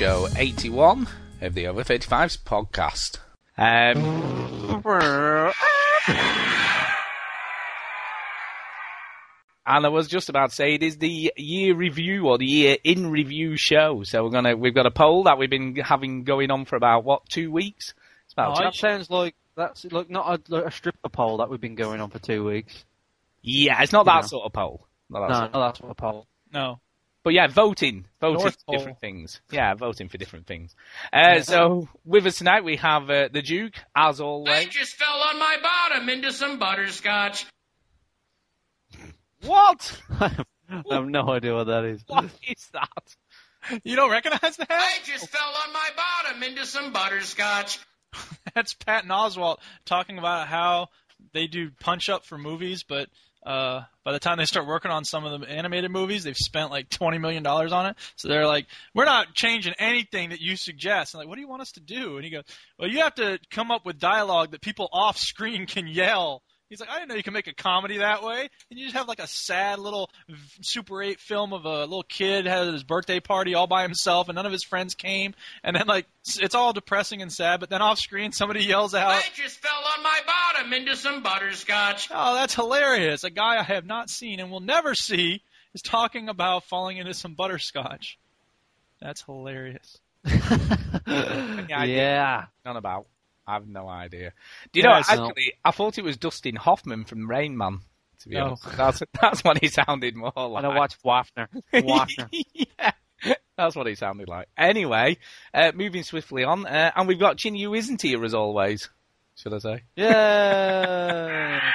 Welcome to show 81 of the Over 35s podcast. Um, and I was just about to say it is the year review or the year in review show. So we're gonna we've got a poll that we've been having going on for about what two weeks. It's about Oh, two- that sounds like that's like not a, like a stripper poll that we've been going on for two weeks. yeah, it's not that Yeah. sort of poll. Not that No, sort of- no, that's not a poll. No. But yeah, voting, voting North for Pole. different things. Yeah, voting for different things. Uh, so with us tonight we have uh, the Duke, as always. I just fell on my bottom into some butterscotch. What? I have no idea what that is. What is that? You don't recognize that? I just fell on my bottom into some butterscotch. That's Patton Oswalt talking about how they do punch up for movies, but uh, by the time they start working on some of the animated movies, they've spent like twenty million dollars on it. So they're like, "We're not changing anything that you suggest." And like, "What do you want us to do?" And he goes, "Well, you have to come up with dialogue that people off screen can yell." He's like, I didn't know you can make a comedy that way. And you just have like a sad little Super 8 film of a little kid had his birthday party all by himself and none of his friends came. And then like, it's all depressing and sad, but then off screen somebody yells out, I just fell on my bottom into some butterscotch. Oh, that's hilarious. A guy I have not seen and will never see is talking about falling into some butterscotch. That's hilarious. yeah. None about. I have no idea. Do you Yeah, know? Actually, not. I thought it was Dustin Hoffman from Rain Man. To be Oh. honest, that's that's what he sounded more like. And I watched Wapner. Wapner. yeah, that's what he sounded like. Anyway, uh, moving swiftly on, uh, and we've got Chinny, isn't here as always? Should I say? Yeah.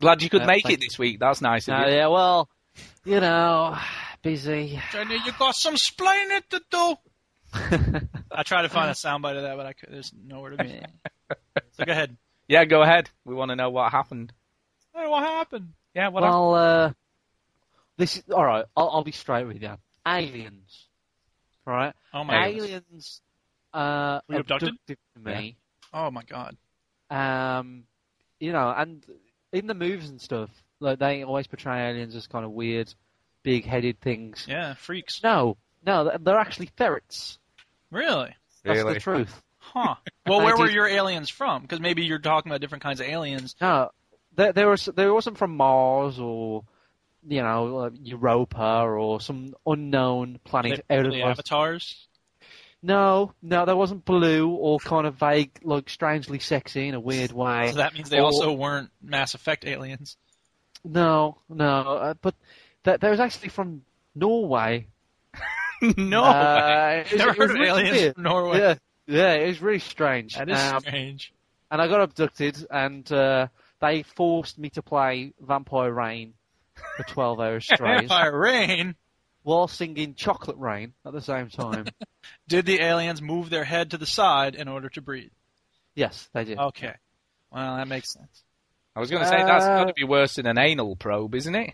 Glad you could Uh, make it this week. That's nice of Uh, you. yeah. Well, you know, busy. Chinny, you got some splaining to do. I tried to find a soundbite of that, but I could, there's nowhere to be. So go ahead. Yeah, go ahead. We want to know what happened. Hey, what happened? Yeah, what happened? well, uh, this is all right. I'll, I'll be straight with you. Aliens, right? Oh my. Aliens. Uh, Were you abducted? me. Oh my god. Um, you know, and in the movies and stuff, like they always portray aliens as kind of weird, big-headed things. Yeah, freaks. No, no, they're- they're actually ferrets. Really? That's Really? the truth. Huh. Well, where were your aliens from? Because maybe you're talking about different kinds of aliens. No, there, there was there wasn't from Mars or you know uh, Europa or some unknown planet They- out of the avatars. No, no, there wasn't blue or kind of vague, like strangely sexy in a weird way. So that means they Or- also weren't Mass Effect aliens. No, no, uh, but th- there was actually from Norway. no. Uh, it was- Never it heard of really aliens weird. from Norway. Yeah, yeah, it was really strange. That is Um, strange. and I got abducted, and uh, they forced me to play Vampire Rain for 12 hours straight Vampire Rain. while singing Chocolate Rain at the same time. Did the aliens move their head to the side in order to breathe? yes, they did. Okay. Well, that makes sense. I was going to say that's Uh, got to be worse than an anal probe, isn't it?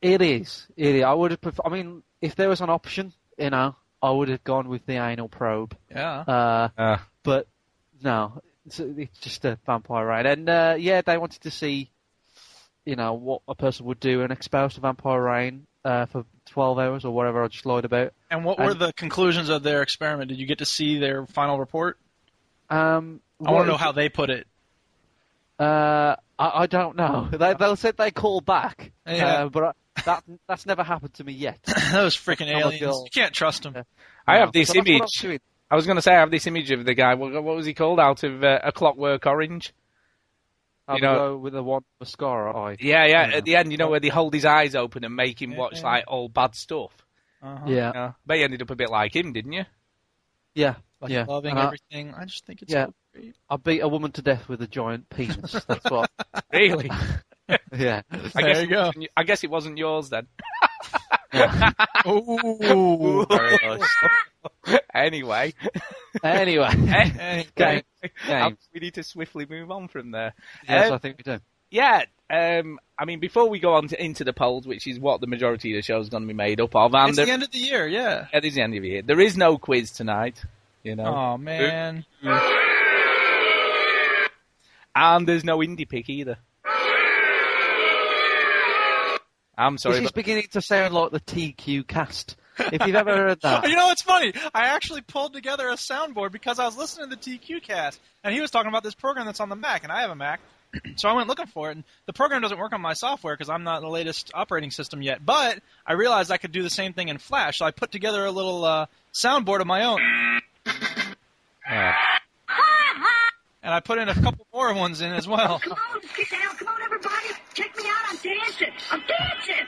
It is. It is. I would have. Pref- I mean, if there was an option, you know, I would have gone with the anal probe. Yeah. Uh, Uh, but no, it's, it's just a vampire rain. And uh, yeah, they wanted to see, you know, what a person would do and exposed to vampire rain uh, for 12 hours or whatever I just lied about. And what were the conclusions of their experiment? Did you get to see their final report? Um, I want to know how they put it. Uh, I, I don't know. They, they said they call back, Yeah. uh, but I, that that's never happened to me yet. Those freaking aliens. God. You can't trust them. Yeah. I No. have this So that's what I'm image. I was going to say I have this image of the guy. What, what was he called? Out of uh, A Clockwork Orange. I'll You know- with the one mascara eye. Yeah, yeah. Yeah. At the end, you know where they hold his eyes open and make him Yeah, watch yeah. like all bad stuff. Uh-huh. Yeah, Yeah. But you ended up a bit like him, didn't you? yeah, Like yeah. loving And I- everything. I just think it's Yeah. so great. I beat a woman to death with a giant penis. That's what. Really? Yeah. I There guess you it go. wasn't- I guess it wasn't yours then. Ooh. Very nice. anyway, Anyway, Hey, Game. Game. we need to swiftly move on from there. yes, Um, I think we do. Yeah, um, I mean, before we go on to, into the polls, which is what the majority of the show is going to be made up of, and It's there, the end of the year, yeah. it is the end of the year. There is no quiz tonight, you know, Oh man. And there's no indie pick either. I'm sorry, this is but beginning to sound like the TQ cast if you've ever heard that, You know what's funny? I actually pulled together a soundboard because I was listening to the TQ cast, and he was talking about this program that's on the Mac, and I have a Mac. So I went looking for it, and the program doesn't work on my software because I'm not the latest operating system yet. But I realized I could do the same thing in Flash, so I put together a little uh, soundboard of my own, Yeah. And I put in a couple more ones in as well. Come on, get down. Come on, everybody. Check me out. I'm dancing. I'm dancing.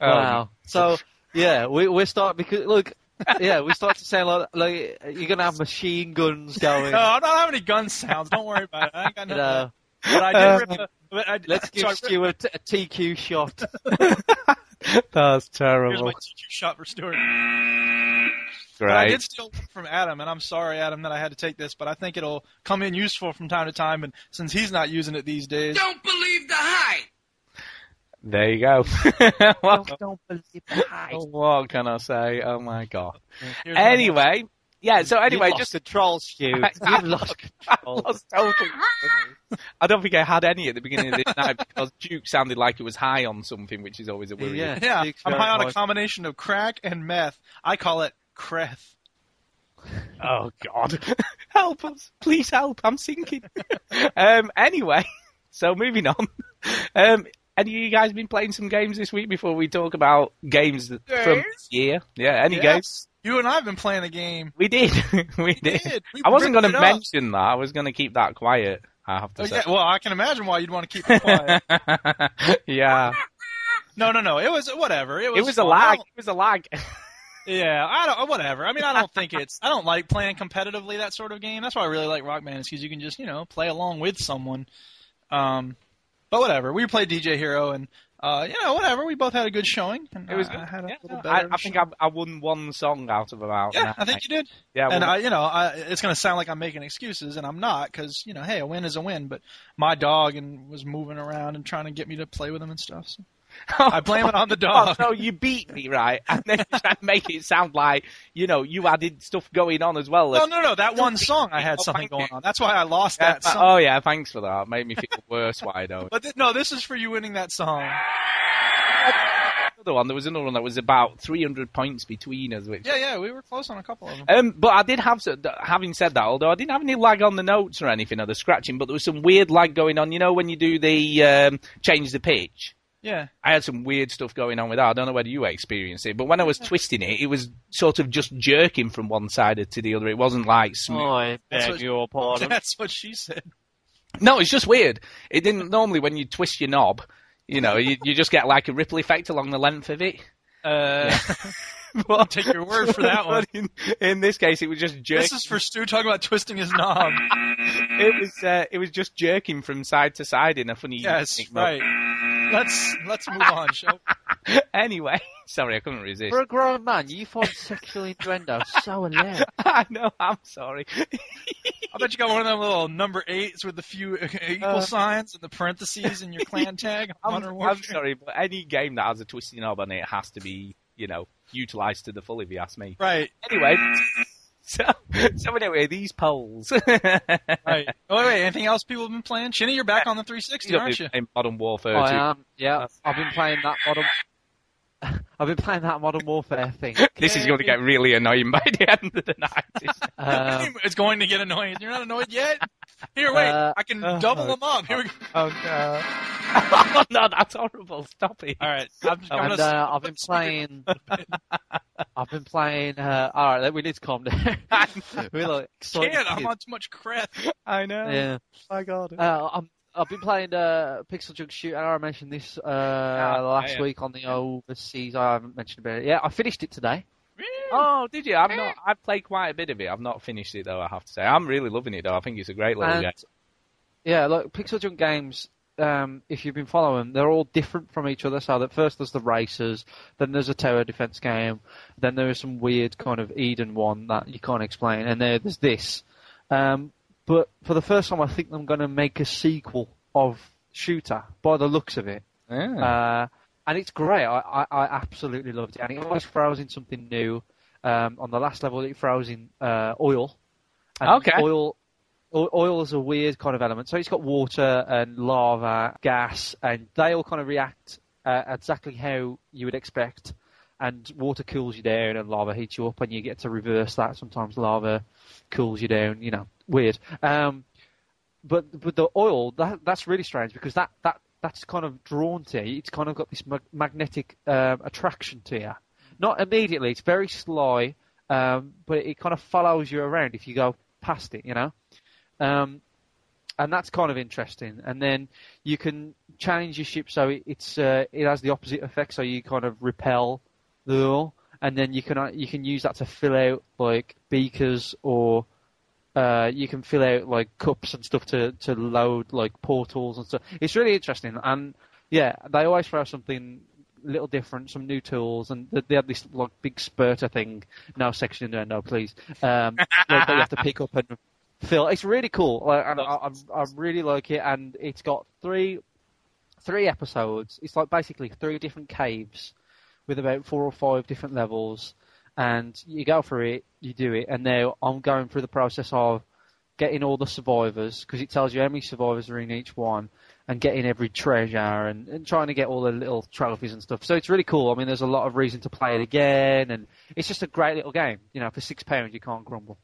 Oh, wow. So yeah, we we start because look, yeah, we start to sound like like you're gonna have machine guns going. No, I don't have any gun sounds. Don't worry about it. I ain't got you nothing. know, But I did rip um, the. But I, let's give so I ripped- Stu a, t- a TQ shot. That's Here's terrible. my TQ shot for Stuart. But I did steal one from Adam, and I'm sorry, Adam, that I had to take this, but I think it'll come in useful from time to time, and since he's not using it these days. Don't believe the hype. There you go. what, don't believe that. what can I say? Oh my god. here's one Anyway, yeah. So anyway, You've just lost control, Stu. I- You've lost I control. lost total. I don't think I had any at the beginning of this night because Duke sounded like it was high on something, which is always a worry. Yeah. Yeah, I'm high on a combination of crack and meth. I call it creth. Oh God, help us! Please help! I'm sinking. um. Anyway, so moving on. Um. Any of you guys been playing some games this week before we talk about games that- from this year? Yeah. Any Yes. games? You and I have been playing a game. We did. we did. did. We I wasn't going to it up. mention that. I was going to keep that quiet. I have to Oh, say. yeah, well, I can imagine why you'd want to keep it quiet. yeah. no, no, no. It was whatever. It was. It was a fun. I lag. It was a lag. Yeah, I don't. Whatever. I mean, I don't think it's. I don't like playing competitively that sort of game. That's why I really like Rock Band is because you can just you know play along with someone. Um, but whatever. We played DJ Hero and uh, you know whatever. We both had a good showing. And It was I, good. I had a Yeah, little better. I, I think I, I won one song out of about. Yeah, nine. I think you did. Yeah, And well, I, you know, I, it's going to sound like I'm making excuses, and I'm not, because you know, hey, a win is a win. But my dog and was moving around and trying to get me to play with him and stuff. So. I blame it on the Oh, dog. so you beat me, right? And then you try to make it sound like, you know, you added stuff going on as well. No, no, no. That one song I had Oh, something going on. That's why I lost Yeah, that song. oh yeah, thanks for that. It Made me feel worse why I don't. But th- no, this is for you winning that song. Another one, there was another one that was about 300 points between us, which Yeah, yeah, we were close on a couple of them. Um, but I did have, so- having said that, although I didn't have any lag on the notes or anything or the scratching, but there was some weird lag going on. You know, when you do the um, change the pitch, Yeah, I had some weird stuff going on with that. I don't know whether you experienced it, but when I was twisting it, it was sort of just jerking from one side to the other. It wasn't like smooth. I That's beg what- your pardon. that's what she said. No, it's just weird. It didn't normally when you twist your knob, you know, you, you just get like a ripple effect along the length of it. Uh, But, take your word for that one. In, in this case, it was just jerking. This is for Stu talking about twisting his knob. It was uh, it was just jerking from side to side in a funny. Yes, mode. Right. Let's let's move on. Shall Anyway, sorry, I couldn't resist. For a grown man, you find sexual innuendo so hilarious. I know, I'm sorry. I bet you got one of them little number eights with the few equal Uh, signs and the parentheses in your clan tag. I'm, I'm sorry, but any game that has a twisty knob on it has to be, you know, utilised to the full. If you ask me. Right, Anyway, so so anyway, these polls. right. Oh wait, wait, anything else people have been playing? Chinny, you're back on the 360, aren't you? In Modern Warfare I 2. am. Yeah, I've been playing that modern. I've been playing that Modern Warfare thing. This is going to get really annoying by the end of the night. Uh, it's going to get annoying. You're not annoyed yet? Here, wait. Uh, I can uh, double them up. Here we go. oh no! oh no, that's horrible. Stop it. All right. I'm just, and, uh, I've been playing. I've been playing. Uh, all right, we need to calm down. We're like excited can't. I'm kids. on too much crap. I know. Yeah. My God. Uh, I'm, I've been playing uh, Pixel Junk Shoot, and I mentioned this uh, last yeah. week on the overseas. I haven't mentioned about it. Yeah, I finished it today. Oh, did you? I've not. I've played quite a bit of it. I've not finished it though. I have to say, I'm really loving it though. I think it's a great little And, game. yeah, look, Pixel Junk games. Um, if you've been following, they're all different from each other. So that first there's the racers, then there's a tower defense game, then there is some weird kind of Eden one that you can't explain, and there, there's this. Um, but for the first time, I think I'm going to make a sequel of Shooter by the looks of it. Yeah. Uh, and it's great. I, I, I absolutely loved it. And it always throws in something new. Um, on the last level, it throws in uh, oil. And Okay. Oil, oil is a weird kind of element. So it's got water and lava, gas, and they all kind of react uh, exactly how you would expect. and water cools you down and lava heats you up, and you get to reverse that. Sometimes lava cools you down. You know, weird. Um, but but the oil that that's really strange because that that that's kind of drawn to you. It's kind of got this mag- magnetic um, attraction to you. Not immediately. It's very sly, um, but it kind of follows you around if you go past it. You know. Um, and that's kind of interesting. And then you can change your ship so it, it's uh, it has the opposite effect, so you kind of repel the oil, and then you can uh, you can use that to fill out like beakers or uh, you can fill out like cups and stuff to to load like portals and stuff. It's really interesting, and yeah, they always throw something a little different, some new tools, and they- they had this like big spurter thing. No section in there, no please. Um, that you have to pick up and fill. It's really cool, like, and I, I, I really like it. And it's got three three episodes. It's like basically three different caves with about four or five different levels, and you go through it, you do it, and now I'm going through the process of getting all the survivors because it tells you how many survivors are in each one, and getting every treasure and, and trying to get all the little trophies and stuff. So it's really cool. I mean, there's a lot of reason to play it again, and it's just a great little game. You know, for six pounds you can't grumble.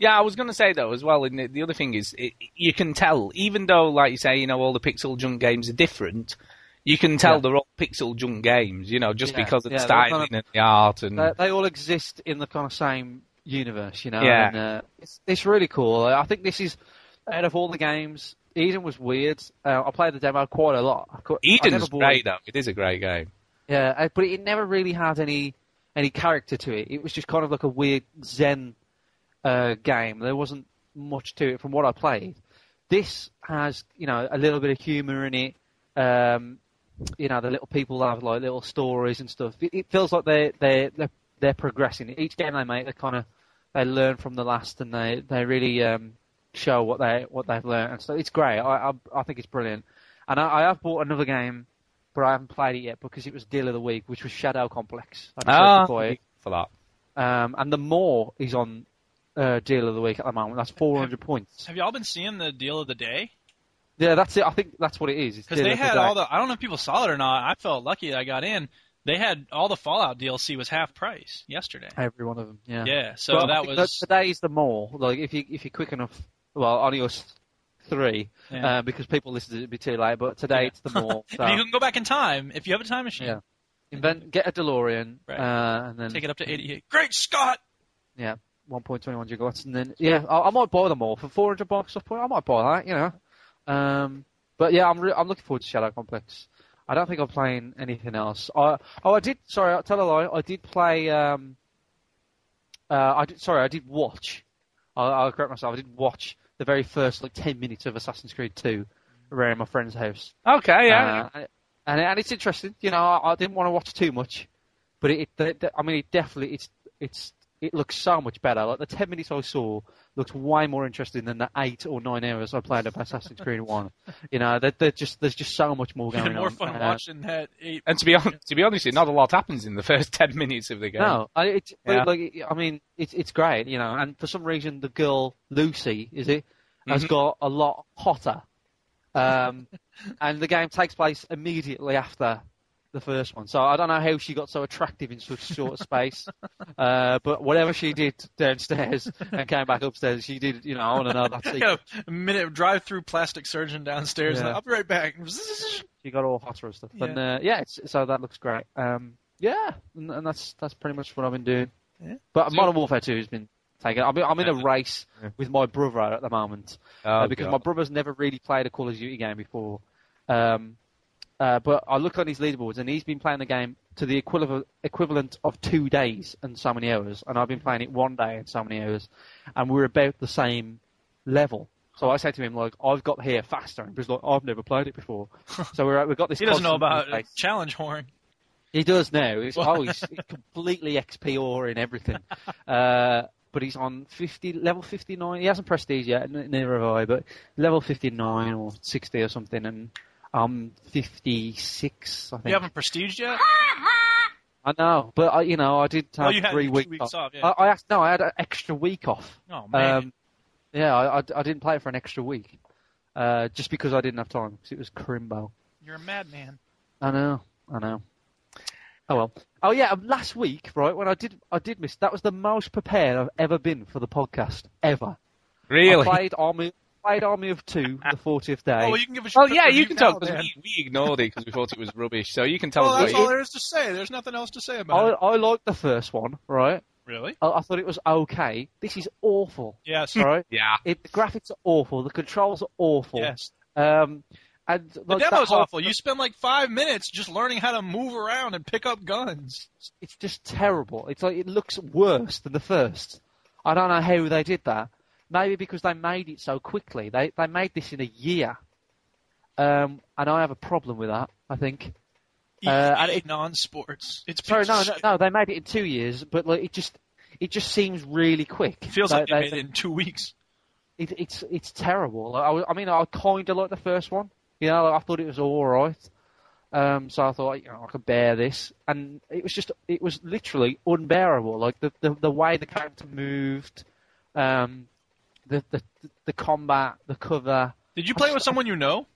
Yeah, I was going to say though as well. And the, the other thing is, it, you can tell, even though, like you say, you know, all the pixel junk games are different. You can tell Yeah. they're all pixel junk games, you know, just Yeah, because of the yeah, they're kind of- and the art and They, they all exist in the kind of same universe, you know. Yeah. And, uh, it's it's really cool. I think this is out of all the games. Eden was weird. Uh, I played the demo quite a lot. I, cou- I never Eden's great it. though. It is a great game. Yeah, uh, but it never really had any any character to it. It was just kind of like a weird Zen uh, game. There wasn't much to it from what I played. This has, you know, a little bit of humour in it. Um, you know, the little people have like little stories and stuff. It, it feels like they they they're, they're progressing. Each game they make, they kind of they learn from the last, and they they really um, show what they what they've learned. And so it's great. I I, I think it's brilliant. And I, I have bought another game, but I haven't played it yet because it was deal of the week, which was Shadow Complex. I Ah, searched for for that. Um, and the Maw is on uh, deal of the week at the moment. That's 400 points. Have y'all been seeing the deal of the day? Yeah, that's it. I think that's what it is. Because they had day. all the. I don't know if people saw it or not. I felt lucky that I got in. They had all the Fallout DLC was half price yesterday. every one of them. Yeah. Yeah, so But I that think was. today's the Maw. Like if you if you're quick enough, well, on yours three, Yeah. uh, because people listen to it, it'd be too late. But today Yeah. it's the Maw. So, you can go back in time if you have a time machine. Yeah. invent get a DeLorean, Right. uh, and then Take it up to 88. Great Scott! yeah, 1.21 gigawatts, and then yeah, I, I might buy them all for 400 bucks. I I might buy that, you know. Um, but yeah, I'm re- I'm looking forward to Shadow Complex. I don't think I'm playing anything else. I, oh, I did. Sorry, I'll tell a lie. I did play. Um, uh, I did. Sorry, I did watch. I'll, I'll correct myself. I did watch the very first like 10 minutes of Assassin's Creed 2 around my friend's house. Okay, yeah. Uh, and and it's interesting. You know, I, I didn't want to watch too much, but it, it, it- I mean, it definitely it's it's it looks so much better. Like the ten minutes I saw looked way more interesting than the eight or nine hours I played of Assassin's Creed One. You know, they're, they're just there's just so much more You going had more on. fun Uh, watching that eight. and to be honest, to be honest, not a lot happens in the first ten minutes of the game. No, I, it's but Yeah. like I mean, it's it's great, you know. And for some reason, the girl Lucy is it has Mhm. got a lot hotter, um, and the game takes place immediately after the first one. So I don't know how she got so attractive in such a short space, uh, but whatever she did downstairs and came back upstairs, she did. You know, I want to know that secret. Got a minute drive through plastic surgeon downstairs. Yeah. And I'll be right back. She got all hotter and stuff. And uh, yeah, it's, so that looks great. Um, yeah, and, and that's that's pretty much what I've been doing. Yeah. But So- Modern Warfare 2 has been taken. I'm, I'm in a race Yeah. with my brother at the moment Oh, uh, because God. my brother's never really played a Call of Duty game before. Um, uh, but I look on his leaderboards and he's been playing the game to the equivalent equivalent of two days and so many hours, and I've been playing it one day and so many hours, and we're about the same level. So I said to him like, "I've got here faster," and he's like, "I've never played it before." So we're we've got this. He doesn't know about challenge horn. He does now. He's, oh, he's completely XP or in everything. Uh, but he's on 50, level 59. He hasn't prestige yet, neither have I, but level 59 or 60 or something, and I'm 56, I think. You haven't prestiged yet? I know, but I, you know, I did have Oh, you had three weeks, weeks off, yeah. I, I asked, no, I had an extra week off. Oh, man. Um, yeah, I, I, I didn't play it for an extra week, uh, just because I didn't have time, because it was crimbo. You're a madman. I know, I know. Oh well. Oh yeah. um, Last week, right when I did, I did miss. That was the most prepared I've ever been for the podcast ever. Really? I played Army, played Army of Two, the 40th day. Oh, well, you can give us. Well, your yeah, you can talk because we, we ignored it because we thought it was rubbish. So you can tell Well, us that's all you. there is to say. There's nothing else to say I, about it. I liked the first one, right? Really? I, I thought it was okay. This is awful, Yes. right? Yeah. it, the graphics are awful. The controls are awful. Yes. Um, and The like, that demo's whole- awful. You spend like five minutes just learning how to move around and pick up guns. It's just terrible. It's like it looks worse than the first. I don't know how they did that. Maybe because they made it so quickly. They they made this in a year. Um, and I have a problem with that. I think. Uh, and it- non-sports. It's Sorry, no, no, no. They made it in two years, but like it just it just seems really quick. It feels They- like they they- made it in two weeks. it, it's it's terrible. I, I mean, I kind of like the first one. You know, I thought it was all right. Um, so I thought, you know, I could bear this, and it was just, it was literally unbearable. Like the the, the way the character moved, um, the the the combat, the cover. Did you play with someone you know?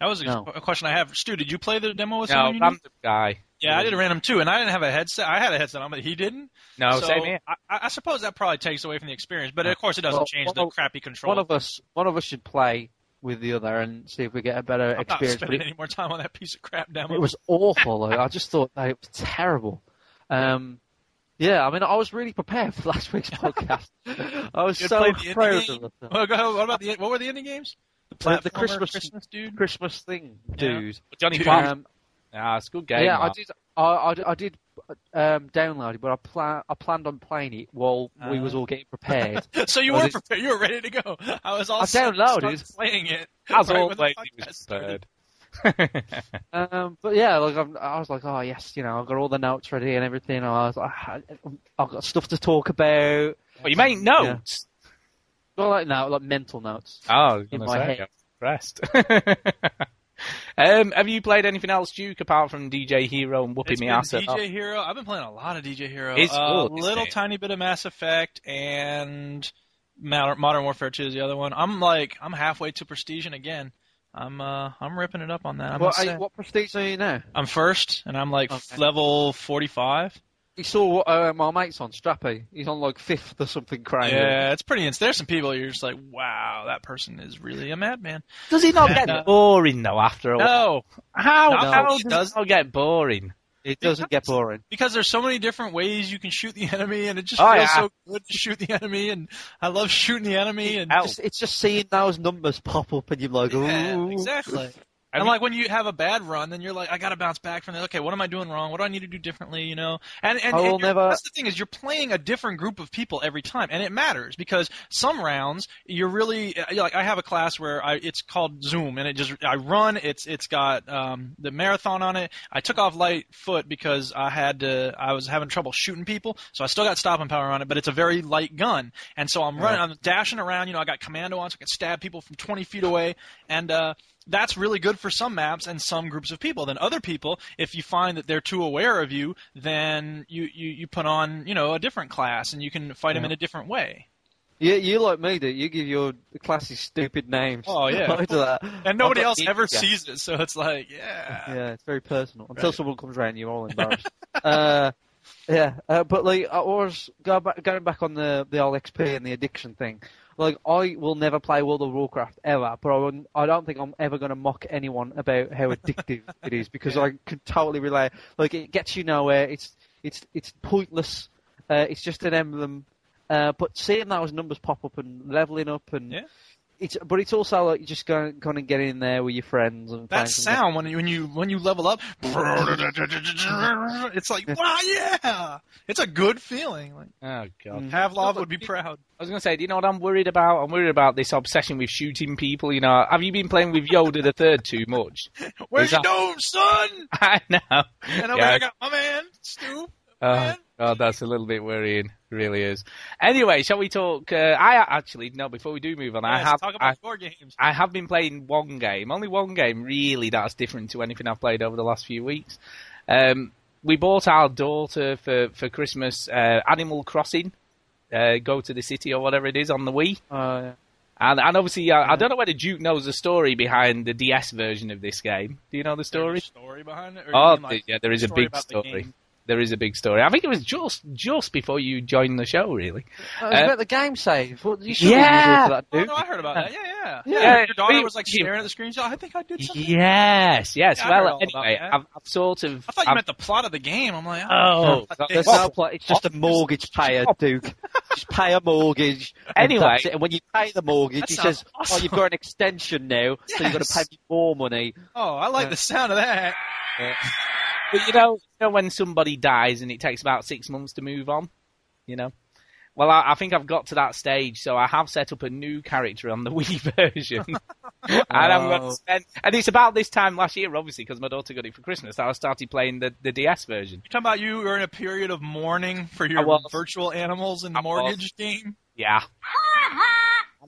That was a, No. a question I have. Stu, did you play the demo with No, someone you knew? random guy. Yeah, I did a random too, and I didn't have a headset. I had a headset on, but he didn't. No, so same here. I, I suppose that probably takes away from the experience, but of course it doesn't Well, change the of- crappy control. One of us, one of us should play with the other and see if we get a better I'm not experience. But spending it, any more time on that piece of crap demo. it was awful. Like, I just thought that it was terrible. Um, yeah, I mean, I was really prepared for last week's podcast. I was so played the indie proud of it. Well. What about the what were the indie games? The Uh, the Christmas- Christmas dude. Christmas thing, Yeah. Johnny Dude. Um, Ah, it's a good game. yeah, I did. I, I, I did um, download it, but I plan I planned on playing it while we was Uh. all getting prepared. so you were prepared. You were ready to go. I was all I downloaded. playing it. As right when the always, he was podcast started. prepared. um, but yeah, like I'm, I was like, oh yes, you know, I've got all the notes ready and everything. I was, I, I've got stuff to talk about. well, you make notes. Well, like no, like mental notes. Oh, I was In my say, head. I'm um, have you played anything else, Duke, apart from DJ Hero and whooping It's me been ass? at- DJ Hero. I've been playing a lot of DJ Hero. It's a good, little it? tiny bit of Mass Effect and Modern Modern Warfare 2 is the other one. I'm like I'm halfway to Prestige and again. I'm uh I'm ripping it up on that. I What, must say. what prestige are you now? I'm first and I'm like Okay. level 45. You saw uh, my mate's on Strappy. He's on like fifth or something crazy. Yeah, it's pretty. Ins- There's some people you're just like, wow, that person is really a madman. Does he not And, get uh, boring though after a while? No, How, No, how it does does- it not get boring? It doesn't get boring. because there's so many different ways you can shoot the enemy, and it just Oh, feels yeah. so good to shoot the enemy, and I love shooting the enemy. And. Just, it's just seeing those numbers pop up and you're like, yeah, exactly. Have and you- like when you have a bad run, then you're like, I gotta bounce back from that. Okay, what am I doing wrong? What do I need to do differently? You know, and and, and never- that's the thing is you're playing a different group of people every time, and it matters because some rounds you're really like I have a class where I it's called Zoom, and it just I run. It's it's got um, the marathon on it. I took off light foot because I had to I was having trouble shooting people, so I still got stopping power on it, but it's a very light gun, and so I'm running, I'm dashing around. You know, I got commando on, so I can stab people from 20 feet away, and uh, that's really good for some maps and some groups of people. Then other people, if you find that they're too aware of you, then you, you, you put on, you know, a different class and you can fight them in a different way. You, you like me, do you give your classes stupid names. Oh, yeah. I do that. And nobody else ever ninja. sees it, so it's like, yeah. Yeah, it's very personal. Until Right. someone comes around, you're all embarrassed. uh, yeah, uh, but like I was go back, going back on the the old XP and the addiction thing. Like I will never play World of Warcraft ever, but I, I don't think I'm ever going to mock anyone about how addictive it is because I can totally relate. Like it gets you nowhere. It's it's it's pointless. Uh, it's just an emblem. Uh, but seeing those numbers pop up and leveling up and Yeah. It's but it's also like you just going going to get in there with your friends and That sound when you when you when you level up, it's like wow, yeah, it's a good feeling. Like Oh god. Mm. Pavlov would be proud. I was going to say, do you know what I'm worried about? I'm worried about this obsession with shooting people. You know, have you been playing with Yoda the Third too much? Where's Is your that- dome, son? I know. And over Yeah. I got my man, Stu. Oh, man. God, that's a little bit worrying. Really is. Anyway, shall we talk? Uh, I actually no. Before we do move on, I have I. I have been playing one game, only one game really that's different to anything I've played over the last few weeks. Um, we bought our daughter for for Christmas uh, Animal Crossing. Uh, go to the city or whatever it is on the Wii. Yeah. And, and obviously, uh, I don't know whether Duke knows the story behind the DS version of this game. Do you know the story? Story behind it. Oh, like, the- yeah, there is a big story. Game? there is a big story. I think it was just just before you joined the show, really. Oh, it was Uh, about the game save. What, you should Yeah. have that, Oh, no, I heard about that. Yeah, yeah. Yeah. Your daughter was like staring at the screen. So I think I did something. Yes, yes. Yeah, well, anyway, that. I've, I've sort of. I thought you I've- meant the plot of the game. I'm like, Oh, There's Well, no play. It's just a mortgage payer, Duke. Just pay a mortgage. Anyway. that's it. and when you pay the mortgage, he says, awesome. "Oh, you've got an extension now, so you've got to pay me more money." oh, I like the sound of that. But you know, you know when somebody dies and it takes about six months to move on, you know. Well, I, I think I've got to that stage, so I have set up a new character on the Wii version, and I'm going to spend. And it's about this time last year, obviously, because my daughter got it for Christmas. I started playing the, the DS version. You're talking about you were in a period of mourning for your virtual animals in the I was. mortgage game. Yeah,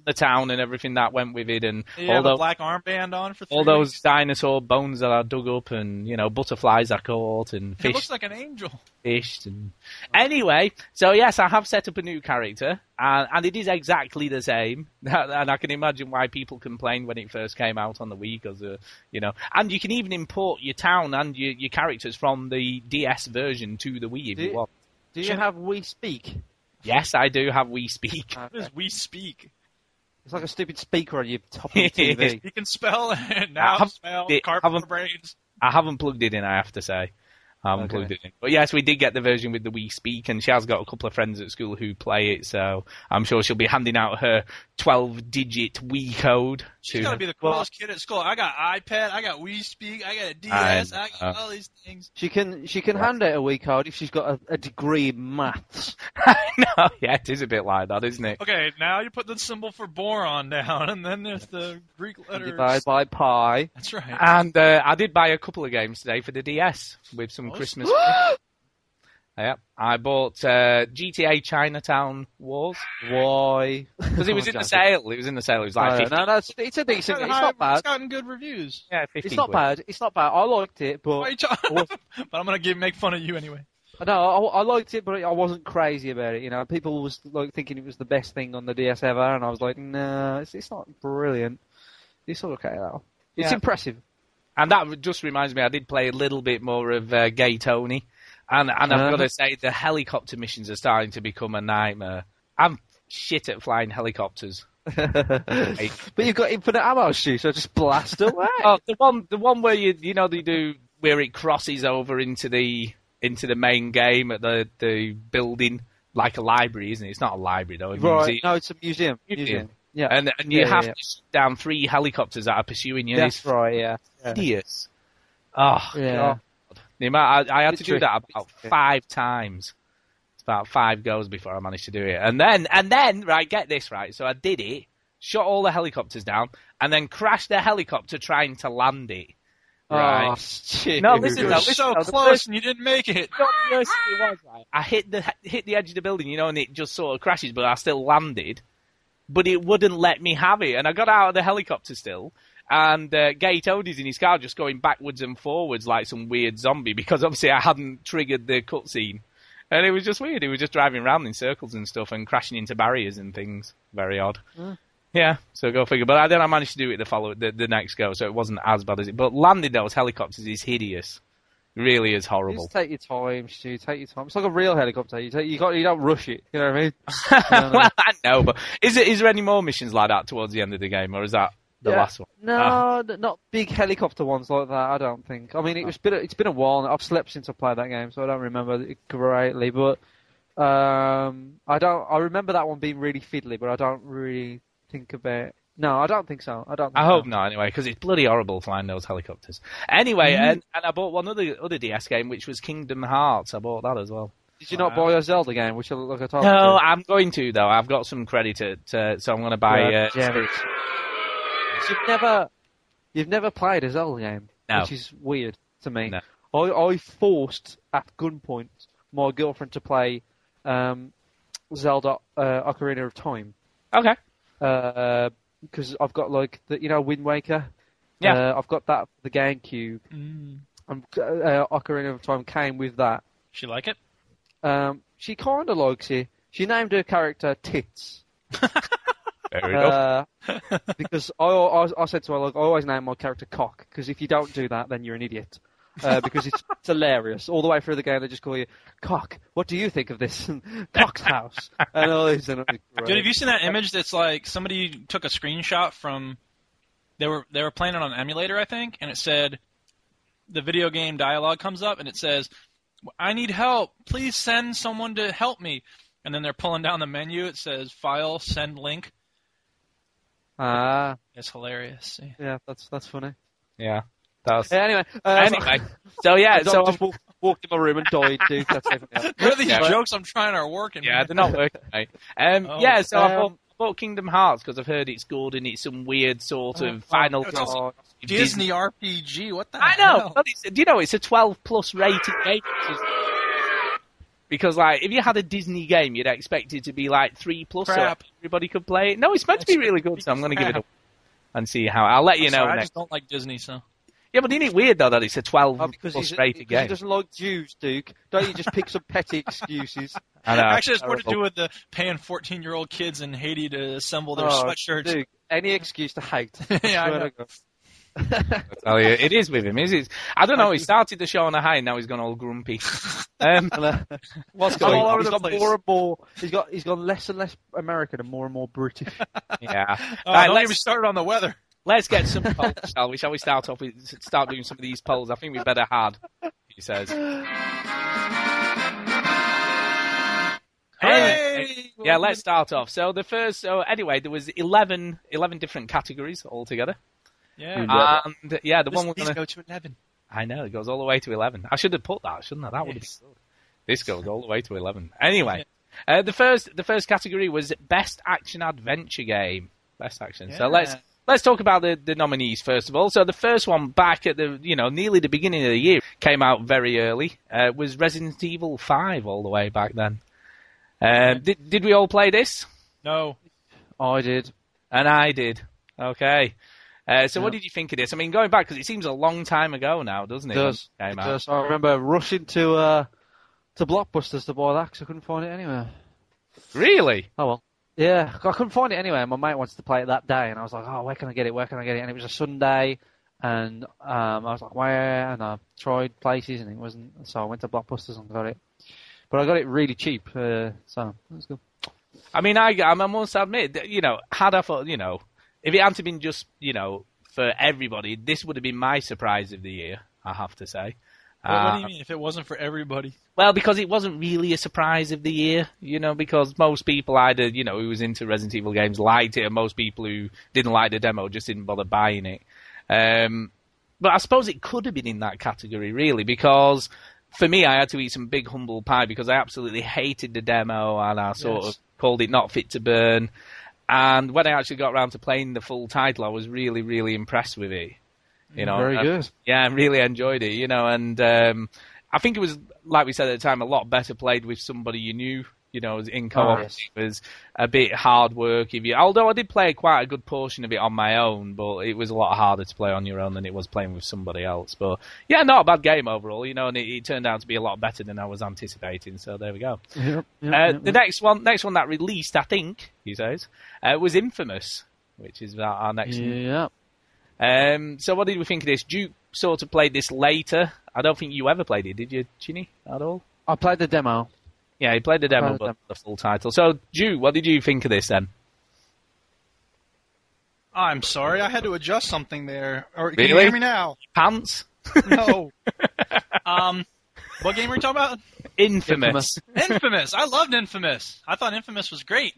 the town and everything that went with it, and You all the a those black armband on for three all those weeks. dinosaur bones that I dug up, and you know butterflies I caught, and It fish looks like an angel. fished and anyway so yes i have set up a new character and, and it is exactly the same and i can imagine why people complained when it first came out on the wii because uh, you know and you can even import your town and your, your characters from the ds version to the wii if Do you you- want Do you have Wii Speak? yes i do have Wii Speak What is Wii Speak? It's like a stupid speaker on your top of your TV. You can spell and now haven't- spell it- carpenter brains. i haven't plugged it in i have to say I haven't Okay. plugged it in. But yes, we did get the version with the Wii Speak, and she has got a couple of friends at school who play it, so I'm sure she'll be handing out her 12 digit Wii code. She's to gotta be the coolest kid at school. I got iPad, I got Wii Speak, I got a DS, I, I got know. all these things. She can she can hand out a Wii code if she's got a, a degree in maths. no, yeah, it is a bit like that, isn't it? Okay, now you put the symbol for boron down, and then there's the Greek letters. Divided by pi. That's right. And uh, I did buy a couple of games today for the DS with some Christmas. yeah, I bought uh, GTA Chinatown Wars Why? because it was in the sale. It was in the sale. It was like No, 50, no, no, it's, it's a decent. It's It's not It's bad. gotten good reviews. yeah, 50 It's not quid. bad. It's not bad. I liked it, but you talking? was- but I'm gonna give, make fun of you anyway. no, I, I liked it, but I wasn't crazy about it. You know, people was like thinking it was the best thing on the DS ever, and I was like, no, it's, it's not brilliant. It's all okay though. It's Yeah. impressive. And that just reminds me, I did play a little bit more of uh, Gay Tony, and and I've Uh-huh. got to say the helicopter missions are starting to become a nightmare. I'm shit at flying helicopters. but you've got infinite ammo, so just blast away. Oh, the one, the one where you, you know, they do where it crosses over into the into the main game at the the building, like a library, isn't it? It's not a library though. Right? museum. No, it's a museum. Museum. Museum. Yeah, And and you Yeah, yeah, have yeah. to shoot down three helicopters that are pursuing you. that's it's right. Yeah. hideous. Oh, ah, Yeah. God. The amount I, I had to do that about five times. It's about five goes before I managed to do it. And then, and then, right, get this right. So I did it, shot all the helicopters down, and then crashed the helicopter trying to land it. Ah, right. Oh, No, listen, You no, listen, so no, close first- and you didn't make it. Not the worst it was, right? I hit the hit the edge of the building, you know, and it just sort of crashes, but I still landed. But it wouldn't let me have it, and I got out of the helicopter still. And uh, Gay Tony's in his car, just going backwards and forwards like some weird zombie, because obviously I hadn't triggered the cutscene, and it was just weird. He was just driving around in circles and stuff, and crashing into barriers and things. Very odd. Yeah, so go figure. But then I managed to do it the follow the, the next go, so it wasn't as bad as it. But landing those helicopters is hideous. Really is horrible. Just take your time, Stu. Take your time. It's like a real helicopter. You take, you got, you don't rush it. You know what I mean? No, no. well, I know, but is it is there any more missions like that towards the end of the game, or is that the Yeah. last one? No, n- not big helicopter ones like that. I don't think. I mean, it was been it's been a while. I've slept since I played that game, so I don't remember it greatly. But um, I don't. I remember that one being really fiddly, but I don't really think about. No, I don't think so. I don't. Think I hope so. not, anyway, because it's bloody horrible flying those helicopters. Anyway, Mm-hmm. and, and I bought one other other DS game, which was Kingdom Hearts. I bought that as well. Did you not buy a Zelda game, which I look like I told No, you? I'm going to though. I've got some credit at, uh, so I'm going to buy. Yeah, Uh, You've never, you've never played a Zelda game, No. which is weird to me. No. I, I forced at gunpoint my girlfriend to play um, Zelda uh, Ocarina of Time okay. Because I've got like the you know Wind Waker. Yeah. Uh, I've got that for the GameCube. Mm. And uh, Ocarina of Time came with that. She like it? Um, she kind of likes it. She named her character Tits. there we Uh, because I, I, I said to her, like, I always name my character Cock, because if you don't do that, then you're an idiot. uh, because it's, it's hilarious. All the way through the game, they just call you cock. What do you think of this? Cock's house and all these. And Dude, have you seen that image that's like somebody took a screenshot from they were they were playing it on an emulator, I think, and it said the video game dialogue comes up and it says, "I need help. Please send someone to help me." And then they're pulling down the menu. It says "File, send link." Ah, It's hilarious. Yeah, that's that's funny. Yeah. That was... Yeah, anyway, uh, Anyway, so yeah, so so I just walked, walked in my room and died, dude. That's everything else. None these Yeah. jokes I'm trying are working. yeah, man. they're not working, mate. Um, Oh. yeah, so I Um, bought, I bought Kingdom Hearts because I've heard it's good and it's some weird sort of Oh, Final it's Fantasy also Disney RPG. What the hell? I know. But it's, do you know it's a 12 plus rated game? Which is- Because like, if you had a Disney game, you'd expect it to be like three plus, so everybody could play it. No, it's meant to be really good, so I'm going to give it a and see how. I'll let you I'm know sorry, I just don't like Disney, so. Yeah, but isn't it weird though that it's a 12 Oh, because plus he's, rated because he doesn't like Jews, Duke. Don't you just pick some petty excuses? I know. Actually, it's more to do with the paying 14 year old kids in Haiti to assemble their Oh, sweatshirts. Duke, any excuse to hate. Yeah, I swear know. to I tell you, it is with him, is it? I don't know. He started the show on a high, and now he's gone all grumpy. Um, uh, What's he's gone- going on? he's All over got place. more and more. He's got he's gone less and less American and more and more British. yeah. Oh, Right, don't let's- get me started on the weather. Let's get some polls, shall we? Shall we start off with start doing some of these polls? I think we better hard. He says. Hey! Yeah, let's start off. So the first, so anyway, there was 11, 11 different categories altogether, Yeah. Yeah. and yeah, the one we're gonna. go to 11. I know it goes all the way to eleven. I should have put that, shouldn't I? That would have Yes. been good. This goes all the way to eleven. Anyway, uh, the first the first category was best action adventure game. Best action. So let's let's talk about the, the nominees first of all. So the first one back at the you know nearly the beginning of the year came out very early. Uh, was Resident Evil Five all the way back then. Um, did did we all play this? No. I did. And I did. Okay. Uh, so what did you think of this? I mean, going back because it seems a long time ago now, doesn't it? It does. it It out? does. I remember rushing to uh, to Blockbusters to buy that because I couldn't find it anywhere. Really? Oh well. Yeah, I couldn't find it anywhere. My mate wanted to play it that day, and I was like, "Oh, where can I get it? Where can I get it?" And it was a Sunday, and um, I was like, "Where?" And I tried places, and it wasn't. So I went to Blockbusters and got it. But I got it really cheap, uh, so was good. I mean, I, I must admit, that, you know, had I thought, you know, if it hadn't been just, you know, for everybody, this would have been my surprise of the year, I have to say. Well, what Uh, do you mean? If it wasn't for everybody, Well, because it wasn't really a surprise of the year, you know, because most people either, you know, who was into Resident Evil games liked it, and most people who didn't like the demo just didn't bother buying it. Um, but I suppose it could have been in that category, really, because for me, I had to eat some big humble pie because I absolutely hated the demo and I sort Yes. of called it not fit to burn. And when I actually got around to playing the full title, I was really, really impressed with it. You know, Very good. yeah, I really enjoyed it, you know, and um, I think it was, like we said at the time, a lot better played with somebody you knew, you know, in co-op. Oh, yes. It was a bit hard work. If you, although I did play quite a good portion of it on my own, but it was a lot harder to play on your own than it was playing with somebody else. But yeah, not a bad game overall, you know, and it, it turned out to be a lot better than I was anticipating. So there we go. Yep, yep, Uh, yep, the next one, next one that released, I think he says, uh, was Infamous, which is our, our next. Yeah. Um, so what did we think of this? Duke sort of played this later. I don't think you ever played it, did you, Chinny, at all? I played the demo. Yeah, he played the demo, Played the but demo. the full title. So, Duke, what did you think of this then? I'm sorry, I had to adjust something there. Or can Really? you hear me now? Pants? No. um, what game were you talking about? Infamous. Infamous. I loved Infamous. I thought Infamous was great.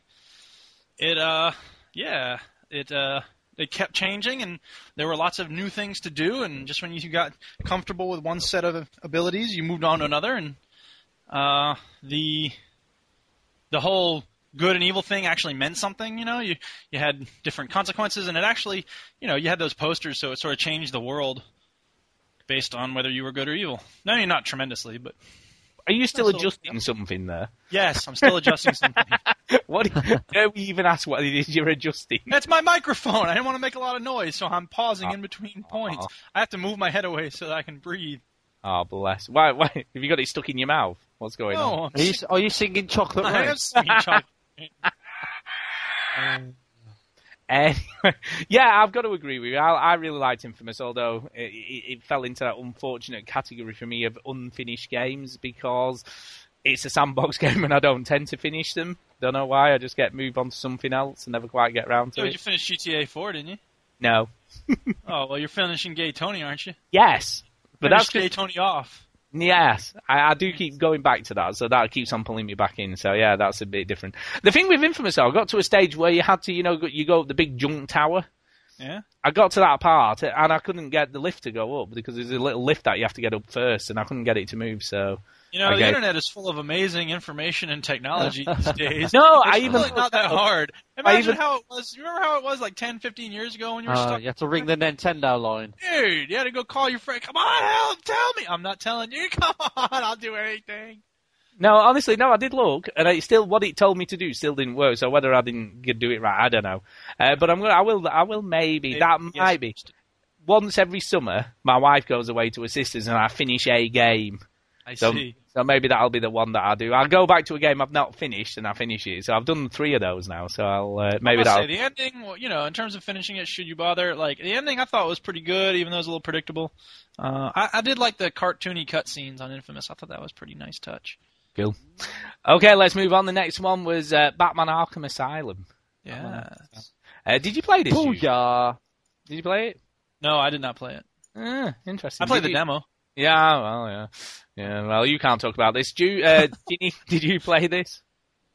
It uh yeah, it uh it kept changing and there were lots of new things to do and just when you got comfortable with one set of abilities, you moved on to another and uh the the whole good and evil thing actually meant something, you know? You you had different consequences and it actually, you know, you had those posters so it sort of changed the world based on whether you were good or evil. No, you're not tremendously, but Are you still That's all- adjusting something there? yes, I'm still adjusting something. What? Don't we even ask what it is you're adjusting? That's my microphone. I didn't want to make a lot of noise, so I'm pausing ah. in between ah. points. Aw. I have to move my head away so that I can breathe. Oh, bless. Why? Why? Have you got it stuck in your mouth? What's going on? No, I'm Are you, are you singing Chocolate I Rain? am singing chocolate. Um, Anyway, yeah, I've got to agree with you. I, I really liked Infamous, although it, it, it fell into that unfortunate category for me of unfinished games because it's a sandbox game and I don't tend to finish them. Don't know why. I just get moved on to something else and never quite get around to Oh, it. you finished GTA 4, didn't you? No. Oh, well, you're finishing Gay Tony, aren't you? Yes, but that's Gay Tony off. Yes, I, I do keep going back to that, so that keeps on pulling me back in. So yeah, that's a bit different. The thing with Infamous, though, I got to a stage where you had to, you know, you go up the big junk tower. Yeah. I got to that part and I couldn't get the lift to go up because there's a little lift that you have to get up first, and I couldn't get it to move. So You know, Okay. the internet is full of amazing information and technology these days. no, It's I even really not that hard. Imagine even- how it was. You remember how it was like 10, 15 years ago when you were Uh, stuck? you had to ring the Nintendo line. Dude, you had to go call your friend. Come on, help, tell me. I'm not telling you. Come on, I'll do anything. no, honestly, no, I did look, and it still what it told me to do still didn't work. So whether I didn't do it right, I don't know. Uh, but I'm gonna, I will, I will maybe. that Yes. might be once every summer. My wife goes away to her sisters, and I finish a game. I So, see. so maybe that'll be the one that I do. I'll go back to a game I've not finished and I finish it. So I've done three of those now. So I'll uh, maybe I must that'll. say, the ending, you know, in terms of finishing it, should you bother? Like the ending, I thought was pretty good, even though it was a little predictable. Uh, I, I did like the cartoony cutscenes on Infamous. I thought that was a pretty nice touch. Cool. Okay, let's move on. The next one was uh, Batman Arkham Asylum. Yeah. Uh, did you play this? Hugh? Booyah! Did you play it? No, I did not play it. Ah, interesting. I played Did the you- demo. Yeah, well, yeah, yeah. Well, you can't talk about this. Did you, uh, Chinny, did you play this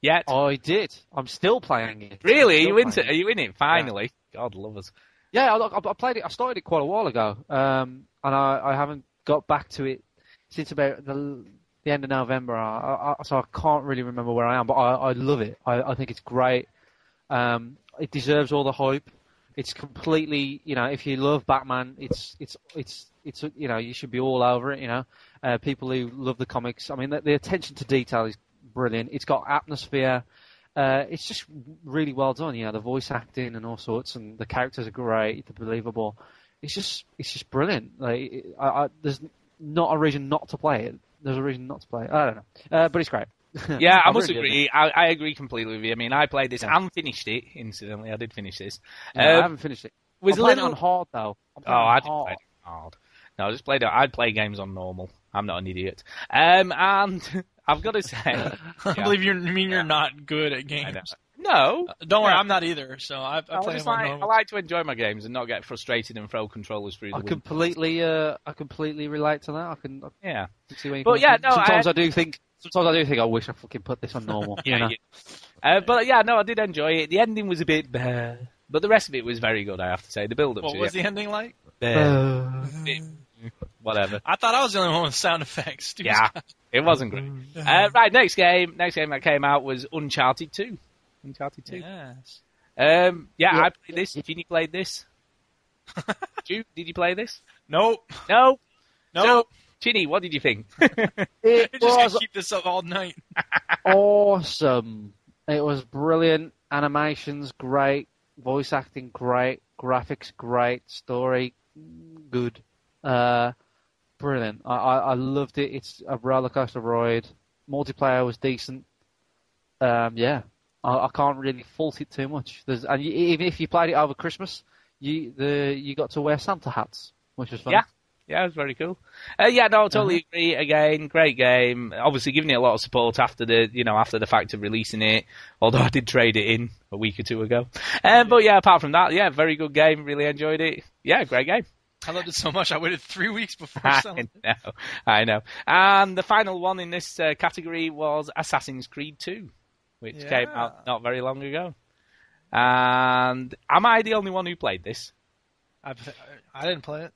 yet? I did. I'm still playing it. really? Are you into? playing Are you in it? Finally, God love us. Yeah, I, I, I played it. I started it quite a while ago, um, and I, I haven't got back to it since about the, the end of November. I, I, so I can't really remember where I am, but I, I love it. I, I think it's great. Um, it deserves all the hype. It's completely, you know, if you love Batman, it's it's it's it's you know you should be all over it. You know, uh, people who love the comics. I mean, the, the attention to detail is brilliant. It's got atmosphere. Uh, it's just really well done. You know, the voice acting and all sorts, and the characters are great. They're believable. It's just it's just brilliant. Like I, I, there's not a reason not to play it. There's a reason not to play it. I don't know, uh, but it's great. Yeah, I I must agree. I, I agree completely with you. I mean, I played this Yeah. and finished it. Incidentally, I did finish this. Yeah, Um, I haven't finished it. was I'm a playing little it on hard though. I'm Oh, playing it on I didn't hard. play it hard. No, I just played it. I'd play games on normal. I'm not an idiot. Um, and I've got to say, I believe you mean you're Yeah. not good at I games. know. no. Don't worry, No. I'm not either. So I, I I, play just them on like, I like to enjoy my games and not get frustrated and throw controllers through the I window. completely, uh, I completely relate to that. I can, I Yeah. can see where you're But yeah, from. no, sometimes I- I, do think, sometimes I do think, I wish I fucking put this on normal. you Yeah, know? yeah. Uh, but yeah, no, I did enjoy it. The ending was a bit bad, but the rest of it was very good. I have to say, the build up What to was it, the ending like? Uh, whatever. I thought I was the only one with sound effects. Dude. Yeah, it wasn't great. Uh, right, next game. Next game that came out was Uncharted Two. Uncharted Two. Yes. Um, yeah, Yeah. I played this. Chinny played this. you, did you play this? Nope. No. Nope. Chinny, what did you think? it You're just was keep this up all night. awesome. It was brilliant. Animations great. Voice acting great. Graphics great. Story good. Uh, brilliant. I, I, I loved it. It's a roller coaster ride. Multiplayer was decent. Um, yeah, I, I can't really fault it too much. There's, and you, even if you played it over Christmas, you the you got to wear Santa hats, which was fun. Yeah. Yeah, it was very cool. Uh, yeah, no, I totally agree. Again, great game. Obviously, giving it a lot of support after the, you know, after the fact of releasing it. Although I did trade it in a week or two ago. Um, but yeah, apart from that, yeah, very good game. Really enjoyed it. Yeah, great game. I loved it so much. I waited three weeks before I selling. it. know, I know. And the final one in this uh, category was Assassin's Creed 2, which came out not very long ago. And am I the only one who played this? I, I didn't play it.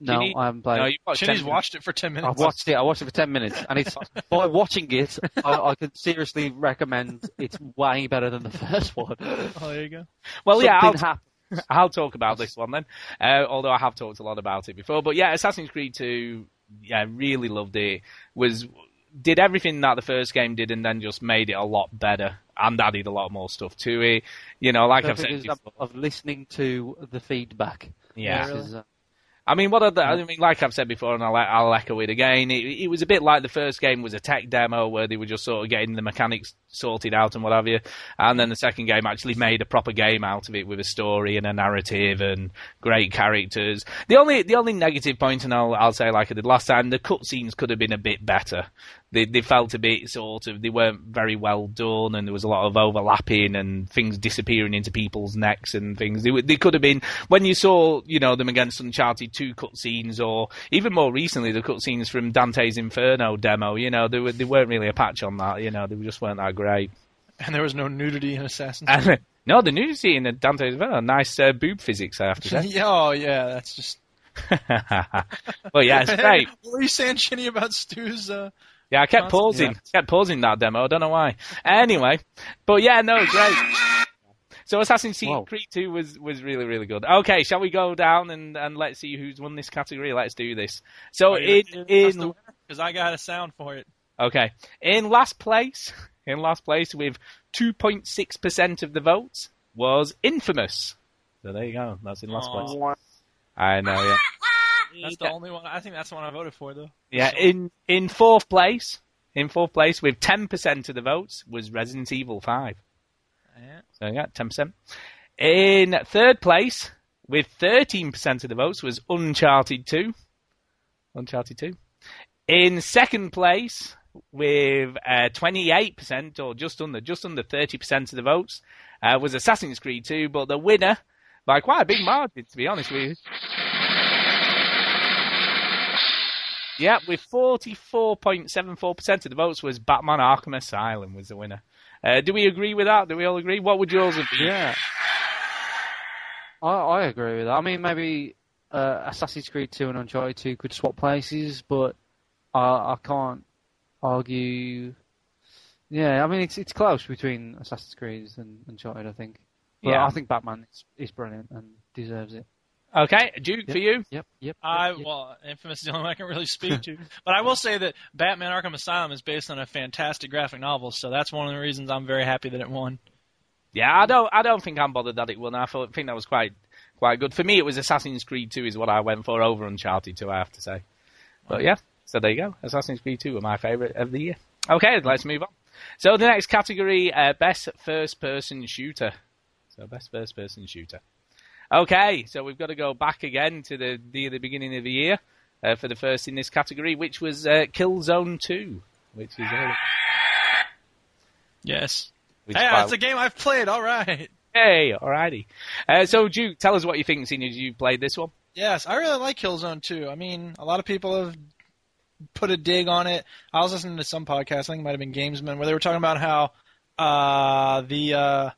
No, Chinny- I haven't played. no, it. you watched Chinny's 10 watched it for ten minutes. I've watched it. I watched it for ten minutes, and it's by watching it, I, I could seriously recommend. It's way better than the first one. Oh, there you go. Well, yeah, I'll, happened. I'll talk about this one then. Uh, although I have talked a lot about it before, but yeah, Assassin's Creed 2, yeah, really loved it. Was did everything that the first game did, and then just made it a lot better and added a lot more stuff to it. You know, like I've said before. of listening to the feedback. Yeah. This is, uh, I mean, what are the, I mean, like I've said before, and I'll, I'll echo it again. It, it was a bit like the first game was a tech demo where they were just sort of getting the mechanics sorted out and what have you, and then the second game actually made a proper game out of it with a story and a narrative and great characters. The only the only negative point, and I'll I'll say like I did last time, the cutscenes could have been a bit better. They they felt a bit sort of they weren't very well done, and there was a lot of overlapping and things disappearing into people's necks and things. They, they could have been when you saw you know them against Uncharted two cutscenes, or even more recently the cutscenes from Dante's Inferno demo. You know they were they weren't really a patch on that. You know they just weren't that great. And there was no nudity in Assassin's And, no, the nudity in Dante's Inferno, nice uh, boob physics, I have to say. yeah, oh yeah, that's just. well, yeah, it's great. what were you saying, Chinny, about Stu's? Uh... Yeah, I kept Constant- pausing, kept pausing that demo. I don't know why. Anyway, but yeah, no, great. So Assassin's Wow. Creed 2 was, was really, really good. Okay, shall we go down and, and let's see who's won this category? Let's do this. So in, in, because I got a sound for it. okay, in last place, in last place with 2.6% of the votes was Infamous. So there you go. That's in last Aw. place. I know, yeah. That's the only one. I think that's the one I voted for, though. Yeah, in in fourth place, in fourth place with ten percent of the votes was Resident Evil Five. Yeah. So yeah, ten percent. In third place with thirteen percent of the votes was Uncharted Two. Uncharted Two. In second place with twenty eight percent or just under just under thirty percent of the votes uh, was Assassin's Creed Two, but the winner by quite a big margin, to be honest with you. Yeah, with 44.74% of the votes was Batman Arkham Asylum was the winner. Uh, do we agree with that? Do we all agree? What would yours have been? Yeah. I, I agree with that. I mean, maybe uh, Assassin's Creed 2 and Uncharted 2 could swap places, but I, I can't argue. Yeah, I mean, it's it's close between Assassin's Creed and Uncharted, I think. But Yeah. I think Batman is, is brilliant and deserves it. Okay, Duke, Yep. for you? Yep, yep. I yep, well, Infamous is the only one I can really speak to. but I will say that Batman: Arkham Asylum is based on a fantastic graphic novel, so that's one of the reasons I'm very happy that it won. Yeah, I don't. I don't think I'm bothered that it won. I thought, think that was quite, quite good for me. It was Assassin's Creed 2 is what I went for over Uncharted 2. I have to say. But yeah, so there you go. Assassin's Creed 2 were my favourite of the year. Okay, let's move on. So the next category, uh, best first-person shooter. So best first-person shooter. Okay, so we've got to go back again to the the, the beginning of the year uh, for the first in this category, which was uh, Killzone 2, which is all. Yes. Which Hey, is that's a game I've played. All right. Hey, alrighty. Uh, so, Duke, tell us what you think, seeing as you played this one. Yes, I really like Killzone 2. I mean, a lot of people have put a dig on it. I was listening to some podcast, I think it might have been Gamesman, where they were talking about how uh, the uh,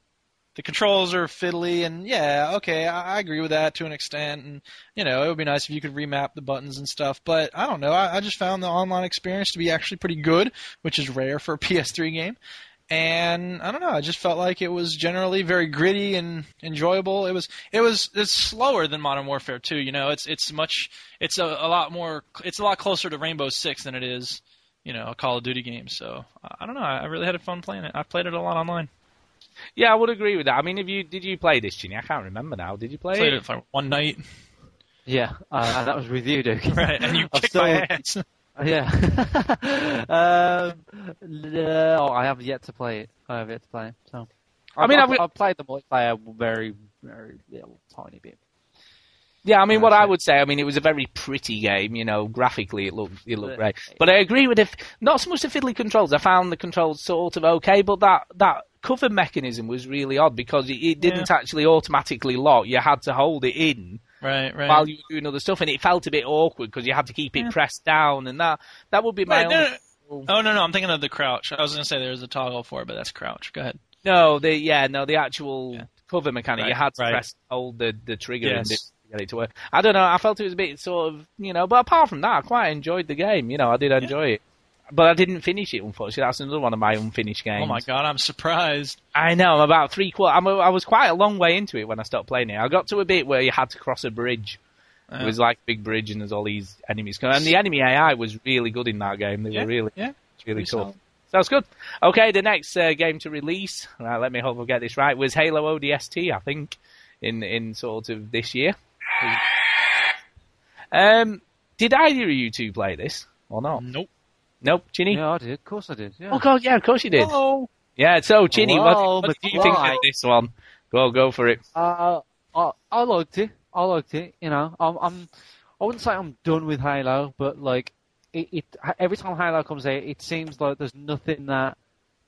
the controls are fiddly, and yeah, okay, I, I agree with that to an extent. And you know, it would be nice if you could remap the buttons and stuff. But I don't know. I, I just found the online experience to be actually pretty good, which is rare for a PS3 game. And I don't know. I just felt like it was generally very gritty and enjoyable. It was it was it's slower than Modern Warfare 2. You know, it's it's much it's a, a lot more it's a lot closer to Rainbow Six than it is, you know, a Call of Duty game. So I don't know. I I really had a fun playing it. I played it a lot online. Yeah, I would agree with that. I mean, if you did you play this, Chinny? I can't remember now. Did you play Played it? it for one night, Yeah, uh, that was with you, Duke. right? And you I've kicked still- my ass. Yeah. um, no, I have yet to play it. I have yet to play it. So. I mean, I've, I've- I've played the multiplayer very, very little, tiny bit. Yeah, I mean, what I would say, I mean, it was a very pretty game. You know, graphically, it looked it looked great. But I agree with if not so much the fiddly controls. I found the controls sort of okay, but that that cover mechanism was really odd because it, it didn't actually automatically lock. You had to hold it in Right, right. while you were doing other stuff, and it felt a bit awkward because you had to keep it pressed down, and that that would be my Wait, no, no, Oh no, no, I'm thinking of the crouch. I was gonna say there was a toggle for it, but that's crouch. Go ahead. No, the yeah, no, the actual Yeah. cover mechanic. you had to right. press hold the the trigger and Yes. To get it to work. I don't know. I felt it was a bit sort of you know, but apart from that, I quite enjoyed the game. You know, I did enjoy it, but I didn't finish it. Unfortunately, that's another one of my unfinished games. Oh my god, I'm surprised. I know. I'm about three quarter. I'm a, I was quite a long way into it when I stopped playing it. I got to a bit where you had to cross a bridge. Uh, It was like a big bridge, and there's all these enemies coming. And the enemy AI was really good in that game. They yeah, were really, yeah, really cool. solid. Sounds good. Okay, the next uh, game to release, let me hope I get this right, was Halo ODST, I think, in in sort of this year. Um, did either of you two play this or not? Nope. Nope, Chinny. Yeah, I did. Of course I did. Yeah. Oh god, yeah, of course you did. Oh, Yeah, so Chinny, Hello, what, what do you think of this one? Go, go for it. Uh, I, I liked it. I liked it. You know, I'm, I'm, I wouldn't say I'm done with Halo, but like, it, it every time Halo comes out, it seems like there's nothing that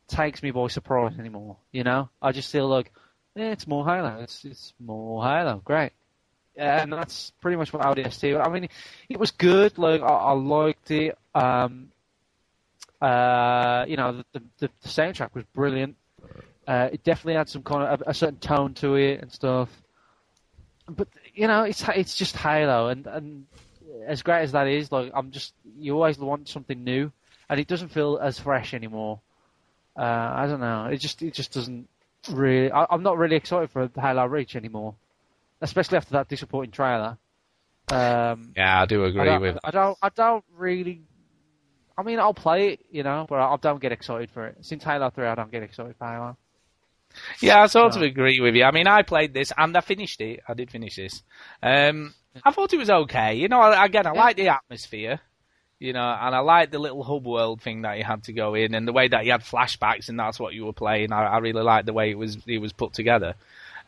takes me by surprise anymore. You know, I just feel like, yeah, it's more Halo. It's, it's more Halo. Great. And that's pretty much what ODST. I mean, it was good. Like, I, I liked it. Um, uh, you know, the, the, the soundtrack was brilliant. Uh, it definitely had some kind of a, a certain tone to it and stuff. But you know, it's it's just Halo, and and as great as that is, like I'm just you always want something new, and it doesn't feel as fresh anymore. Uh, I don't know. It just it just doesn't really. I, I'm not really excited for Halo Reach anymore, especially after that disappointing trailer. Um, Yeah, I do I agree don't, with. I don't. I don't really. I mean, I'll play it, you know, but I don't get excited for it. Since Halo Three, I don't get excited for Halo. Yeah, I sort of agree with you. I mean, I played this and I finished it. I did finish this. Um, I thought it was okay. You know, again, I Yeah. like the atmosphere. You know, and I like the little hub world thing that you had to go in, and the way that you had flashbacks, and that's what you were playing. I, I really liked the way it was it was put together.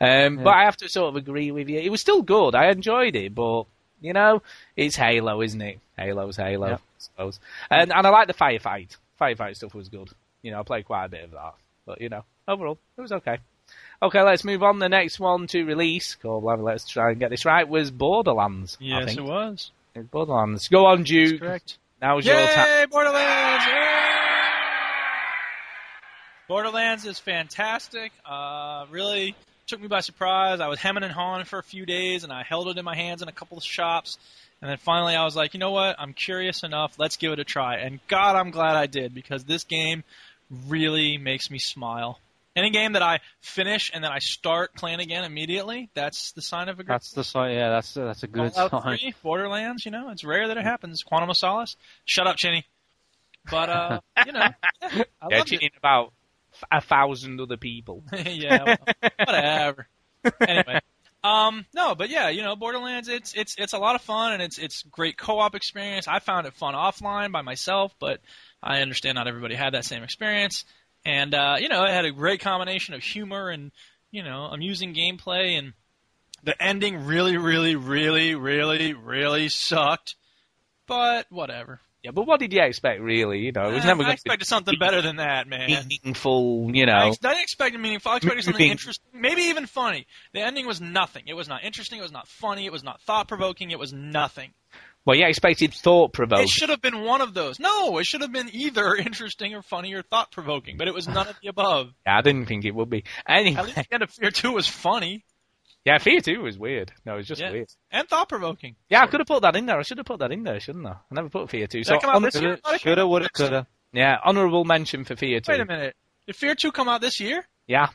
Um, Yeah. But I have to sort of agree with you. It was still good. I enjoyed it, but you know, it's Halo, isn't it? Halo's Halo, Yep. I suppose. And and I like the firefight. Firefight stuff was good. You know, I played quite a bit of that. But you know, overall, it was okay. Okay, let's move on. The next one to release, called let's try and get this right, was Borderlands. I yes, think. it was. It's Borderlands. Go on, That's Duke. correct. Now's your time. Yay, Borderlands! Yay! Borderlands is fantastic. Uh, really took me by surprise. I was hemming and hawing for a few days, and I held it in my hands in a couple of shops. And then finally, I was like, you know what? I'm curious enough. Let's give it a try. And God, I'm glad I did because this game really makes me smile. Any game that I finish and then I start playing again immediately, that's the sign of a great That's the sign. Yeah, that's that's a good Fallout sign. 3, Borderlands, you know, it's rare that it happens. Quantum of Solace. Shut up, Chinny. But uh, you know, yeah, I Yeah, loved cheating about f- a thousand other people. yeah, whatever. anyway, um, no, but yeah, you know, Borderlands, it's it's it's a lot of fun and it's it's great co-op experience. I found it fun offline by myself, but I understand not everybody had that same experience. And uh, you know, it had a great combination of humor and you know, amusing gameplay and the ending really, really, really, really, really sucked. But whatever. Yeah, but what did you expect, really? You know, it was Uh, never I expected something better than that, man. meaningful. You I, know, ex- I didn't expect meaningful. I expected something interesting, maybe even funny. The ending was nothing. It was not interesting. It was not funny. It was not thought provoking. It was nothing. well, you expected thought provoking. It should have been one of those. No, it should have been either interesting or funny or thought provoking, but it was none of the above. Yeah, I didn't think it would be. At least the end of Fear 2 was funny yeah, Fear Two was weird. No, it was just Yeah. weird. and thought provoking. Yeah, I could have put that in there. I should have put that in there, shouldn't I? I never put Fear Two. Did So, that hon- Shoulda, shoulda, woulda, coulda. yeah, honourable mention for Fear Two. Wait a minute. Did Fear 2 come out this year? Yeah,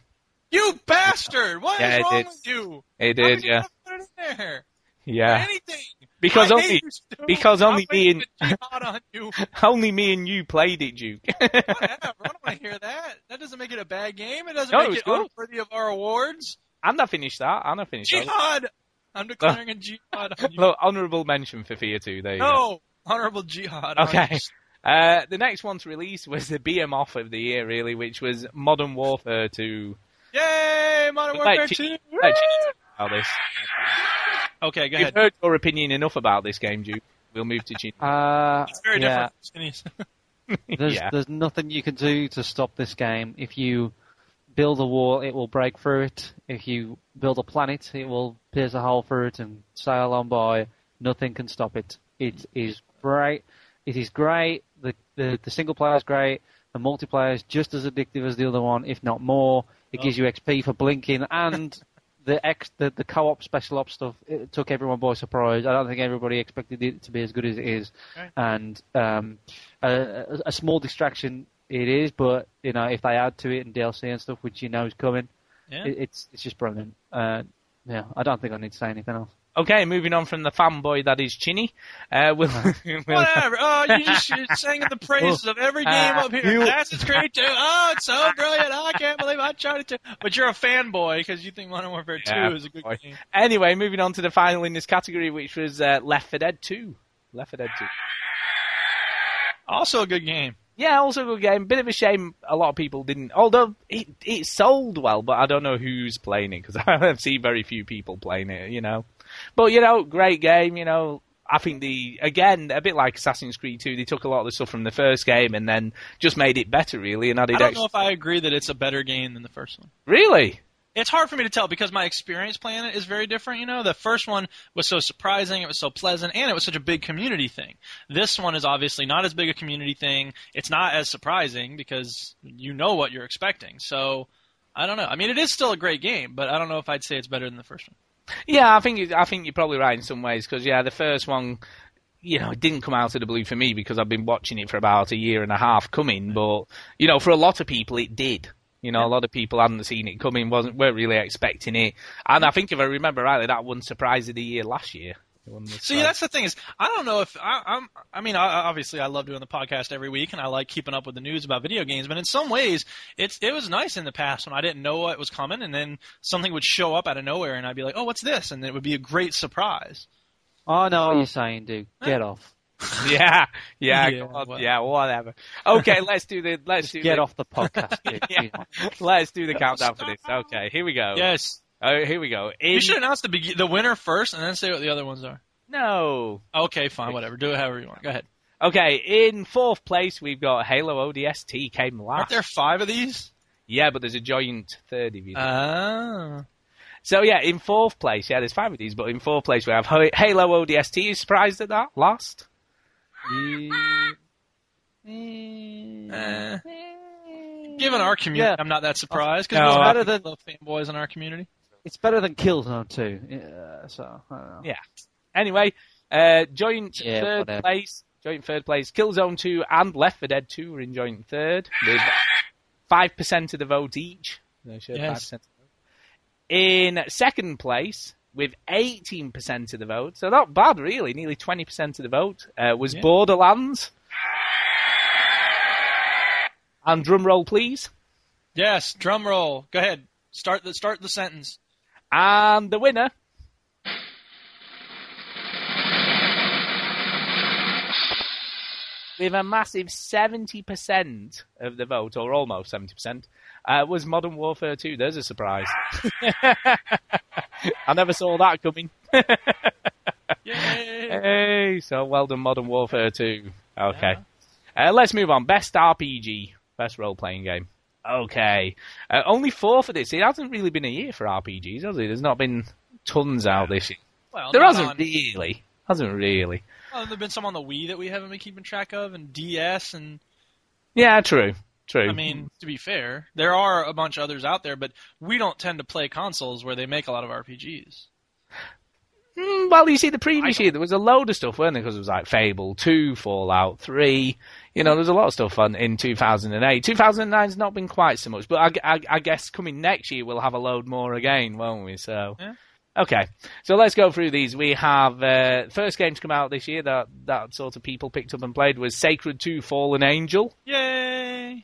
You bastard! What is Yeah, it wrong did. with you? it How did. could you Yeah, put it in there? yeah. Anything. Because I only you, because only me and- on you. only me and you played it, Duke. Whatever. I don't want to hear that. That doesn't make it a bad game. It doesn't No, make was it unworthy of our awards. And I finished that. And I finished that. Jihad. I'm declaring a jihad on. Look, honourable mention for Fear Two. There you go. No, honorable jihad. on Okay. Uh, the next one to release was the BM off of the year, really, which was Modern Warfare 2. Yay, Modern Let Warfare 2. let Chi- about this. Okay, go You've ahead. heard your opinion enough about this game, Duke. We'll move to Chin. Uh, It's very yeah, different. from there's yeah. there's nothing you can do to stop this game. If you build a wall, it will break through it. If you build a planet, it will pierce a hole through it and sail on by. Nothing can stop it. It is great. It is great. The the, the single player is great. The multiplayer is just as addictive as the other one, if not more. It Oh. gives you XP for blinking, and the ex the, the co-op special ops stuff it took everyone by surprise. I don't think everybody expected it to be as good as it is, Okay. and um, a- a small distraction it is, but you know if they add to it and DLC and stuff, which you know is coming, Yeah. it, it's it's just brilliant. Uh, yeah, I don't think I need to say anything else. Okay, moving on from the fanboy that is Chinny. Uh, we'll, we'll- Whatever. Oh, you just you're singing the praises of every game Uh, up here. you- That's great too. Oh, it's so brilliant. Oh, I can't believe I tried it too. But you're a fanboy because you think Modern Warfare 2 Yeah, is a good boy. game. Anyway, moving on to the final in this category, which was uh, Left 4 Dead 2. Left 4 Dead 2. Also a good game. Yeah, also a good game. Bit of a shame a lot of people didn't. Although it it sold well, but I don't know who's playing it because I don't see very few people playing it. You know, but you know, great game. You know, I think the again a bit like Assassin's Creed 2, they took a lot of the stuff from the first game and then just made it better, really, and added I don't extra. know if I agree that it's a better game than the first one. Really? It's hard for me to tell because my experience playing it is very different. You know, the first one was so surprising, it was so pleasant, and it was such a big community thing. This one is obviously not as big a community thing. It's not as surprising because you know what you're expecting. So, I don't know. I mean, it is still a great game, but I don't know if I'd say it's better than the first one. Yeah, I think it- I think you're probably right in some ways because yeah, the first one, you know, it didn't come out of the blue for me because I've been watching it for about a year and a half coming. But you know, for a lot of people, it did. You know, a lot of people hadn't seen it coming, wasn't weren't really expecting it. And I think if I remember rightly, that won surprise of the year last year. It won the See, uh, that's the thing is, I don't know if I, I'm. I mean, I, obviously, I love doing the podcast every week, and I like keeping up with the news about video games. But in some ways, it's it was nice in the past when I didn't know what was coming, and then something would show up out of nowhere, and I'd be like, "Oh, what's this?" And it would be a great surprise. I know what um, you're saying, dude. Get off. yeah, yeah, Yeah, come on, well. yeah, whatever. Okay, let's do the let's do Get the, off the podcast. Yeah. Let's do the countdown for this. Okay, here we go. Yes, Oh, here we go. In, you should announce the be- the winner first, and then say what the other ones are. no. Okay, fine, whatever. Do it however you want. Go ahead. Okay, in fourth place we've got Halo ODST came last. Aren't there five of these? Yeah, but there's a joint third if you. Ah, so yeah, in fourth place, yeah, there's five of these, but in fourth place we have Ho- Halo ODST. You surprised at that last? Eh. given our community, Yeah. I'm not that surprised No, because we I- have a lot of fanboys in our community. It's better than Killzone 2. Yeah, so, I don't know. Yeah. Anyway, uh, joint Yeah, third whatever. place, joint third place. Killzone 2 and Left 4 Dead 2 were in joint third with five percent of the vote each. They shared Yes. 5% of the vote. In second place, with 18% of the vote, so not bad really, nearly 20% of the vote, uh, was Yeah. Borderlands. And drum roll, please. Yes, drum roll. Go ahead. Start the start the sentence. And the winner. With a massive 70% of the vote, or almost 70%, uh, was Modern Warfare 2. There's a surprise. I never saw that coming. Yay! Hey, so well done, Modern Warfare 2. Okay. Uh, let's move on. Best RPG, best role playing game. Okay. Uh, only four for this. It hasn't really been a year for RPGs, has it? There's not been tons out this year. Well, There hasn't on- really. Hasn't really. Well, there've been some on the Wii that we haven't been keeping track of, and DS, and Yeah, true. True. I mean, to be fair, there are a bunch of others out there, but we don't tend to play consoles where they make a lot of RPGs. Mm, well, you see, the previous year there was a load of stuff, weren't there? Because it was like Fable 2, Fallout 3. You know, there's a lot of stuff on in 2008. 2009's not been quite so much, but I, I, I guess coming next year we'll have a load more again, won't we? So, Yeah. okay. So let's go through these. We have uh, first game to come out this year that that sort of people picked up and played was Sacred 2: Fallen Angel, Yay!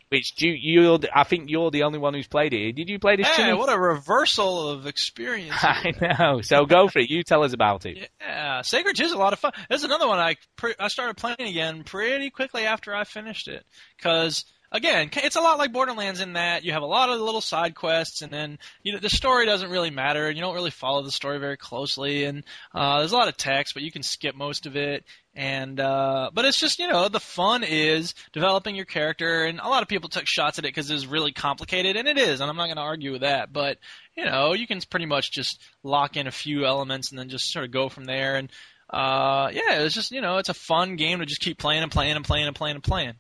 Which you, you're the- I think you're the only one who's played it. Did you play this? Hey, what a reversal of experience! I know. So go for it. You tell us about it. Yeah, Sacred 2 is a lot of fun. There's another one I pre- I started playing again pretty quickly after I finished it because again, it's a lot like Borderlands in that you have a lot of little side quests, and then you know the story doesn't really matter, and you don't really follow the story very closely, and uh, there's a lot of text, but you can skip most of it. And uh, but it's just you know the fun is developing your character, and a lot of people took shots at it because it's really complicated, and it is, and I'm not going to argue with that. But you know you can pretty much just lock in a few elements and then just sort of go from there. And uh, yeah, it's just you know it's a fun game to just keep playing and playing and playing and playing and playing.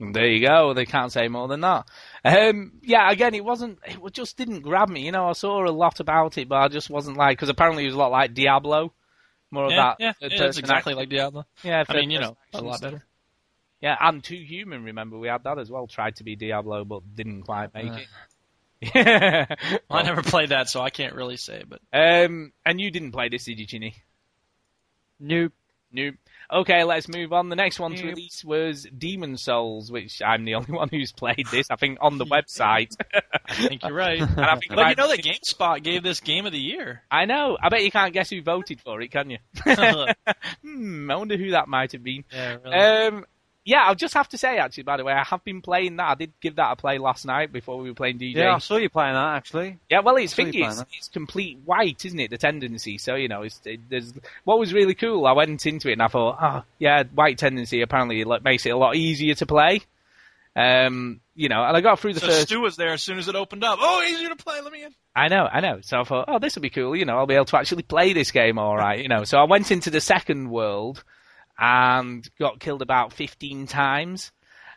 There you go. They can't say more than that. Um, yeah, again, it wasn't. It just didn't grab me. You know, I saw a lot about it, but I just wasn't like because apparently it was a lot like Diablo, more of that. yeah, it's person exactly like Diablo. Yeah, I mean, you know, a lot stuff. better. Yeah, and Too Human. Remember, we had that as well. Tried to be Diablo, but didn't quite make Uh, it. Yeah. I never played that, so I can't really say. But Um, and you didn't play this, did you, Chinny? Nope. Nope. Okay, let's move on. The next one to release was Demon's Souls, which I'm the only one who's played this. I think on the website. I think you're right. And I think but you know that GameSpot gave this Game of the Year. I know. I bet you can't guess who voted for it, can you? hmm, I wonder who that might have been. yeah, really. Um, yeah, I'll just have to say, actually, by the way, I have been playing that. I did give that a play last night before we were playing DJ. Yeah, I saw you playing that actually. Yeah, well, it's Saw you thinking playing it's, it's complete white, isn't it? The tendency. So you know, it's it, there's what was really cool. I went into it and I thought, oh yeah, white tendency apparently like, makes it a lot easier to play. Um, you know, and I got through the so first. Stu was there as soon as it opened up. Oh, easier to play. Let me in. I know, I know. So I thought, oh, this will be cool. You know, I'll be able to actually play this game, all right. You know, so I went into the second world and got killed about fifteen times.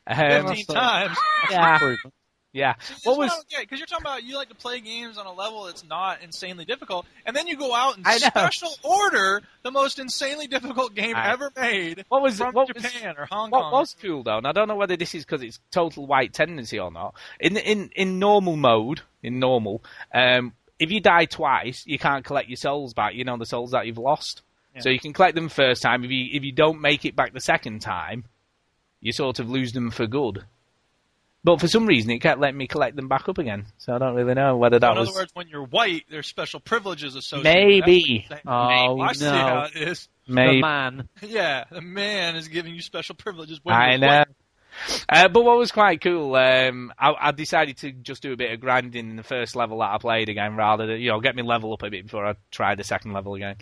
Um, Fifteen times. yeah, yeah. That's What what was Because you're talking about you like to play games on a level that's not insanely difficult, and then you go out and special order the most insanely difficult game I- ever made what was from what was Japan or Hong What Kong. was cool though, and I don't know whether this is because it's total white tendency or not. In in in normal mode, in normal, um, if you die twice, you can't collect your souls back. You know the souls that you've lost, so you can collect them first time. If you if you don't make it back the second time, you sort of lose them for good. But for some reason, it kept letting me collect them back up again. So I don't really know whether So that in was other words, when you're white, there's special privileges associated. maybe, That's what oh, you're. Oh I see no, how it is. the man. Yeah, the man is giving you special privileges. When I you're know. white. Uh, but what was quite cool, um, I, I decided to just do a bit of grinding in the first level that I played again, rather than you know get me level up a bit before I tried the second level again.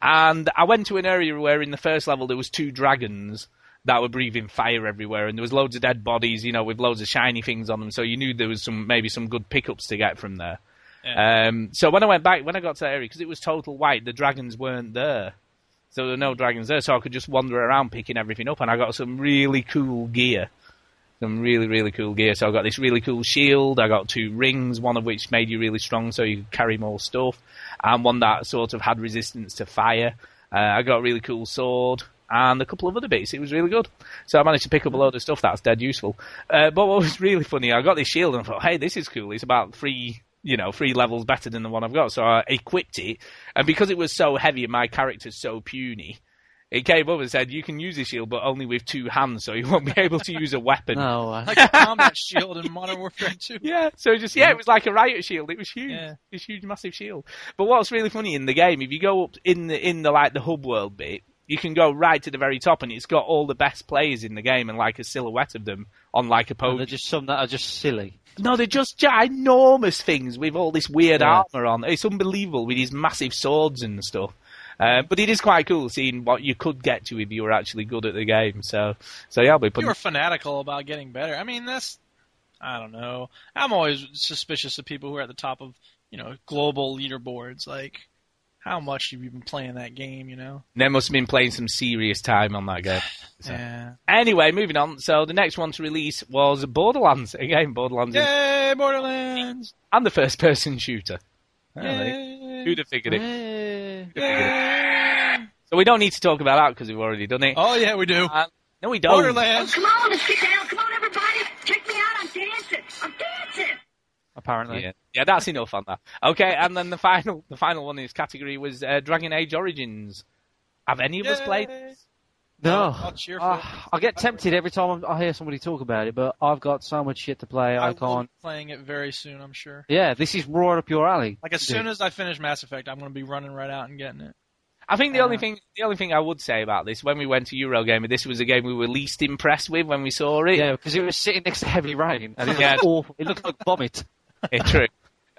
And I went to an area where in the first level there was two dragons that were breathing fire everywhere, and there was loads of dead bodies, you know, with loads of shiny things on them. So you knew there was some maybe some good pickups to get from there. Um, so when I went back, when I got to that area, because it was total white, the dragons weren't there. So there were no dragons there, so I could just wander around picking everything up, and I got some really cool gear. Some really, really cool gear. So I got this really cool shield, I got two rings, one of which made you really strong so you could carry more stuff, and one that sort of had resistance to fire. Uh, I got a really cool sword, and a couple of other bits. It was really good. So I managed to pick up a load of stuff that's dead useful. Uh, but what was really funny, I got this shield and I thought, hey, this is cool. It's about three, you know, three levels better than the one I've got. So I equipped it, and because it was so heavy and my character's so puny, it came up and said, you can use this shield, but only with two hands, so you won't be able to use a weapon. No, uh, like a combat shield in Modern Warfare 2. Yeah, so just yeah, it was like a riot shield. It was huge, Yeah. this huge, massive shield. But what's really funny in the game, if you go up in the in the like the hub world bit, you can go right to the very top, and it's got all the best players in the game and like a silhouette of them on like a and podium. they're just some that are just silly. No, they're just ginormous things with all this weird Yeah. armor on. It's unbelievable with these massive swords and stuff. Uh, but it is quite cool seeing what you could get to if you were actually good at the game. So, so yeah, I'll be Putting... You were fanatical about getting better. I mean, that's I don't know. I'm always suspicious of people who are at the top of you know global leaderboards. Like, how much have you been playing that game? You know. They must have been playing some serious time on that game. So. Yeah. Anyway, moving on. So the next one to release was Borderlands. Again, Borderlands is- Yay, Borderlands! and the first-person shooter. Oh, Yay. Who'd have figured it? Yay. So we don't need to talk about that because we've already done it. Oh yeah, we do. Uh, no, we don't. Oh, Borderlands. come on, let's get down. Apparently, Yeah, yeah, that's enough on that. Okay, and then the final, the final one in this category was uh, Dragon Age Origins. Have any of us played? Yay. no. I'll cheer for Ah, I get tempted every time I hear somebody talk about it, but I've got so much shit to play. I, I can't. be playing it very soon. I'm sure. Yeah, this is right up your alley. Like as soon as I finish Mass Effect, I'm going to be running right out and getting it. I think the only Uh, thing, the only thing I would say about this, when we went to Eurogamer, this was a game we were least impressed with when we saw it. Yeah, because it was sitting next to heavy rain, and it Yeah. awful. It looked like vomit. Yeah, true.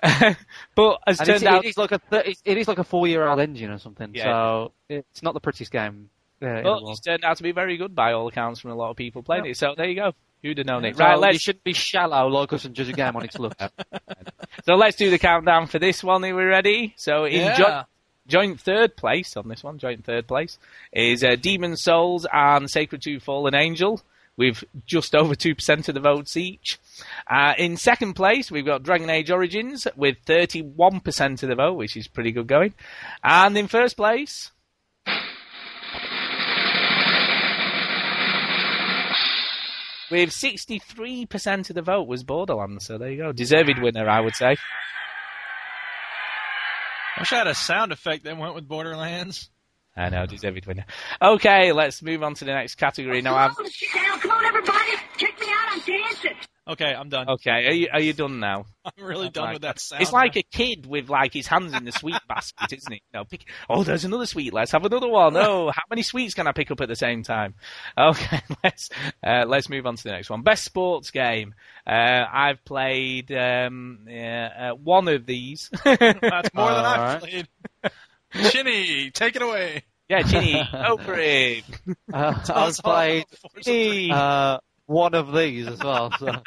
but as And turned it's, out, it is like a th- it is like a four year old engine or something. Yeah. So it's not the prettiest game. Yeah, in the but it's turned out to be very good by all accounts from a lot of people playing it. So there you go. Who'd have known it? So Right, you let's shouldn't be shallow like us and judge a game on its looks. so let's do the countdown for this one. Are we ready? So in Yeah. jo- joint third place on this one, joint third place is uh, Demon's Souls and Sacred Two Fallen Angel with just over two percent of the votes each. Uh, in second place, we've got Dragon Age Origins with thirty-one percent of the vote, which is pretty good going. And in first place, with 63% of the vote was Borderlands. So there you go. Deserved winner, I would say. I wish I had a sound effect that went with Borderlands. I know, deserved winner. Okay, let's move on to the next category. Now, I've. Come on, come on, everybody. Check me out. I'm dancing. Okay, I'm done. Okay, are you, are you done now? I'm really done Right. with that sound. It's like a kid with like his hands in the sweet basket, isn't it? No, pick. Oh, there's another sweet. Let's have another one. Oh, how many sweets can I pick up at the same time? Okay, let's uh, let's move on to the next one. Best sports game. Uh, I've played um, yeah, uh, one of these. That's more than I've Alright. played. Chinny, take it away. yeah, Chinny, go for it. Uh, I've us all played about Forza three. one of these as well. So.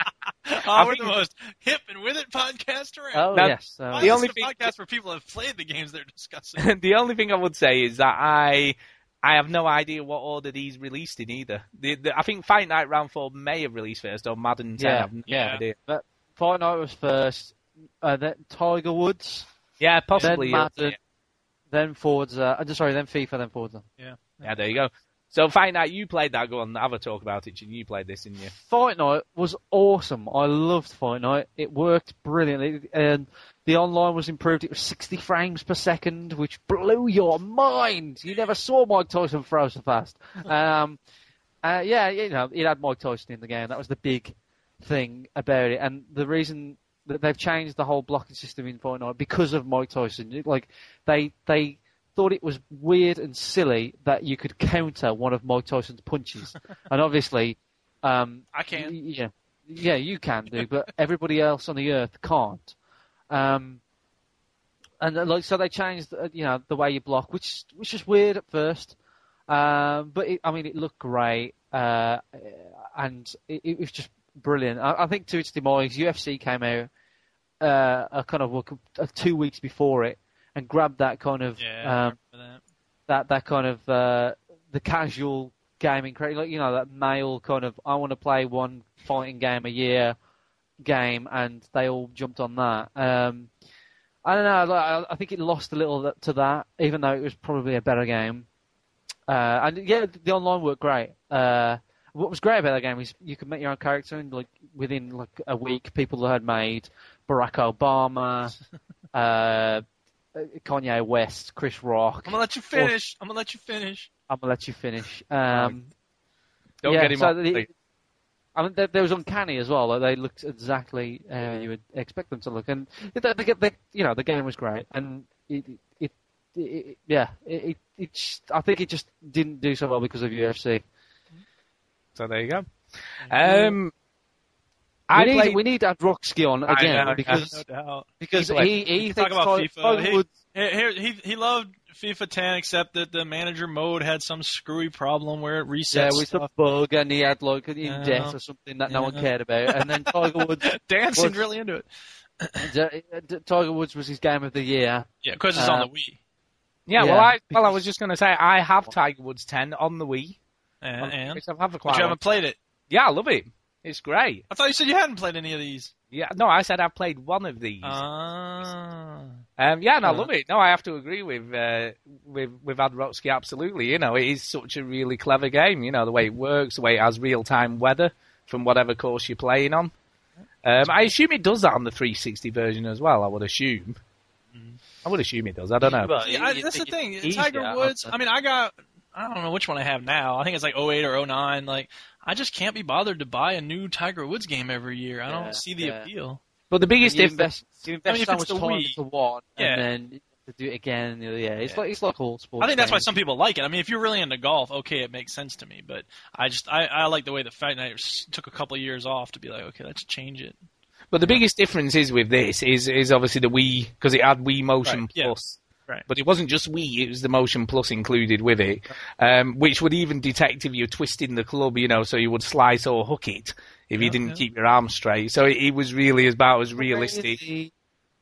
Oh, we're the most hip and with it podcast around. Oh Now, yes. Uh, the only thing- podcast where people have played the games they're discussing. the only thing I would say is that I I have no idea what order these released in either. The, the, I think Fight Night Round Four may have released first, or Madden 10. I Yeah, have no yeah. idea. Fight Night was first. Uh, then Tiger Woods, Yeah, then possibly. yeah. Madden, then Forza. Uh, sorry, then FIFA, then Forza. Yeah, there you go. So Fight Night, you played that. Go on, have a talk about it. You played this, didn't you? Fight Night was awesome. I loved Fight Night. It worked brilliantly, and the online was improved. It was 60 frames per second, which blew your mind. You never saw Mike Tyson throw so fast. Um, uh, yeah, you know, it had Mike Tyson in the game. That was the big thing about it, and the reason that they've changed the whole blocking system in Fight Night because of Mike Tyson. Like they they thought it was weird and silly that you could counter one of Mike Tyson's punches, and obviously. Um, I can. Yeah, yeah, you can do, but everybody else on the earth can't. Um, and uh, like so, they changed, uh, you know, the way you block, which which is weird at first. Um, but it, I mean, it looked great, uh, and it, it was just brilliant. I, I think to its demise, UFC came out uh, a kind of like, uh, two weeks before it and grabbed that kind of Yeah, um, that. that that kind of uh, the casual gaming craze, like you know that male kind of I want to play one fighting game a year game, and they all jumped on that. Um, I don't know. like, I, I think it lost a little to that, even though it was probably a better game. Uh, and yeah, the online worked great. Uh, what was great about that game is you could make your own character, and like within like a week, people had made Barack Obama, uh, Kanye West, Chris Rock. I'm gonna let you finish. I'm gonna let you finish. I'm gonna let you finish. Um, Don't yeah, get him so off. the- please. I mean, there, there was uncanny as well. Like they looked exactly how you would expect them to look, and the, the, the, you know the game was great, and it, it, it, it yeah, it, it, it just, I think it just didn't do so well because of UFC. So there you go. Um, I we need played. we need to have Rocksky on again know, because No because People like- he he thinks about Ti- FIFA. Tiger He- Woods- Here, here, he he loved FIFA 10, except that the manager mode had some screwy problem where it resets yeah, with stuff. the bug, and he had like an Yeah. index or something that no one cared about, and then Tiger Woods, Dan seemed was- really into it. uh, Tiger Woods was his game of the year. Yeah, because it's on Uh, the Wii. yeah, well, yeah, I well, I was just going to say I have Tiger Woods 10 on the Wii. And, and I've had for but quite you a long haven't played it. Yeah, I love it. It's great. I thought you said you hadn't played any of these. Yeah, no, I said I've played one of these. Ah. Um, yeah, and I Uh, love it. No, I have to agree with uh, with with Adrotsky absolutely. You know, it is such a really clever game. You know, the way it works, the way it has real time weather from whatever course you're playing on. Um, I assume it does that on the 360 version as well. I would assume. I would assume it does. I don't know. Well, See, I, that's the thing. Tiger Woods. I mean, I got. I don't know which one I have now. I think it's like 08 or 09. Like, I just can't be bothered to buy a new Tiger Woods game every year. I Yeah, don't see the yeah. appeal. But the biggest you difference. invest, you I invest mean, if so it's much the time Wii- into one, Yeah. and then to do it again. Yeah, it's Yeah. like it's like all sports. I think that's why some people like it. I mean, if you're really into golf, okay, it makes sense to me. But I just I, I like the way the Fight Night took a couple of years off to be like, okay, let's change it. But the biggest difference is with this is is obviously the Wii because it had Wii Motion Right, yeah. Plus. Right. But it wasn't just Wii; it was the Motion Plus included with it, um, which would even detect if you're twisting the club, you know, so you would slice or hook it if you Yeah, didn't yeah. keep your arms straight. So it, it was really about as realistic. Crazy.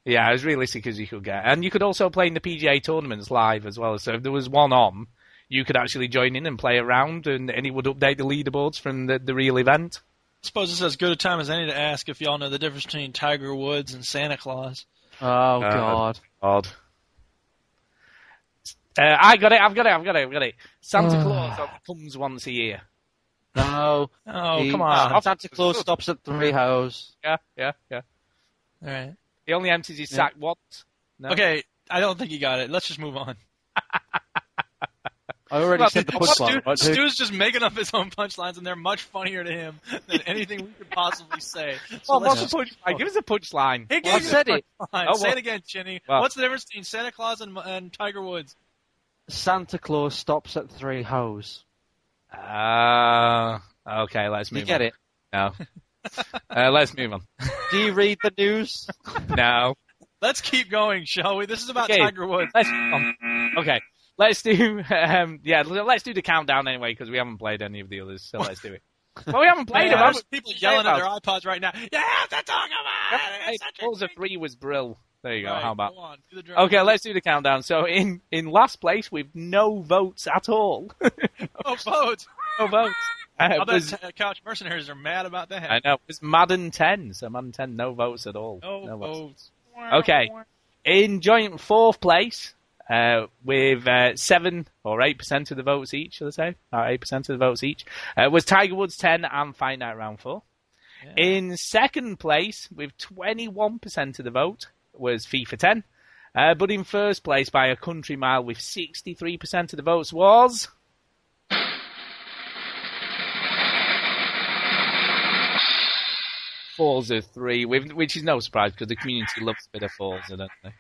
Yeah, as realistic as you could get. And you could also play in the PGA tournaments live as well. So if there was one on, you could actually join in and play around, and, and it would update the leaderboards from the, the real event. I suppose it's as good a time as any to ask if y'all know the difference between Tiger Woods and Santa Claus. Oh God. Odd. Uh, I got it. I've got it. I've got it. I've got it. Santa Claus comes once a year. No. Oh, the- come on. uh, Santa Claus stops at three hoes. Yeah, yeah, yeah. All right. He only empties his Yeah. sack once. No? Okay, I don't think you got it. Let's just move on. I already Well, said the Stu, punchline. right, dude? Stu's just making up his own punchlines, and they're much funnier to him than anything we could possibly say. So Well, what's the punchline? Give us a punchline. He Well, gave I you said the it. punchline. Oh, Say it again, Chinny. Well. What's the difference between Santa Claus and, and Tiger Woods? Santa Claus stops at three hoes. Ah, okay, let's move You get on. it? No. uh, let's move on. Do you read the news? No. Let's keep going, shall we? This is about Okay. Tiger Woods. Let's um, okay. Let's do um yeah. Let's do the countdown anyway because we haven't played any of the others. So let's do it. Well, we haven't played Man, them. there's haven't people yelling at their iPods right now. Yeah, have to talk about it. we? It's such a three was brill. There you go. Right, How about? Go on, do the drum. Okay, let's do the countdown. So in in last place with no votes at all. Oh, votes. no votes. Uh, I bet t- Couch Mercenaries are mad about that. I know. It was Madden 10. So Madden 10, no votes at all. No, No votes. votes. Okay. In joint fourth place, uh, with uh, seven or eight percent of the votes each, let's say, or eight percent of the votes each, uh, was Tiger Woods ten and Fight Night Round Four. Yeah. In second place, with twenty one percent of the vote, was FIFA ten. Uh, but in first place by a country mile with 63% of the votes was Forza 3, which is no surprise because the community loves a bit of Forza, don't they?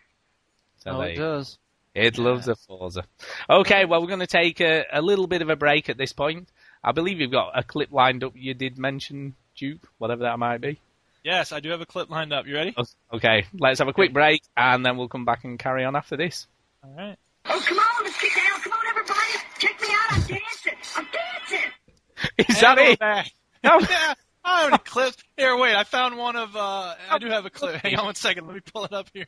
So oh, it does. It loves a Forza. Okay, well, we're going to take a, a little bit of a break at this point. I believe you've got a clip lined up you did mention, Duke, whatever that might be. Yes, I do have a clip lined up. You ready? Okay, let's have a quick break and then we'll come back and carry on after this. All right. Oh, come on, let's get down. Come on, everybody. Check me out. I'm dancing. I'm dancing. Is that And we're it? No. yeah, I have any clips. Here, wait. I found one of. uh I do have a clip. Hang on one second. Let me pull it up here.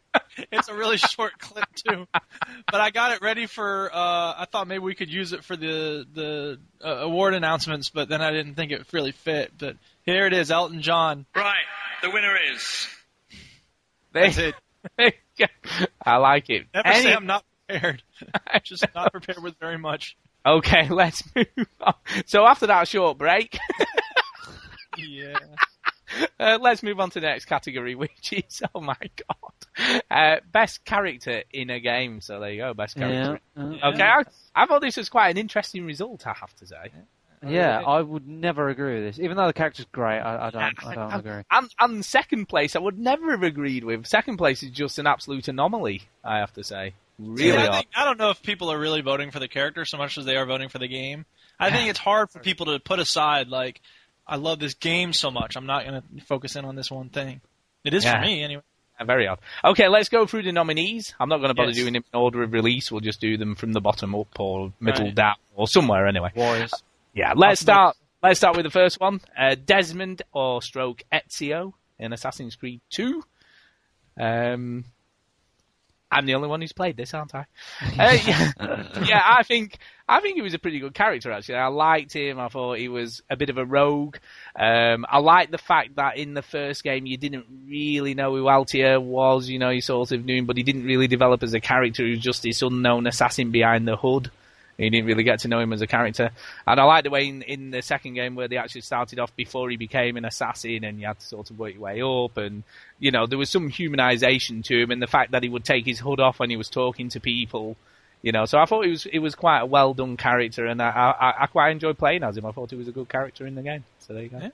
It's a really short clip too, but I got it ready for. uh I thought maybe we could use it for the the uh, award announcements, but then I didn't think it really fit. But here it is, Elton John. Right, the winner is. That's it. I like it. Never Any- say I'm not prepared. I'm just not prepared with very much. Okay, let's move on. So after that short break, Yeah. uh, let's move on to the next category, which is, oh my god, uh, best character in a game. So there you go, best character. Yeah. uh, Yeah. Okay, I, I thought this was quite an interesting result, I have to say. Yeah, I would never agree with this. Even though the character's great, I, I don't. I don't And- agree. And, and second place, I would never have agreed with. Second place is just an absolute anomaly, I have to say. Really See, I, think, I don't know if people are really voting for the character so much as they are voting for the game. I think it's hard for people to put aside like, I love this game so much. I'm not going to focus in on this one thing. It is Yeah. for me anyway. Uh, Very odd. Okay, let's go through the nominees. I'm not going to bother Yes. doing them in order of release. We'll just do them from the bottom up or middle Right. down or somewhere anyway. Warriors. Yeah, let's start. Let's start with the first one. Uh, Desmond or stroke Ezio in Assassin's Creed 2. Um, I'm the only one who's played this, aren't I? Uh, yeah, yeah, I think I think he was a pretty good character actually. I liked him. I thought he was a bit of a rogue. Um, I liked the fact that in the first game you didn't really know who Altair was. You know, you sort of knew him, but he didn't really develop as a character. He was just this unknown assassin behind the hood. You didn't really get to know him as a character. And I like the way in, in the second game where they actually started off before he became an assassin and you had to sort of work your way up and, you know, there was some humanization to him and the fact that he would take his hood off when he was talking to people, you know. So I thought he was, it was quite a well done character and I, I, I quite enjoyed playing as him. I thought he was a good character in the game. So there you go. Yeah.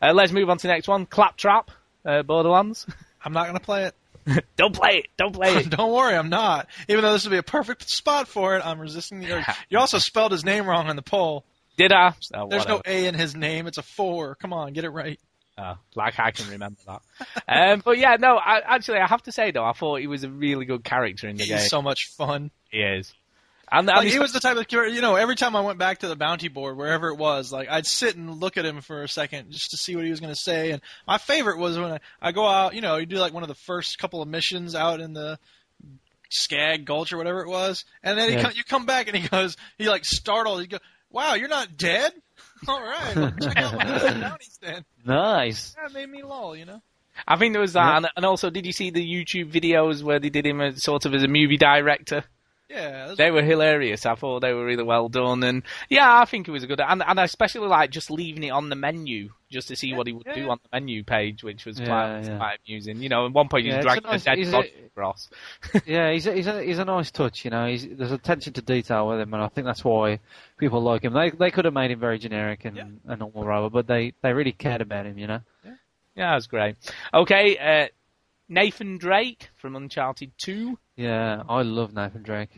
Uh, let's move on to the next one. Claptrap, uh, Borderlands. I'm not going to play it. Don't play it. Don't play it. Don't worry, I'm not. Even though this would be a perfect spot for it, I'm resisting the urge. You also spelled his name wrong on the poll. Did I? Oh, There's whatever. no A in his name. It's a four. Come on, get it right. Oh, like I can remember that. um, but yeah, no, I, actually, I have to say though, I thought he was a really good character in the He's game. so much fun. he is. And Like, he's- he was the type of you know, every time I went back to the bounty board, wherever it was, like, I'd sit and look at him for a second just to see what he was going to say. And my favorite was when I, I go out, you know, you do like one of the first couple of missions out in the Skag Gulch or whatever it was. And then he Yeah. come, you come back and he goes, he like startled, he goes, wow, you're not dead? All right, well, check out my bounties then. Nice. That made me lol, you know? I think there was uh, that, and, and also, did you see the YouTube videos where they did him as, sort of as a movie director? Yeah, They were hilarious. I thought they were really well done, and yeah, I think it was a good. And, and I especially like just leaving it on the menu just to see what he would yeah, do yeah. on the menu page, which was Yeah, quite, yeah. quite amusing. You know, at one point Yeah, he's dragging a nice- a dead body across. yeah, he's a, he's a he's a nice touch. You know, he's, there's attention to detail with him, and I think that's why people like him. They they could have made him very generic and Yeah. a normal robot, but they they really cared about him. You know. Yeah, that's great. Okay, uh, Nathan Drake from Uncharted Two. Yeah, I love Nathan Drake.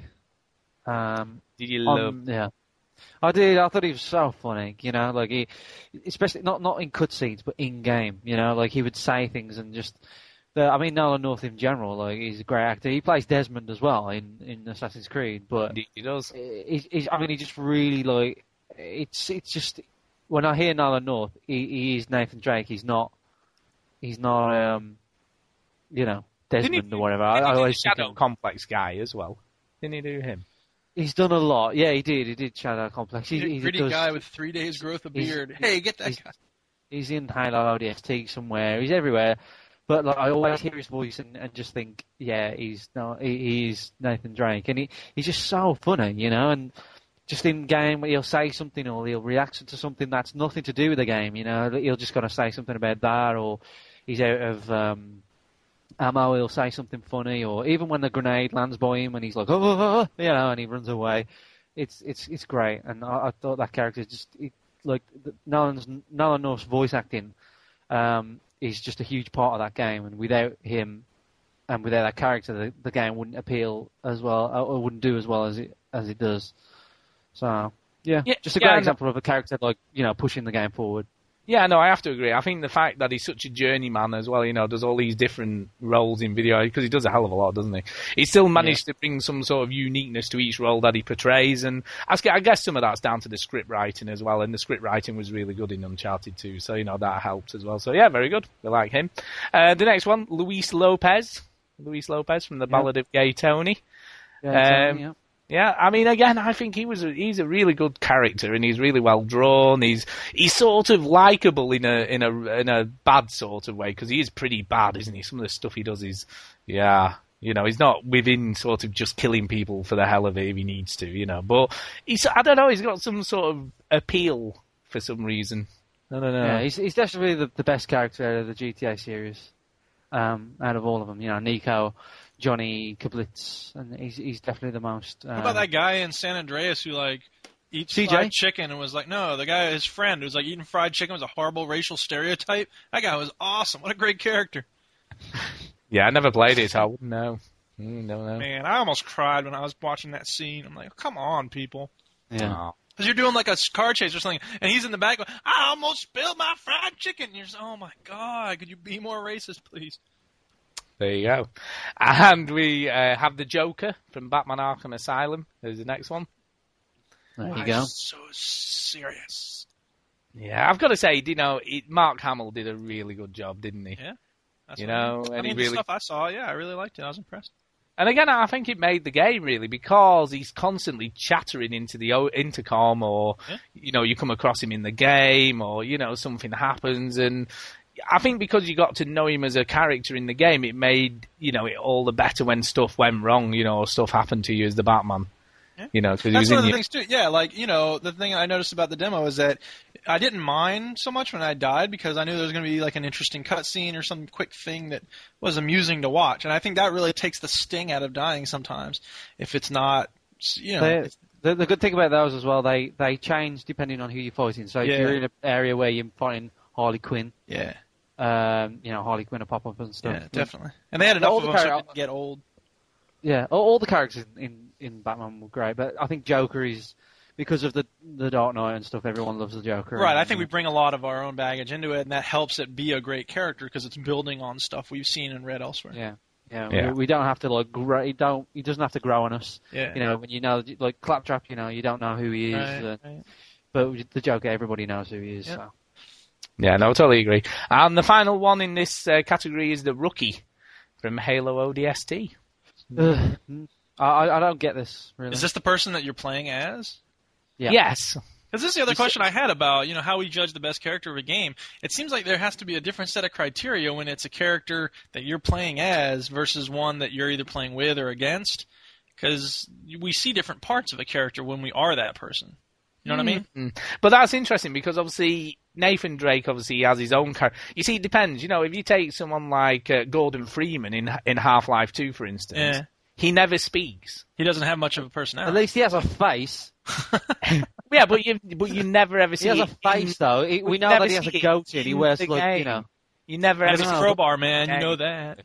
Um, Did you love? yeah, I did. I thought he was so funny. You know, like he, especially not not in cutscenes, but in game. You know, like he would say things and just. The, I mean, Nolan North in general, like he's a great actor. He plays Desmond as well in, in Assassin's Creed, but Indeed, he does. he's, he's, I mean, he just really like it's it's just when I hear Nolan North, he, he is Nathan Drake. He's not he's not um you know Didn't he Desmond or whatever. I, Didn't I he do always think Shadow Complex guy as well. Didn't he do him? he's done a lot. Yeah, he did. He did Shadow Complex. He, he gritty does, guy with three days growth of beard. Hey, get that he's- guy. he's in High Halo ODST somewhere. He's everywhere. But like, I always hear his voice and, and just think, yeah, he's no, he, he's Nathan Drake, and he he's just so funny, you know. And just in game, he'll say something or he'll react to something that's nothing to do with the game, you know. He'll just kind of say something about that, or he's out of um, ammo, he'll say something funny, or even when the grenade lands by him and he's like, oh, oh, oh," you know, and he runs away. It's it's it's great, and I, I thought that character just it, like Nolan's Nolan North's voice acting um, is just a huge part of that game, and without him and without that character, the, the game wouldn't appeal as well, uh, or wouldn't do as well as it as it does. So yeah, Yeah, just a yeah, great example of a character like you know pushing the game forward. Yeah, no, I have to agree. I think the fact that he's such a journeyman as well, you know, does all these different roles in video because he does a hell of a lot, doesn't he? He still managed to bring some sort of uniqueness to each role that he portrays, and I guess some of that's down to the script writing as well. And the script writing was really good in Uncharted 2, so you know that helps as well. So yeah, very good. We like him. Uh, the next one, Luis Lopez. Luis Lopez from the Yeah. Ballad of Gay Tony. Yeah, Um, so, yeah. I mean, again, I think he was a, he's a really good character, and he's really well drawn. He's he's sort of likable in a in a in a bad sort of way because he is pretty bad, isn't he? Some of the stuff he does is, yeah, you know, he's not within sort of just killing people for the hell of it if he needs to, you know. But he's I don't know, he's got some sort of appeal for some reason. I don't know. Yeah, he's, he's definitely the, the best character out of the GTA series. Um, out of all of them, you know, Nico, Johnny Klebitz, and he's he's definitely the most. Uh, What about that guy in San Andreas who like eats CJ? fried chicken and was like, no, the guy, his friend, who was like eating fried chicken was a horrible racial stereotype. That guy was awesome. What a great character. yeah, I never played it, so I wouldn't know. Mm, don't. Man, I almost cried when I was watching that scene. I'm like, come on, people. Yeah. Because you're doing like a car chase or something, and he's in the back going, I almost spilled my fried chicken. And you're just, oh my god, could you be more racist, please? There you go. And we uh, have the Joker from Batman Arkham Asylum. There's the next one. There Why you go. So serious. Yeah, I've got to say, you know, it, Mark Hamill did a really good job, didn't he? Yeah. That's You what I know, mean. I and he mean, the really- stuff I saw, yeah, I really liked it. I was impressed. And again, I think it made the game really because he's constantly chattering into the intercom, or Yeah. you know, you come across him in the game, or you know, something happens, and I think because you got to know him as a character in the game, it made you know it all the better when stuff went wrong, you know, or stuff happened to you as the Batman. Yeah. You know, because he That's was one of the your, things too. Yeah, like you know, the thing I noticed about the demo is that I didn't mind so much when I died because I knew there was going to be like an interesting cutscene or some quick thing that was amusing to watch, and I think that really takes the sting out of dying sometimes if it's not, you know, They- it's- the, the good thing about those as well, they they change depending on who you're fighting. So if you're in an area where you're fighting Harley Quinn, yeah, um, you know Harley Quinn will pop up and stuff. yeah, definitely. And they had enough All of the them so char- it didn't get old. Yeah, all, all the characters in, in Batman were great, but I think Joker is because of the the Dark Knight and stuff. Everyone loves the Joker. Right, I think we bring a lot of our own baggage into it, and that helps it be a great character because it's building on stuff we've seen and read elsewhere. Yeah, yeah. Yeah. We, we don't have to like grow. He don't. He doesn't have to grow on us. Yeah. You know, when you know, like Claptrap, you know, you don't know who he is, Right, uh, right. but the Joker, everybody knows who he is. Yep. So. Yeah, no, I totally agree. And the final one in this uh, category is the rookie from Halo ODST. I I I don't get this really. Is this the person that you're playing as? Yeah. Yes, Because this is the other question I had about, you know, how we judge the best character of a game. It seems like there has to be a different set of criteria when it's a character that you're playing as versus one that you're either playing with or against. because we see different parts of a character when we are that person. You know what I mean? But that's interesting because obviously Nathan Drake obviously has his own character. You see, it depends. You know, if you take someone like uh, Gordon Freeman in in Half Life Two, for instance, Yeah. he never speaks. He doesn't have much of a personality. At least he has a face. Yeah, but you but you never ever see. He has a it in- face though. He- we we know that he has a it goatee he wears the like you know. You never He ever has a see crowbar, man. You know that.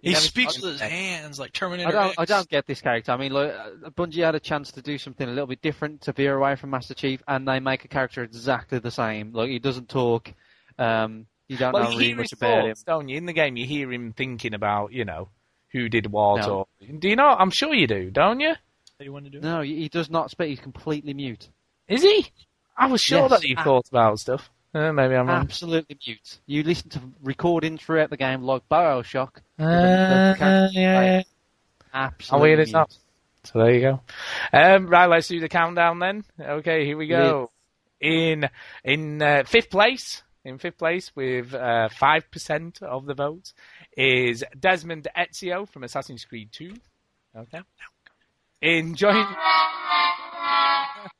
He speaks with his hands like Terminator. I don't. I X. don't get this character. I mean, look, uh, Bungie had a chance to do something a little bit different to veer away from Master Chief, and they make a character exactly the same. Like he doesn't talk. Um, you don't Well, know you really much his about him. don't you? In the game, you hear him thinking about, you know, who did what, No. or do you know? I'm sure you do, don't you? What you want to do? No, he he does not speak. He's completely mute. Is he? I was sure Yes. that he thought about stuff. Uh, maybe I'm wrong. Absolutely mute. You listen to recordings throughout the game, like Bioshock. Uh, character yeah, yeah. Absolutely weird is mute. that? So there you go. Um, right, let's do the countdown then. Okay, here we go. In in uh, fifth place, in fifth place with uh, five percent of the votes is Desmond Ezio from Assassin's Creed Two. Okay. In joint.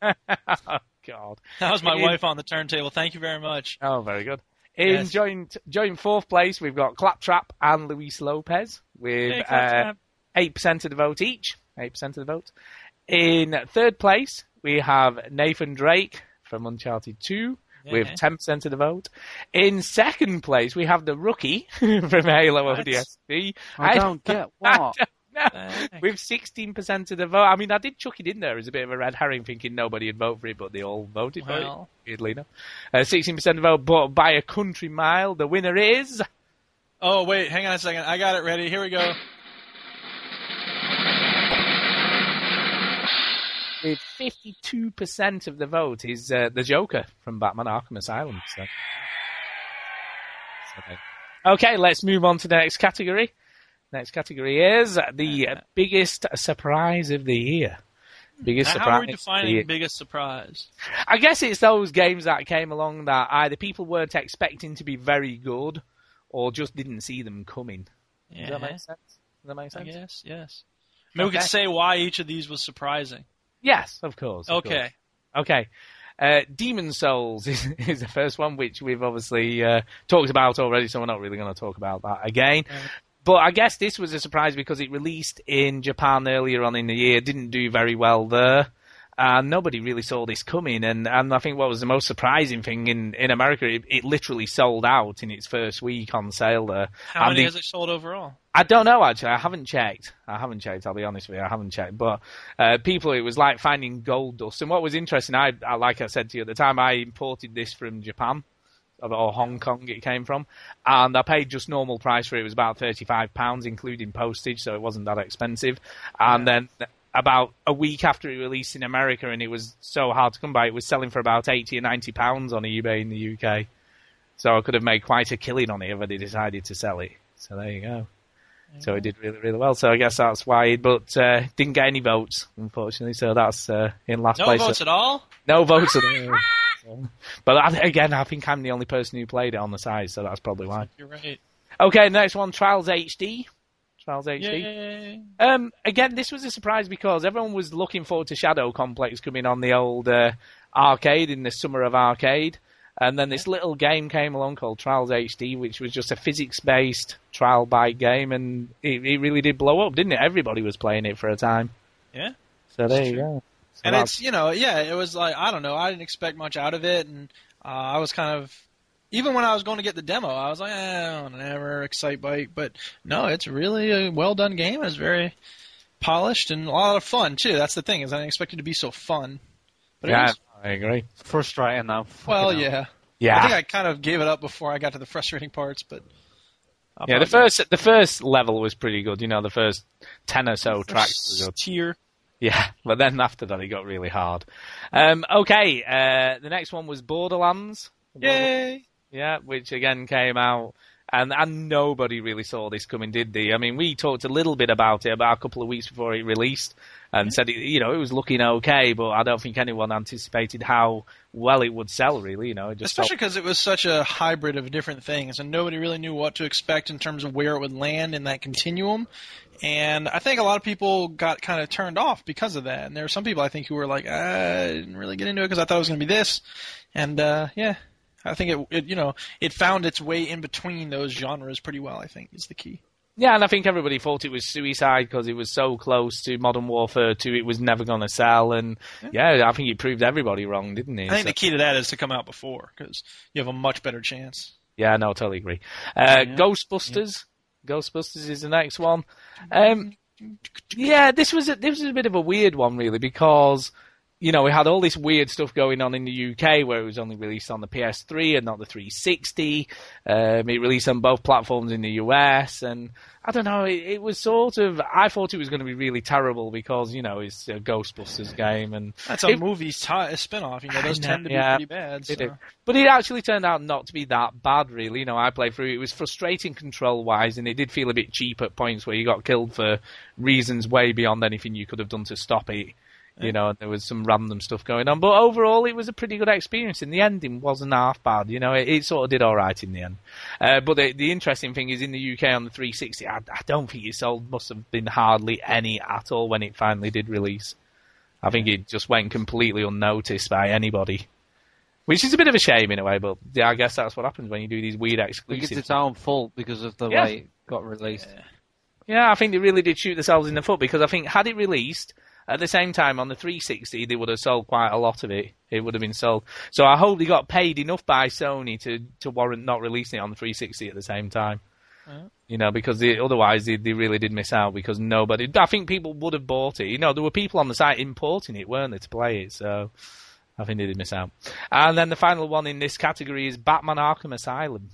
God. That was my In- wife on the turntable. Thank you very much. Oh, very good. In Yes. joint joint fourth place, we've got Claptrap and Luis Lopez with Hey, uh, eight percent of the vote each. Eight percent of the vote. In third place, we have Nathan Drake from Uncharted Two with ten percent of the vote. In second place, we have the rookie from Halo What? ODST. I don't get I what. don't know. Thanks. With sixteen percent of the vote. I mean, I did chuck it in there as a bit of a red herring, thinking nobody would vote for it, but they all voted for it. Well, Weirdly enough, Uh, sixteen percent of the vote, but by a country mile, the winner is. oh wait, hang on a second. I got it ready. Here we go. with 52% of the vote is uh, the Joker from Batman Arkham Asylum. So, Okay, let's move on to the next category. Next category is the biggest surprise of the year. Biggest surprise. how are we defining biggest surprise? I guess it's those games that came along that either people weren't expecting to be very good or just didn't see them coming. Does that make sense? Does that make sense? Yes. Yes. Maybe we Okay. could say why each of these was surprising. Yes, of course. of course. Okay. Okay. Uh, Demon's Souls is, is the first one, which we've obviously uh, talked about already, so we're not really going to talk about that again. But I guess this was a surprise because it released in Japan earlier on in the year, didn't do very well there, and nobody really saw this coming. And, and I think what was the most surprising thing in, in America, it, it literally sold out in its first week on sale there. How And many has it sold overall? I don't know actually. I haven't checked. I haven't checked. I'll be honest with you. I haven't checked. But uh, people, it was like finding gold dust. And what was interesting, I, I like I said to you at the time, I imported this from Japan or- Hong Kong. It came from, and I paid just normal price for it. It was about thirty-five pounds, including postage, so it wasn't that expensive. And then about a week after it released in America, and it was so hard to come by, it was selling for about eighty or ninety pounds on eBay in the UK. So I could have made quite a killing on it if I decided to sell it. So there you go. So it did really, really well. So I guess that's why, but uh, didn't get any votes, unfortunately. So that's uh, in last No place. votes at all. No votes at all. But I, again, I think I'm the only person who played it on the side, so that's probably why. You're right. Okay, next one, Trials HD. Trials HD. Um, again, this was a surprise because everyone was looking forward to Shadow Complex coming on the old uh, arcade in the summer of arcade. And then this little game came along called Trials HD, which was just a physics-based trial bike game, and it, it really did blow up, didn't it? Everybody was playing it for a time. Yeah. So there you go. And it's you know yeah it was like I don't know I didn't expect much out of it and uh, I was kind of even when I was going to get the demo I was like eh, whatever Excitebike but no it's really a well done game it's very polished and a lot of fun too that's the thing is I didn't expect it to be so fun but it yeah, was, I agree. Frustrating though. well Fucking hell. yeah Yeah, I think I kind of gave it up before I got to the frustrating parts but I'll yeah. The first, the first level was pretty good. You know, the first ten or so tracks. Good. tier Yeah, but then after that, it got really hard. Um, okay, uh, the next one was Borderlands. yay Yeah, which again came out And and nobody really saw this coming, did they? I mean, we talked a little bit about it about a couple of weeks before it released, and said it, you know it was looking okay, but I don't think anyone anticipated how well it would sell. Really, you know, it just Especially felt- because it was such a hybrid of different things, and nobody really knew what to expect in terms of where it would land in that continuum. And I think a lot of people got kind of turned off because of that. And there were some people I think who were like, I didn't really get into it because I thought it was going to be this. And uh, yeah, I think it, it, you know, it found its way in between those genres pretty well. I think is the key. Yeah, and I think everybody thought it was suicide because it was so close to Modern Warfare 2, it was never going to sell. And yeah. I think it proved everybody wrong, didn't it? I think So- the key to that is to come out before because you have a much better chance. yeah, no, totally agree. Uh, Ghostbusters. Ghostbusters is the next one. Um, yeah, this was a, this was a bit of a weird one, really, because you know we had all this weird stuff going on in the UK where it was only released on the PS3 and not the 360. Um, it released on both platforms in the US, and I don't know. It, it was sort of I thought it was going to be really terrible because you know it's a Ghostbusters game, and That's a It- movie ti a spin-off. You know, those know, tend to be pretty bad. So. But it actually turned out not to be that bad, really. You know, I played through it. It was frustrating control wise, and it did feel a bit cheap at points where you got killed for reasons way beyond anything you could have done to stop it. You know, and there was some random stuff going on. But overall, it was a pretty good experience, and the ending wasn't half bad. You know, it, it sort of did all right in the end. Uh, but the, the interesting thing is, in the UK on the 360, I, I don't think it sold. Must have been hardly any at all when it finally did release. I think it just went completely unnoticed by anybody. Which is a bit of a shame in a way, but yeah, I guess that's what happens when you do these weird I think it's exclusives. its own fault because of the Yeah. way it got released. Yeah, I think they really did shoot themselves in the foot because I think had it released at the same time on the 360, they would have sold quite a lot of it. It would have been sold. So I hope they got paid enough by Sony to, to warrant not releasing it on the 360 at the same time. You know, because they, otherwise they, they really did miss out because nobody. I think people would have bought it. You know, there were people on the site importing it, weren't there, to play it? So I think they did miss out. And then the final one in this category is Batman Arkham Asylum.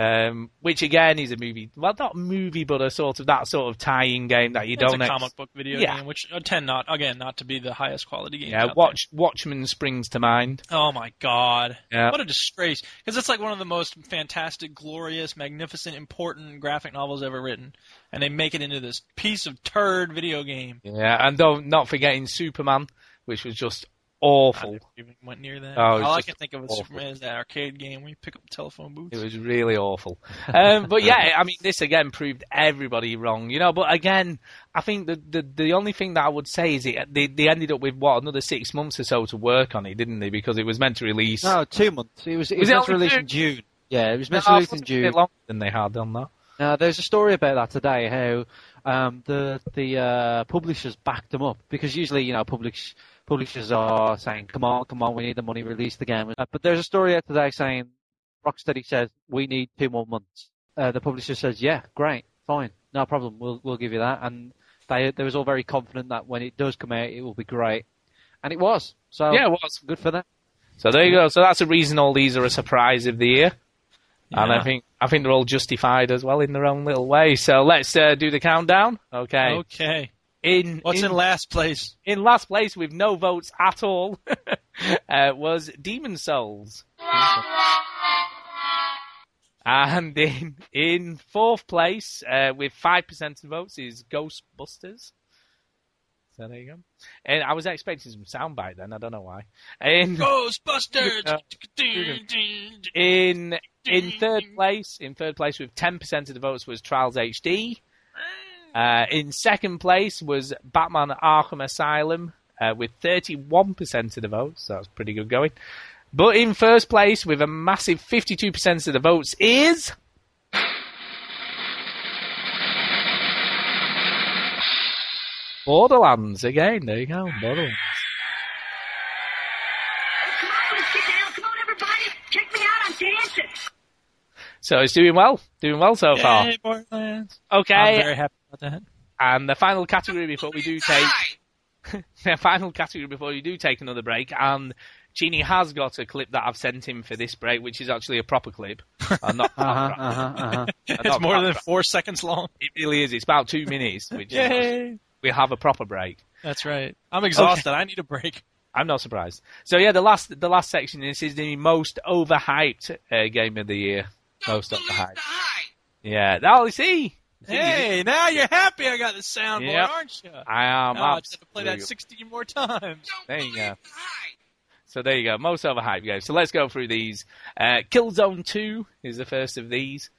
Um, which again is a movie, well, not movie, but a sort of that sort of tie-in game that you It's don't. a ex- comic book video Yeah. game, which I tend not again not to be the highest quality game. Yeah, Watch Watchmen springs to mind. Oh my god! Yeah. What a disgrace! Because it's like one of the most fantastic, glorious, magnificent, important graphic novels ever written, and they make it into this piece of turd video game. Yeah, and don't not forgetting Superman, which was just awful. Even went near that. Oh, All I can think of with awful. Superman is that arcade game where you pick up the telephone booths. It was really awful. Um, but yeah, I mean, this again proved everybody wrong, you know. But again, I think the the, the only thing that I would say is it they, they ended up with what another six months or so to work on it, didn't they? Because it was meant to release. No, two months. It was, it Was was, meant to release two? in June. Yeah, it was meant No, to release in it was a bit June. longer than they had done that. Now, there's a story about that today. How um, the the uh, publishers backed them up because usually, you know, publish, publishers are saying, "Come on, come on, we need the money, release the game." Uh, but there's a story out today saying Rocksteady says we need two more months. Uh, the publisher says, "Yeah, great, fine, no problem, we'll we'll give you that." And they they was all very confident that when it does come out, it will be great, and it was. So Yeah, it was. good for them. So there you go. So that's the reason all these are a surprise of the year. And I think I think they're all justified as well in their own little way. So let's uh, do the countdown. Okay. Okay. In What's in, last place? in last place with no votes at all uh, was Demon's Souls. And in in fourth place uh, with five percent of the votes is Ghostbusters. So there you go. And I was expecting some soundbite then. I don't know why. In Ghostbusters. in in third place, in third place with ten percent of the votes was Trials HD. Uh, in second place was Batman Arkham Asylum uh, with 31% of the votes. So that's pretty good going. But in first place with a massive 52% of the votes is. Borderlands again. There you go. Borderlands. Come on, let's get down. Come on, everybody. Check me out. I'm dancing. So it's doing well. Doing well so far. Yay, Borderlands. Okay. I'm very happy. And the final category before we do take the final category before we do take another break, and Genie has got a clip that I've sent him for this break, which is actually a proper clip. Uh, not, Uh huh. Uh huh. Uh huh. It's more than four seconds long. It really is. It's about two minutes, which is, we have a proper break. That's right. I'm exhausted. I need a break. I'm not surprised. So yeah, the last the last section. This is the most overhyped uh, game of the year. Most Don't believe overhyped. the hype. Yeah. Oh, see. Hey, now you're happy I got the soundboard, Yep. aren't you? I am. Now I just have to play that 16 more times. There you go. So there you go. Most overhyped games. So let's go through these. Uh, Killzone 2 is the first of these,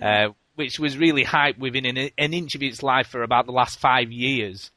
uh, which was really hyped within an, an inch of its life for about the last five years.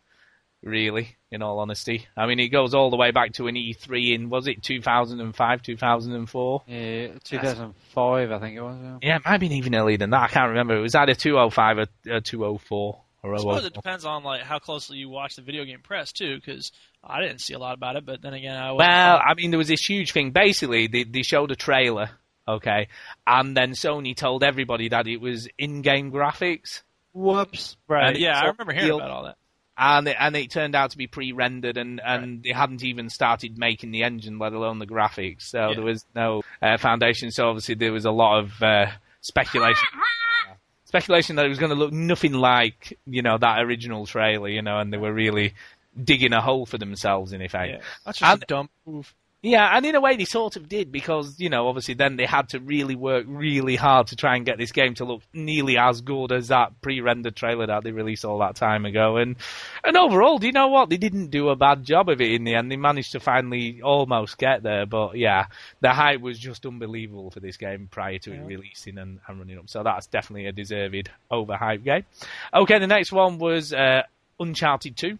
Really, in all honesty. I mean, it goes all the way back to an E3 in, was it 2005, 2004? Yeah, 2005, I think it was. Yeah. Yeah, it might have been even earlier than that. I can't remember. It was either 205 or, uh, or 204 or I suppose oh it depends on like how closely you watch the video game press too, because I didn't see a lot about it. But then again, I Well, I mean, there was this huge thing. Basically, they, they showed a trailer, okay, and then Sony told everybody that it was in-game graphics, Whoops. right. and Yeah, it's I remember hearing real- about all that. And it, and it turned out to be pre-rendered, and, and they hadn't even started making the engine, let alone the graphics. So Yeah. there was no uh, foundation. So obviously there was a lot of uh, speculation. Speculation that it was going to look nothing like, you know, that original trailer, you know, and they were really digging a hole for themselves in effect. Yeah, that's just And- a dumb move. Yeah, and in a way they sort of did because, you know, obviously then they had to really work really hard to try and get this game to look nearly as good as that pre-rendered trailer that they released all that time ago. And and overall, do you know what? They didn't do a bad job of it in the end. They managed to finally almost get there, but yeah, the hype was just unbelievable for this game prior to it releasing and, and running up. So that's definitely a deserved overhyped game. Okay, the next one was uh, Uncharted 2.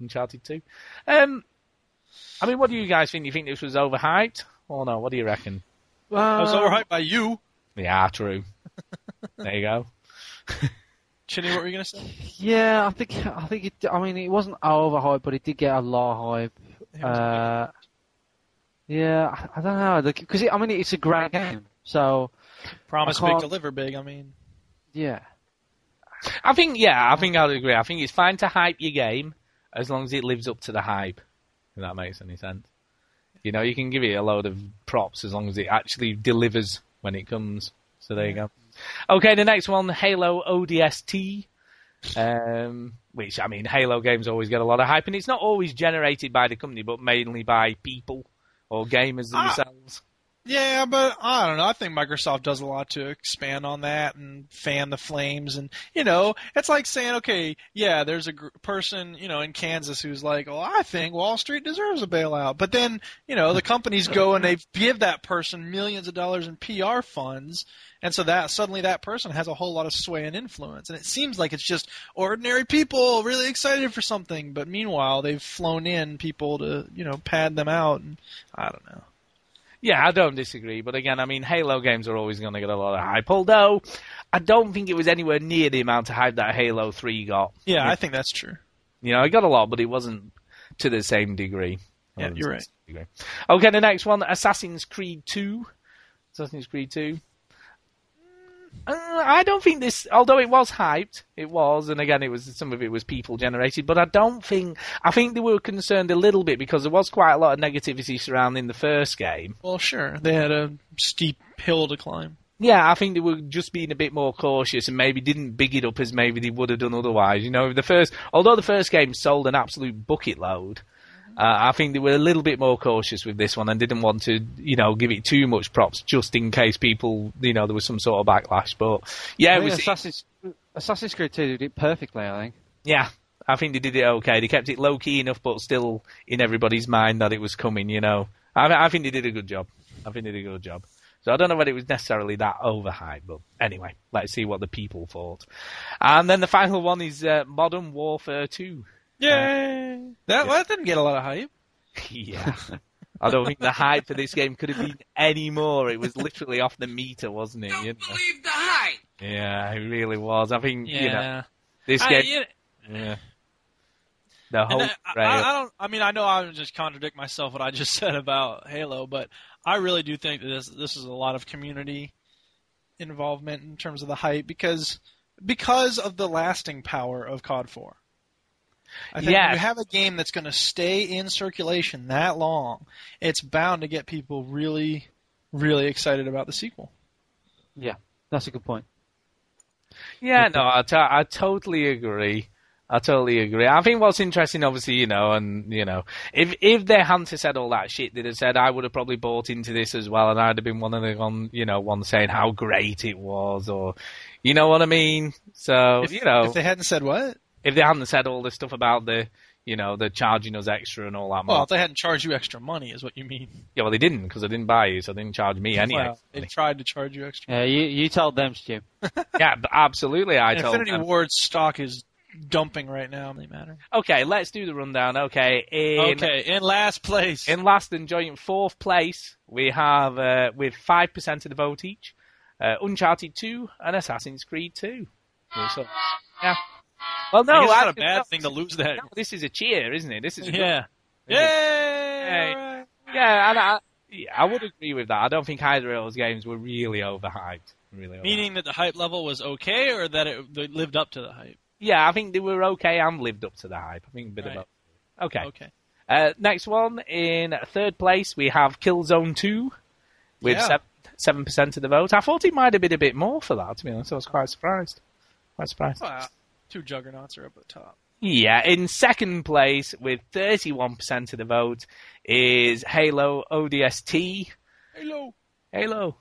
Uncharted 2. Um, I mean, what do you guys think? You think this was overhyped? Or no? What do you reckon? I was Uh, overhyped by you, Yeah, true. there you go. Chinny. What were you gonna say? Yeah, I think I think it. I mean, it wasn't overhyped, but it did get a lot of hype. Uh, yeah, I, I don't know because I mean it's a great game. So Promise big, deliver big. I mean, yeah, I think, yeah, I think I'd agree. I think it's fine to hype your game as long as it lives up to the hype. If that makes any sense. You know, you can give it a load of props as long as it actually delivers when it comes. So there you go. Okay, the next one, Halo ODST. Um, which I mean, Halo games always get a lot of hype, and it's not always generated by the company, but mainly by people or gamers Ah. themselves. Yeah, but I don't know. I think Microsoft does a lot to expand on that and fan the flames. And, you know, it's like saying, okay, yeah, there's a gr- person, you know, in Kansas who's like, oh, I think Wall Street deserves a bailout. But then, you know, the companies go and they give that person millions of dollars in PR funds. And so that suddenly that person has a whole lot of sway and influence. And it seems like it's just ordinary people really excited for something. But meanwhile, they've flown in people to, you know, pad them out. And I don't know. Yeah, I don't disagree, but again, I mean, Halo games are always going to get a lot of hype. Although, I don't think it was anywhere near the amount of hype that Halo Three got. Yeah, I think that's true. You know, it got a lot, but it wasn't to the same degree. Yeah, you're right. degree. Okay, the next one, Assassin's Creed Two. Assassin's Creed Two. Uh, I don't think this, although it was hyped, it was, and again, it was some of it was people generated, but I don't think. I think they were concerned a little bit because there was quite a lot of negativity surrounding the first game. Well, sure. They had a steep hill to climb. Yeah, I think they were just being a bit more cautious and maybe didn't big it up as maybe they would have done otherwise. You know, the first, although the first game sold an absolute bucket load, uh, I think they were a little bit more cautious with this one and didn't want to, you know, give it too much props just in case people, you know, there was some sort of backlash. But yeah, it was, Assassin's Assassin's Creed 2 did it perfectly. I think. yeah, I think they did it okay. They kept it low key enough, but still in everybody's mind that it was coming. You know, I, I think they did a good job. I think they did a good job. So I don't know whether it was necessarily that overhyped, but anyway, let's see what the people thought. And then the final one is uh, Modern Warfare 2. Yay! That, that didn't get a lot of hype. yeah. I don't think the hype for this game could have been any more. It was literally off the meter, wasn't it? Don't you know? believe the hype. Yeah, it really was. I think, you know, this I, game, you- yeah. The whole I, I. I don't. I mean, I know I would just contradict myself what I just said about Halo, but I really do think that this this is a lot of community involvement in terms of the hype because because of the lasting power of COD 4. I think when Yes. you have a game that's going to stay in circulation that long, it's bound to get people really, really excited about the sequel. Yeah, that's a good point. Yeah, no, I I totally agree. I totally agree. I think what's interesting, obviously, you know, and you know, if if they hadn't have said all that shit, they'd have said I would have probably bought into this as well, and I'd have been one of the on, you know, one saying how great it was, or you know what I mean. So If, you know, if they hadn't said what? If they hadn't said all this stuff about the, you know, the charging us extra and all that. Well, more- if they hadn't charged you extra money, is what you mean. yeah, well, they didn't because I didn't buy you, so they didn't charge me anyway. Well, they tried to charge you extra. Yeah, you you told them, Stu. yeah, absolutely, I told Infinity them. Ward's stock is dumping right now. They matter. Okay, let's do the rundown. Okay, in Okay, in last place. In last and joint fourth place, we have uh, with five percent of the vote each, uh, Uncharted Two and Assassin's Creed Two. So, yeah. Well, no, it's not a bad no, thing to lose that. no, this is a cheer, isn't it? This is a good- yeah. Is? Yay! Hey. yeah, and I, yeah, I would agree with that. I don't think either of those games were really overhyped. Really, overhyped. Meaning that the hype level was okay, or that it they lived up to the hype. yeah, I think they were okay and lived up to the hype. I think a bit Right. of both. Okay. Okay. Uh, next one in third place we have Killzone Two with Yeah. seven percent of the vote. I thought it might have been a bit more for that. To be honest, I was quite surprised. Quite surprised. Well, two juggernauts are up at the top. Yeah, in second place with thirty-one percent of the vote is Halo ODST. Hello. Halo.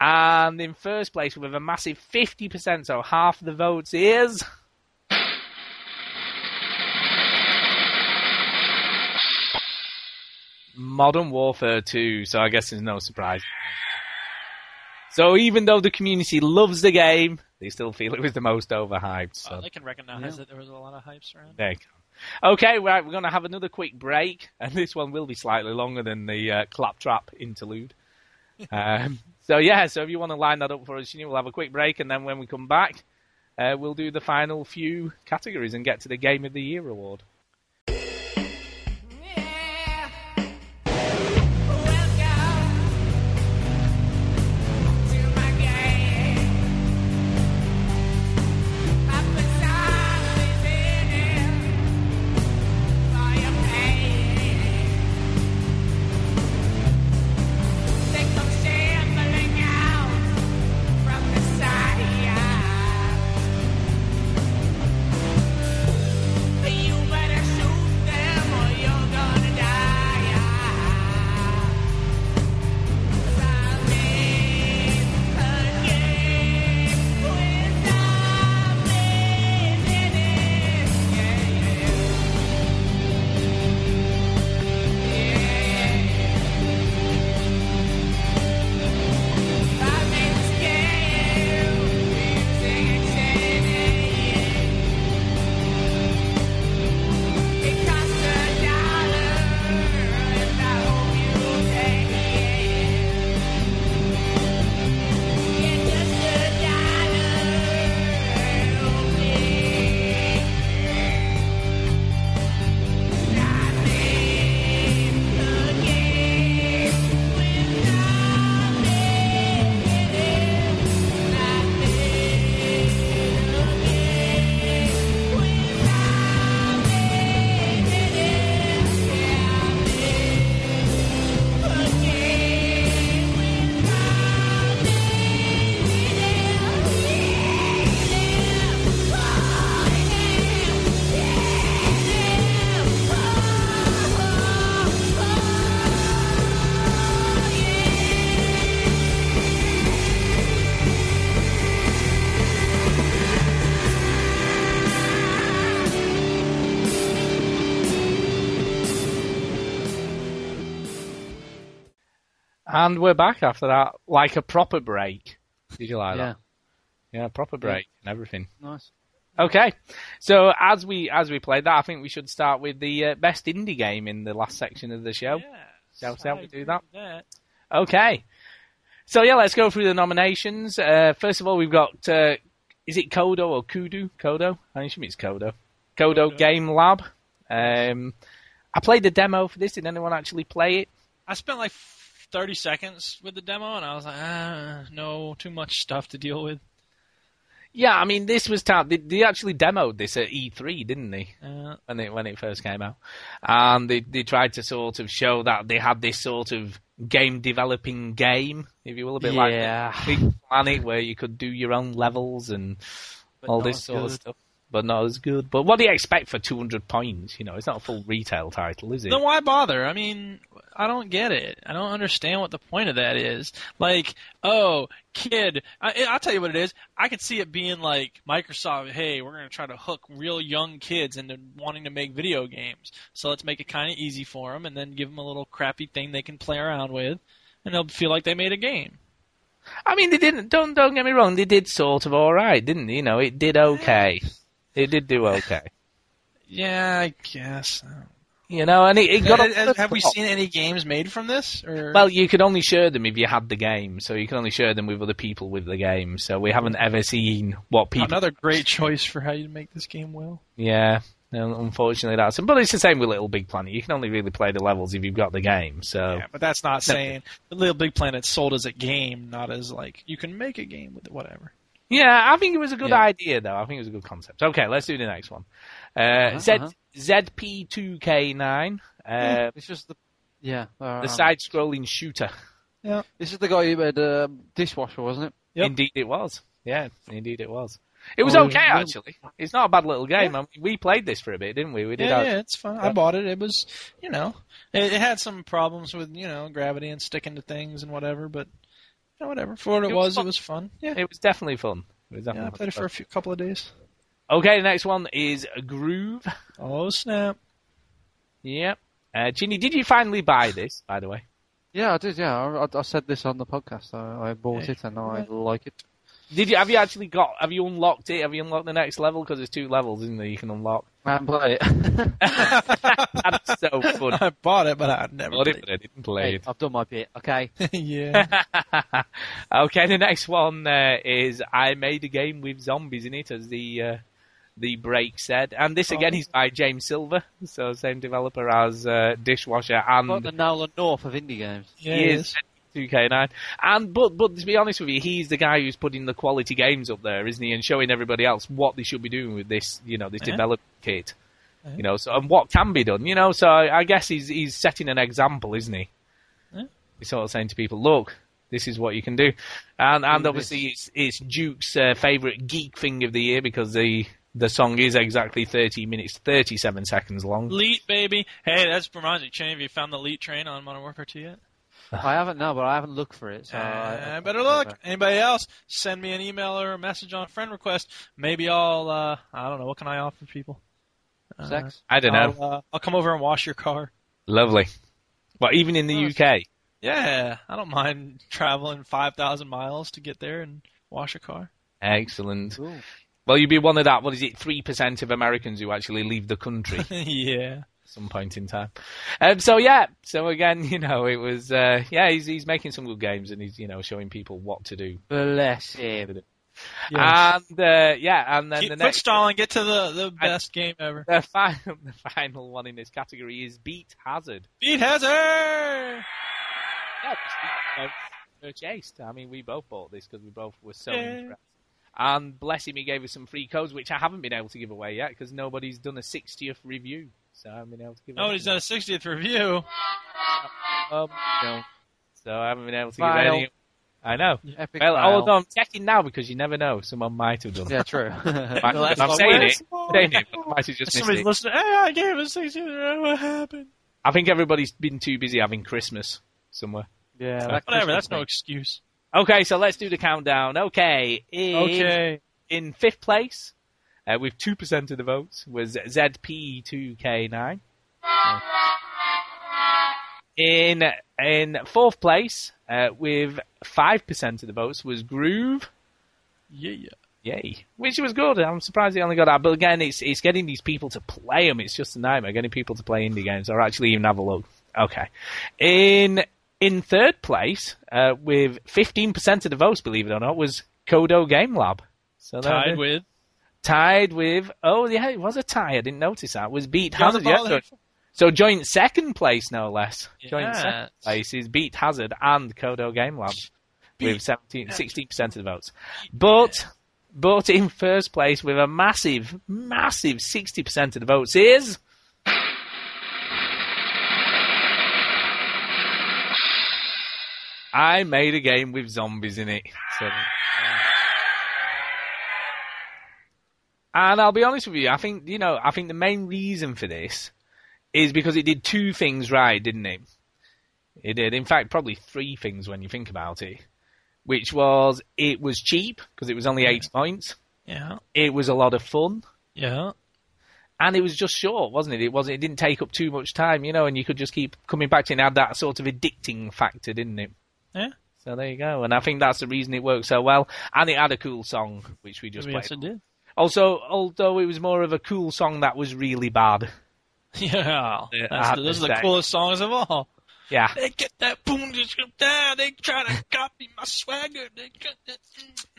And in first place with a massive fifty percent, so half the votes is. Modern Warfare 2, so I guess there's no surprise. So even though the community loves the game, they still feel it was the most overhyped. So Well, they can recognize that there was a lot of hype around. there you go. Okay, right, we're going to have another quick break, and this one will be slightly longer than the uh, claptrap interlude. um, so yeah, so if you want to line that up for us, we'll have a quick break, and then when we come back, uh, we'll do the final few categories and get to the Game of the Year award. And we're back after that, like a proper break. Did you like Yeah, that? Yeah, proper break and everything. nice. Okay, so as we as we played that, I think we should start with the uh, best indie game in the last section of the show. Yes, Shall- shall we do that? that? Okay. So yeah, let's go through the nominations. Uh, first of all, we've got uh, is it Kodo or Kudu? Kodo? I assume it's Kodo. Kodo, Kodo. Game Lab. Um, I played the demo for this. Did anyone actually play it? I spent like 30 seconds with the demo, and I was like, ah, no, too much stuff to deal with. Yeah, I mean, this was ta- they, they actually demoed this at E3, didn't they? Uh, when it when it first came out, and they they tried to sort of show that they had this sort of game developing game, if you will, a bit Yeah. like Big Planet, where you could do your own levels and But all this sort of stuff. But not as good. But what do you expect for 200 points? You know, it's not a full retail title, is it? Then why bother? I mean, I don't get it. I don't understand what the point of that is. Like, oh, kid, I, I'll tell you what it is. I could see it being like Microsoft. Hey, we're going to try to hook real young kids into wanting to make video games. So let's make it kind of easy for them, and then give them a little crappy thing they can play around with, and they'll feel like they made a game. I mean, they didn't. Don't don't get me wrong. They did sort of all right, didn't they? You know, it did okay. It did do okay. Yeah, I guess. You know, and it, it got. Uh, up to the have we seen any games made from this? Or Well, you could only share them if you had the game, so you can only share them with other people with the game. So we haven't ever seen what people. another great choice for how you make this game well. Yeah, unfortunately that's. But it's the same with Little Big Planet. You can only really play the levels if you've got the game. So Yeah, but that's not saying the Little Big Planet sold as a game, not as like you can make a game with it, whatever. Yeah, I think it was a good Yeah. idea, though. I think it was a good concept. Okay, let's do the next one. Uh, Z uh-huh. ZP2K9, uh, It's just the yeah. Uh, the side-scrolling shooter. Yeah, this is the guy who made um, dishwasher, wasn't it? Yep. Indeed, it was. Yeah, indeed, it was. It was Oh, okay, yeah. actually. It's not a bad little game. I mean, we played this for a bit, didn't we? We did. Yeah, our- yeah, it's fun. I bought it. It was, you know, it, it had some problems with you know gravity and sticking to things and whatever, but you know, whatever. For what it, It was was, it was fun. Yeah, It was definitely fun. It was yeah. I definitely played it for a few, couple of days. Okay, the next one is Groove. Oh snap! Yep. Uh, Chinny, did you finally buy this, by the way? Yeah, I did. Yeah, I, I- I said this on the podcast. I, I bought Yeah. it and I like it. Did you? Have you actually got? Have you unlocked it? Have you unlocked the next level? Because there's two levels, isn't there? You can unlock. I haven't played it. That's so fun. I bought it, but I never Bought it, but I didn't play Hey, I've done my bit. Okay. yeah. okay, the next one uh, is I made a game with zombies in it, as the uh, the break said, and this again is by James Silva, so same developer as uh, Dishwasher and Got the Nolan North of indie games. Yeah, he it is 2K9. And but but to be honest with you, he's the guy who's putting the quality games up there, isn't he? And showing everybody else what they should be doing with this, you know, this Yeah. development kit. You know, so and what can be done. You know, so I, I guess he's he's setting an example, isn't he? Yeah. He's sort of saying to people, look. This is what you can do, and and obviously it's it's Duke's uh, favorite geek thing of the year because the the song is exactly 30 minutes 37 seconds long. Leet, baby. Hey, that's reminds me. Chinny, have you found the Leet train on Modern Warfare 2 yet? I haven't no, but I haven't looked for it. So Uh, I, I better look. Anybody else? Send me an email or a message on friend request. Maybe I'll. Uh, I don't know. What can I offer people? Uh, Sex. I don't know. I'll, uh, I'll come over and wash your car. Lovely. Well, even in the Nice. UK. Yeah, I don't mind traveling five thousand miles to get there and wash a car. Excellent. Cool. Well, you'd be one of that. What is it? Three percent of Americans who actually leave the country yeah. Some point in time. Um, so yeah. So again, you know, it was. Uh, yeah, he's he's making some good games and he's you know showing people what to do. Bless him. Yes. And uh, yeah, and then Keep, the quit next. stalling. Get to the the best game ever. The final, the final one in this category is Beat Hazard. Beat Hazard. Yeah, just, you purchased. I mean, we both bought this because we both were so Yeah. impressed. And bless him, he gave us some free codes, which I haven't been able to give away yet because nobody's done a 60th review. So I haven't been able to give Nobody's done a 60th review. Um, no. So I haven't been able to Fail. give any. I know. Epic Well, fail. hold on, I'm checking now because you never know. Someone might have done. Yeah, true. Might- Well, I'm saying it, saying it, but might have just missed Somebody's it. listening. Hey, I gave a 60th. review. What happened? I think everybody's been too busy having Christmas somewhere. yeah, So- that Whatever. Christmas That's no excuse. Okay, so let's do the countdown. Okay, in, Okay. in fifth place, uh, with 2% of the votes, was ZP2K9. In in fourth place, uh, with 5% of the votes, was Groove. Yeah, yeah. Yay. Which was good. I'm surprised they only got that. But again, it's it's getting these people to play them. It's just a nightmare getting people to play indie games or actually even have a look. Okay. In in third place, uh, with 15% of the votes, believe it or not, was Kodu Game Lab. So Tied with. Tied with oh yeah, it was a tie. I didn't notice that. Was Beat Hazard. Yeah, so, so joint second place, no less. Joint second place is Beat Hazard and Kodu Game Lab Beat with 17, 16% of the votes. But but in first place with a massive, massive 60% of the votes is. I made a game with zombies in it. So, And I'll be honest with you, I think you know, I think the main reason for this is because it did two things right, didn't it? It did, in fact, probably three things when you think about it. Which was it was cheap because it was only eight points. Yeah. It was a lot of fun, Yeah. and it was just short, wasn't it? It wasn't. It didn't take up too much time, you know, and you could just keep coming back to it and had that sort of addicting factor, didn't it? Yeah. So there you go, and I think that's the reason it worked so well. And it had a cool song, which we just yes, played. it did. Also, although it was more of a cool song that was really bad. Yeah. Yeah, That's have the, to those are the coolest songs of all. Yeah. They get that boom, just down. They try to copy my swagger. They got that.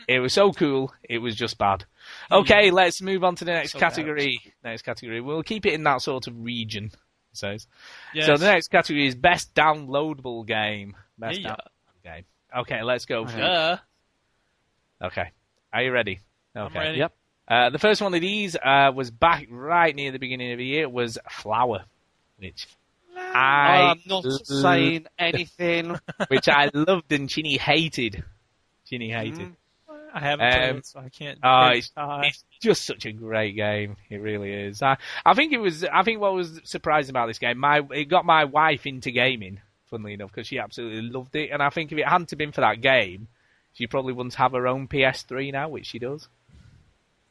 It was so cool, it was just bad. Mm. Okay, let's move on to the next So category. Next category. We'll keep it in that sort of region. it Says. Yes. So the next category is best downloadable game. Best Yeah. downloadable game. Okay, let's go. Uh-huh. For Duh. Okay. Are you ready? Okay. I'm ready. Yep. Uh, the first one of these uh, was back right near the beginning of the year. Was Flower, which I I'm not l- saying anything. which I loved and Chinny hated. Chinny hated. I haven't played Um, it, so I can't. oh, it's- It's just such a great game. It really is. I, I think it was. I think what was surprising about this game, my it got my wife into gaming. Funnily enough, because she absolutely loved it, and I think if it hadn't have been for that game, she probably wouldn't have her own PS3 now, which she does.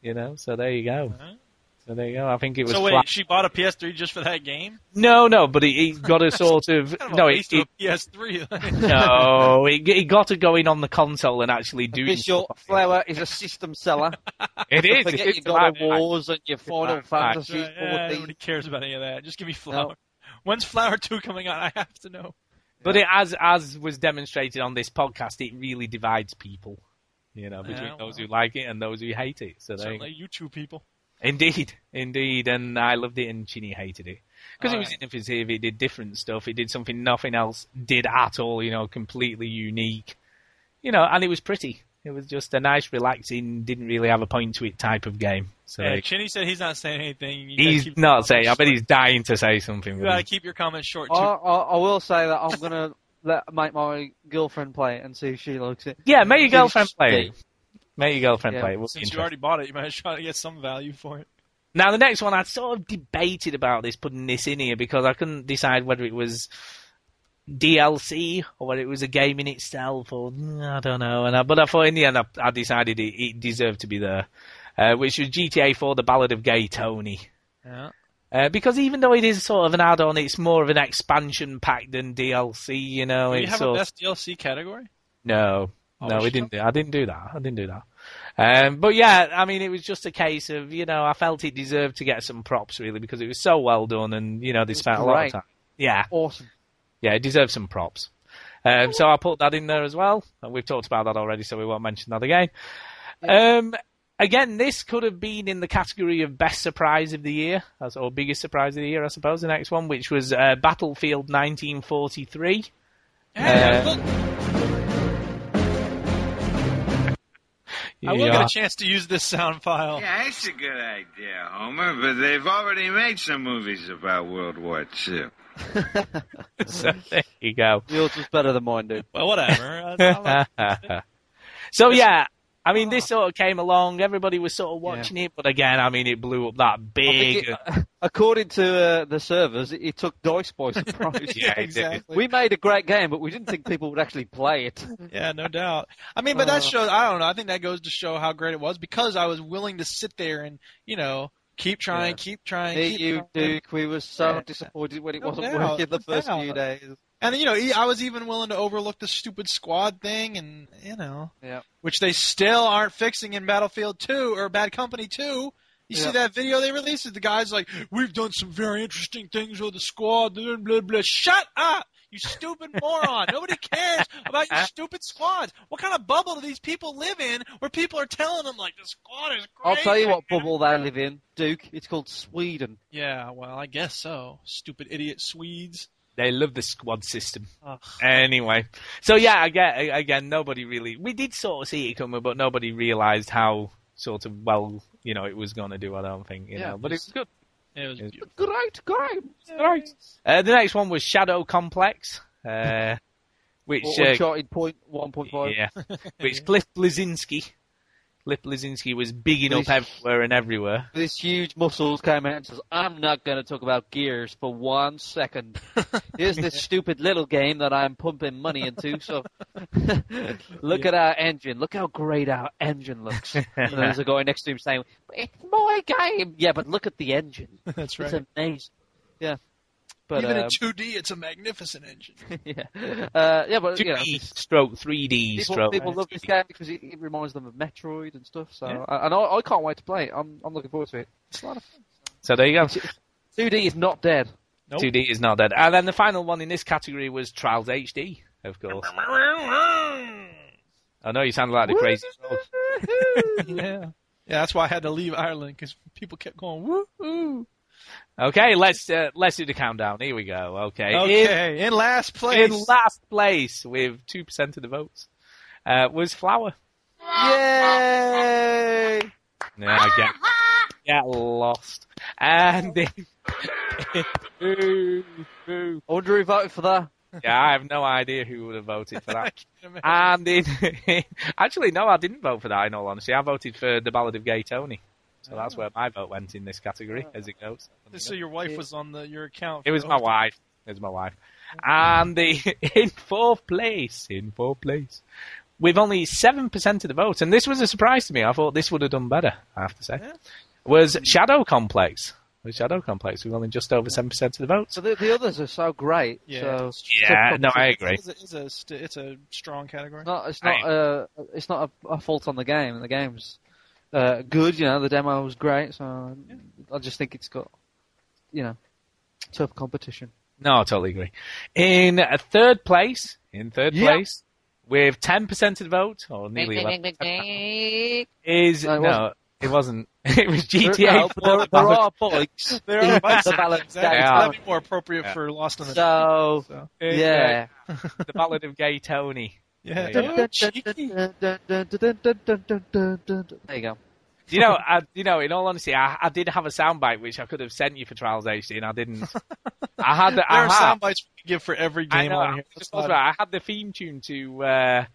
You know, so there you go. Alright. So there you go. I think it was. so wait, fla- she bought a PS3 just for that game? no, no, but he, it got a sort of Kind of no, a it, waste it, of a PS3. no, he, it got to go in on the console and actually do. Because your flower is a system seller. It is. Forget it's your God of right. Wars and your Final right. Fantasy Yeah, yeah, nobody cares about any of that. Just give me Flower. When's Flower 2 coming out? I have to know. But it, as as was demonstrated on this podcast, it really divides people. You know, between Yeah, those well. who like it and those who hate it. So they, Certainly you two people. indeed, indeed, and I loved it, and Chinny hated it because it was Alright. innovative. It did different stuff. It did something nothing else did at all. You know, completely unique. You know, and it was pretty. It was just a nice, relaxing, didn't really have a point to it type of game. So Yeah, Chinny said he's not saying anything. You he's not saying. I bet he's dying to say something. You but gotta keep your comments short too. I, I, I will say that I'm gonna let make my girlfriend play it and see if she likes it. Yeah, make your girlfriend play it. Make your girlfriend Yeah, play it. We'll Since you already bought it, you might try to get some value for it. Now the next one, I sort of debated about this putting this in here because I couldn't decide whether it was DLC or whether it was a game in itself or mm, I don't know. And I, but I thought in the end I, I decided it, it deserved to be there, uh, which was GTA 4: The Ballad of Gay Tony. Yeah. Uh, because even though it is sort of an add-on, it's more of an expansion pack than DLC. You know, Do you it's have sort a best DLC category? no, Oh, no, we didn't. Do, I didn't do that. I didn't do that. Um, but yeah, I mean, it was just a case of you know, I felt it deserved to get some props really because it was so well done, and you know, they spent a lot of time. Yeah, Awesome. yeah, it deserves some props. Um, so I put that in there as well. And we've talked about that already, so we won't mention that again. Um, again, this could have been in the category of best surprise of the year, or biggest surprise of the year, I suppose. The next one, which was uh, Battlefield 1943. Yeah, Uh, look, I will Yeah. get a chance to use this sound file. Yeah, that's a good idea, Homer, but they've already made some movies about World War II. so there you go. Yours was better than mine, dude. Well, whatever. I- I like- so yeah, I mean, this sort of came along. Everybody was sort of watching it, but again, I mean, it blew up that big. think it- according to uh, the servers, it, it took Dice by surprise. Yeah, it did. exactly. We made a great game, but we didn't think people would actually play it. Yeah, no doubt. I mean, but that Uh, shows. I don't know. I think that goes to show how great it was because I was willing to sit there and you know keep trying, Yeah. keep trying. Me, keep you, trying. Duke, we were so Yeah. disappointed when it No wasn't doubt, working the no first doubt. few days. And you know, I was even willing to overlook the stupid squad thing, and you know, Yeah. which they still aren't fixing in Battlefield 2 or Bad Company 2. You Yeah. see that video they released? The guy's like, "We've done some very interesting things with the squad." Blah blah blah. Shut up, you stupid moron! Nobody cares about your stupid squads. What kind of bubble do these people live in where people are telling them like the squad is great? I'll tell you what bubble they live in, Duke. It's called Sweden. Yeah, well, I guess so. Stupid idiot Swedes. They love the squad system. Ugh. Anyway, so yeah, again, again, nobody really. We did sort of see it coming, but nobody realised how sort of well, you know, it was going to do. I don't think, you Yeah, know, but it was good. It was It was beautiful. Great game. Right. Uh, the next one was Shadow Complex, uh, which Or uh, Uncharted point one point five. yeah, which Cliff Bleszinski Lip Lizinski was bigging up everywhere and everywhere. This huge muscles came out and says, I'm not going to talk about gears for one second. Here's this stupid little game that I'm pumping money into. So look at our engine. Look how great our engine looks. And there's a guy next to him saying, it's my game. Yeah, but look at the engine. That's right. It's amazing. Yeah. But, Even um, in 2D, it's a magnificent engine. yeah. Uh, yeah, but, you know. 2D stroke, 3D People, stroke. people love this game because it, it reminds them of Metroid and stuff. So, and I, I can't wait to play it. I'm, I'm looking forward to it. It's a lot of fun. So there you go. 2D is not dead. Nope. 2D is not dead. And then the final one in this category was Trials HD, of course. I know you sound like the crazy frog. yeah. Yeah, that's why I had to leave Ireland because people kept going woo woo. Okay, let's uh, let's do the countdown. Here we go. Okay, In- Okay, in, last place. in, last place with two percent of the votes uh, was Flower. Yay! Yeah, get get lost. And in, boo, boo. I wonder who voted for that. yeah, I have no idea who would have voted for that. can't. And in, actually, no, I didn't vote for that. In all honesty, I voted for the Ballad of Gay Tony. So that's where my vote went in this category, as it goes. so your wife was on the your account. It was my wife. It was my wife. And the in fourth place, in fourth place, with only seven percent of the vote, and this was a surprise to me. I thought this would have done better. I have to say, Yeah. was Shadow Complex. Was Shadow Complex with only just over seven percent of the votes. So the, the others are so great. Yeah. So Yeah, no, I agree. It's a, it's a it's a strong category. It's not. It's not. Uh, it's not a, a fault on the game. The game's uh, good. You know, the demo was great. So I just think it's got, you know, tough competition. No, I totally agree. In a third place, in third Yeah. place, with ten percent of the vote, or nearly 11, is No, it no, it wasn't. It was GTA. No, there, there are bikes. there are bikes. the balance exactly. yeah. That'd be more appropriate Yeah. for Lost in the So So, yeah. the Ballad of Gay Tony. yeah. There you cheeky. There you go. You know, I, you know, in all honesty, I, I did have a soundbite which I could have sent you for Trials HD, and I didn't. I had the. There I are had, sound we give for every game know. on I here. just thought about it. I had the theme tune to. Uh,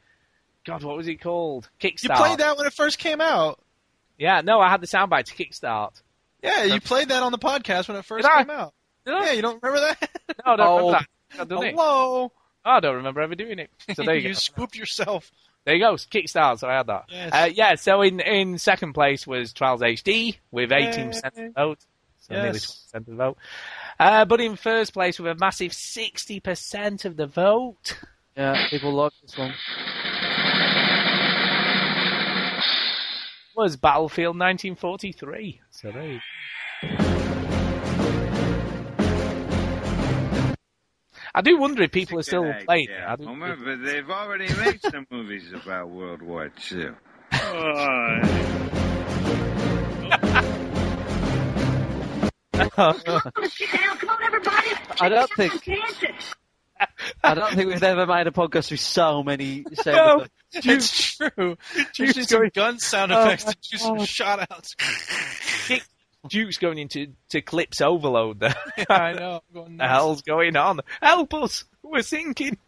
God, what was it called? Kickstart. You played that when it first came out. Yeah, no, I had the soundbite to Kickstart. Yeah, you played that on the podcast when it first Did I? came out. Did I? Yeah, you don't remember that? No, I don't Oh. remember that. I've done it. Hello. Oh, I don't remember ever doing it. So there you, you go. scooped yourself. There you go. Kickstart. So I had that. Yes. Uh, yeah. So in in second place was Trials HD with eighteen percent of the vote. So nearly Yes. twenty percent of the vote. Uh, but in first place with a massive sixty percent of the vote Yeah, people like this one. was Battlefield 1943. So there you I do wonder if people are still Good playing it. idea, I do- Homer, but they've already made some movies about World War II. Get down, come on, everybody. I don't Check me out, think- I'm dancing. I don't think we've ever made a podcast with so many. So No. It's true. You Duke's some going- gun sound Oh effects my to do some God. shot outs. Duke's going into to clips overload there. I know. I'm going the hell's going on? Help us! We're sinking.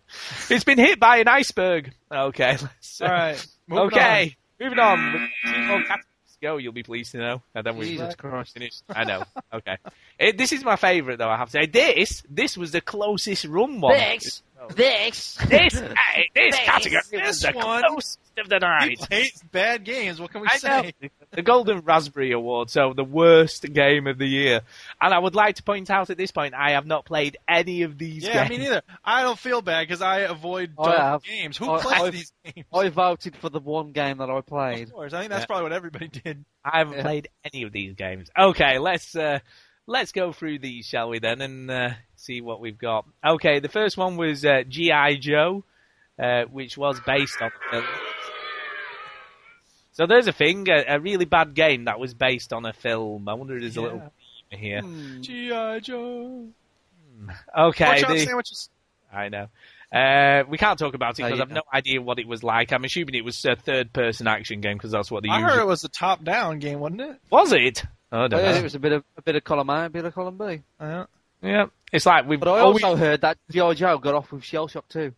It's been hit by an iceberg. Okay, let's. uh, All right. moving okay, moving on. We've got two more categories to go. You'll be pleased to know. And then we Jesus Christ. finished. I know. Okay. It, this is my favourite, though. I have to say. This, this was the closest run one. This, this, this, this category was This the one. closest of the on. night. People hate bad games. What can we I know. say? The Golden Raspberry Award, so the worst game of the year. And I would like to point out at this point, I have not played any of these Yeah, games. me neither. I don't feel bad because I avoid I have. games. Who I- plays I've- these games? I voted for the one game that I played. Of course. I think that's Yeah. probably what everybody did. I haven't Yeah. played any of these games. Okay, let's uh, let's go through these, shall we then, and uh, see what we've got. Okay, the first one was uh, GI Joe, uh, which was based on a film. So there's a thing, a, a really bad game that was based on a film. I wonder if there's a little theme here. G.I. Joe. Okay, Watch out, the- sandwiches. I know. Uh, we can't talk about it No, because you I've no idea what it was like. I'm assuming it was a third-person action game because that's what they I usually heard it was a top-down game, wasn't it? was. It? I don't Yeah, know. it was a bit of a bit of column A, a bit of column B. Uh, Yeah, it's like we've But I always- also heard that G.I. Joe got off with Shell Shock too.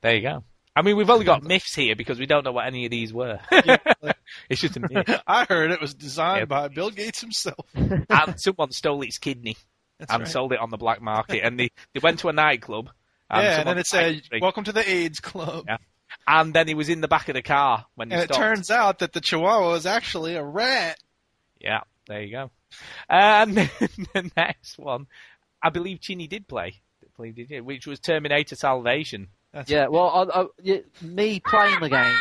There you go. I mean, we've only got myths here because we don't know what any of these were. it's just a myth. I heard it was designed Yeah. by Bill Gates himself. and someone stole its kidney That's and right. sold it on the black market. And they, they went to a nightclub. And yeah, and then it said, "Welcome to the AIDS Club." Yeah. And then he was in the back of the car when he And it stopped. turns out that the Chihuahua is actually a rat. Yeah, there you go. And then the next one, I believe Chinny did play, play did which was Terminator Salvation. That's Yeah, well, I, I, yeah, me playing the game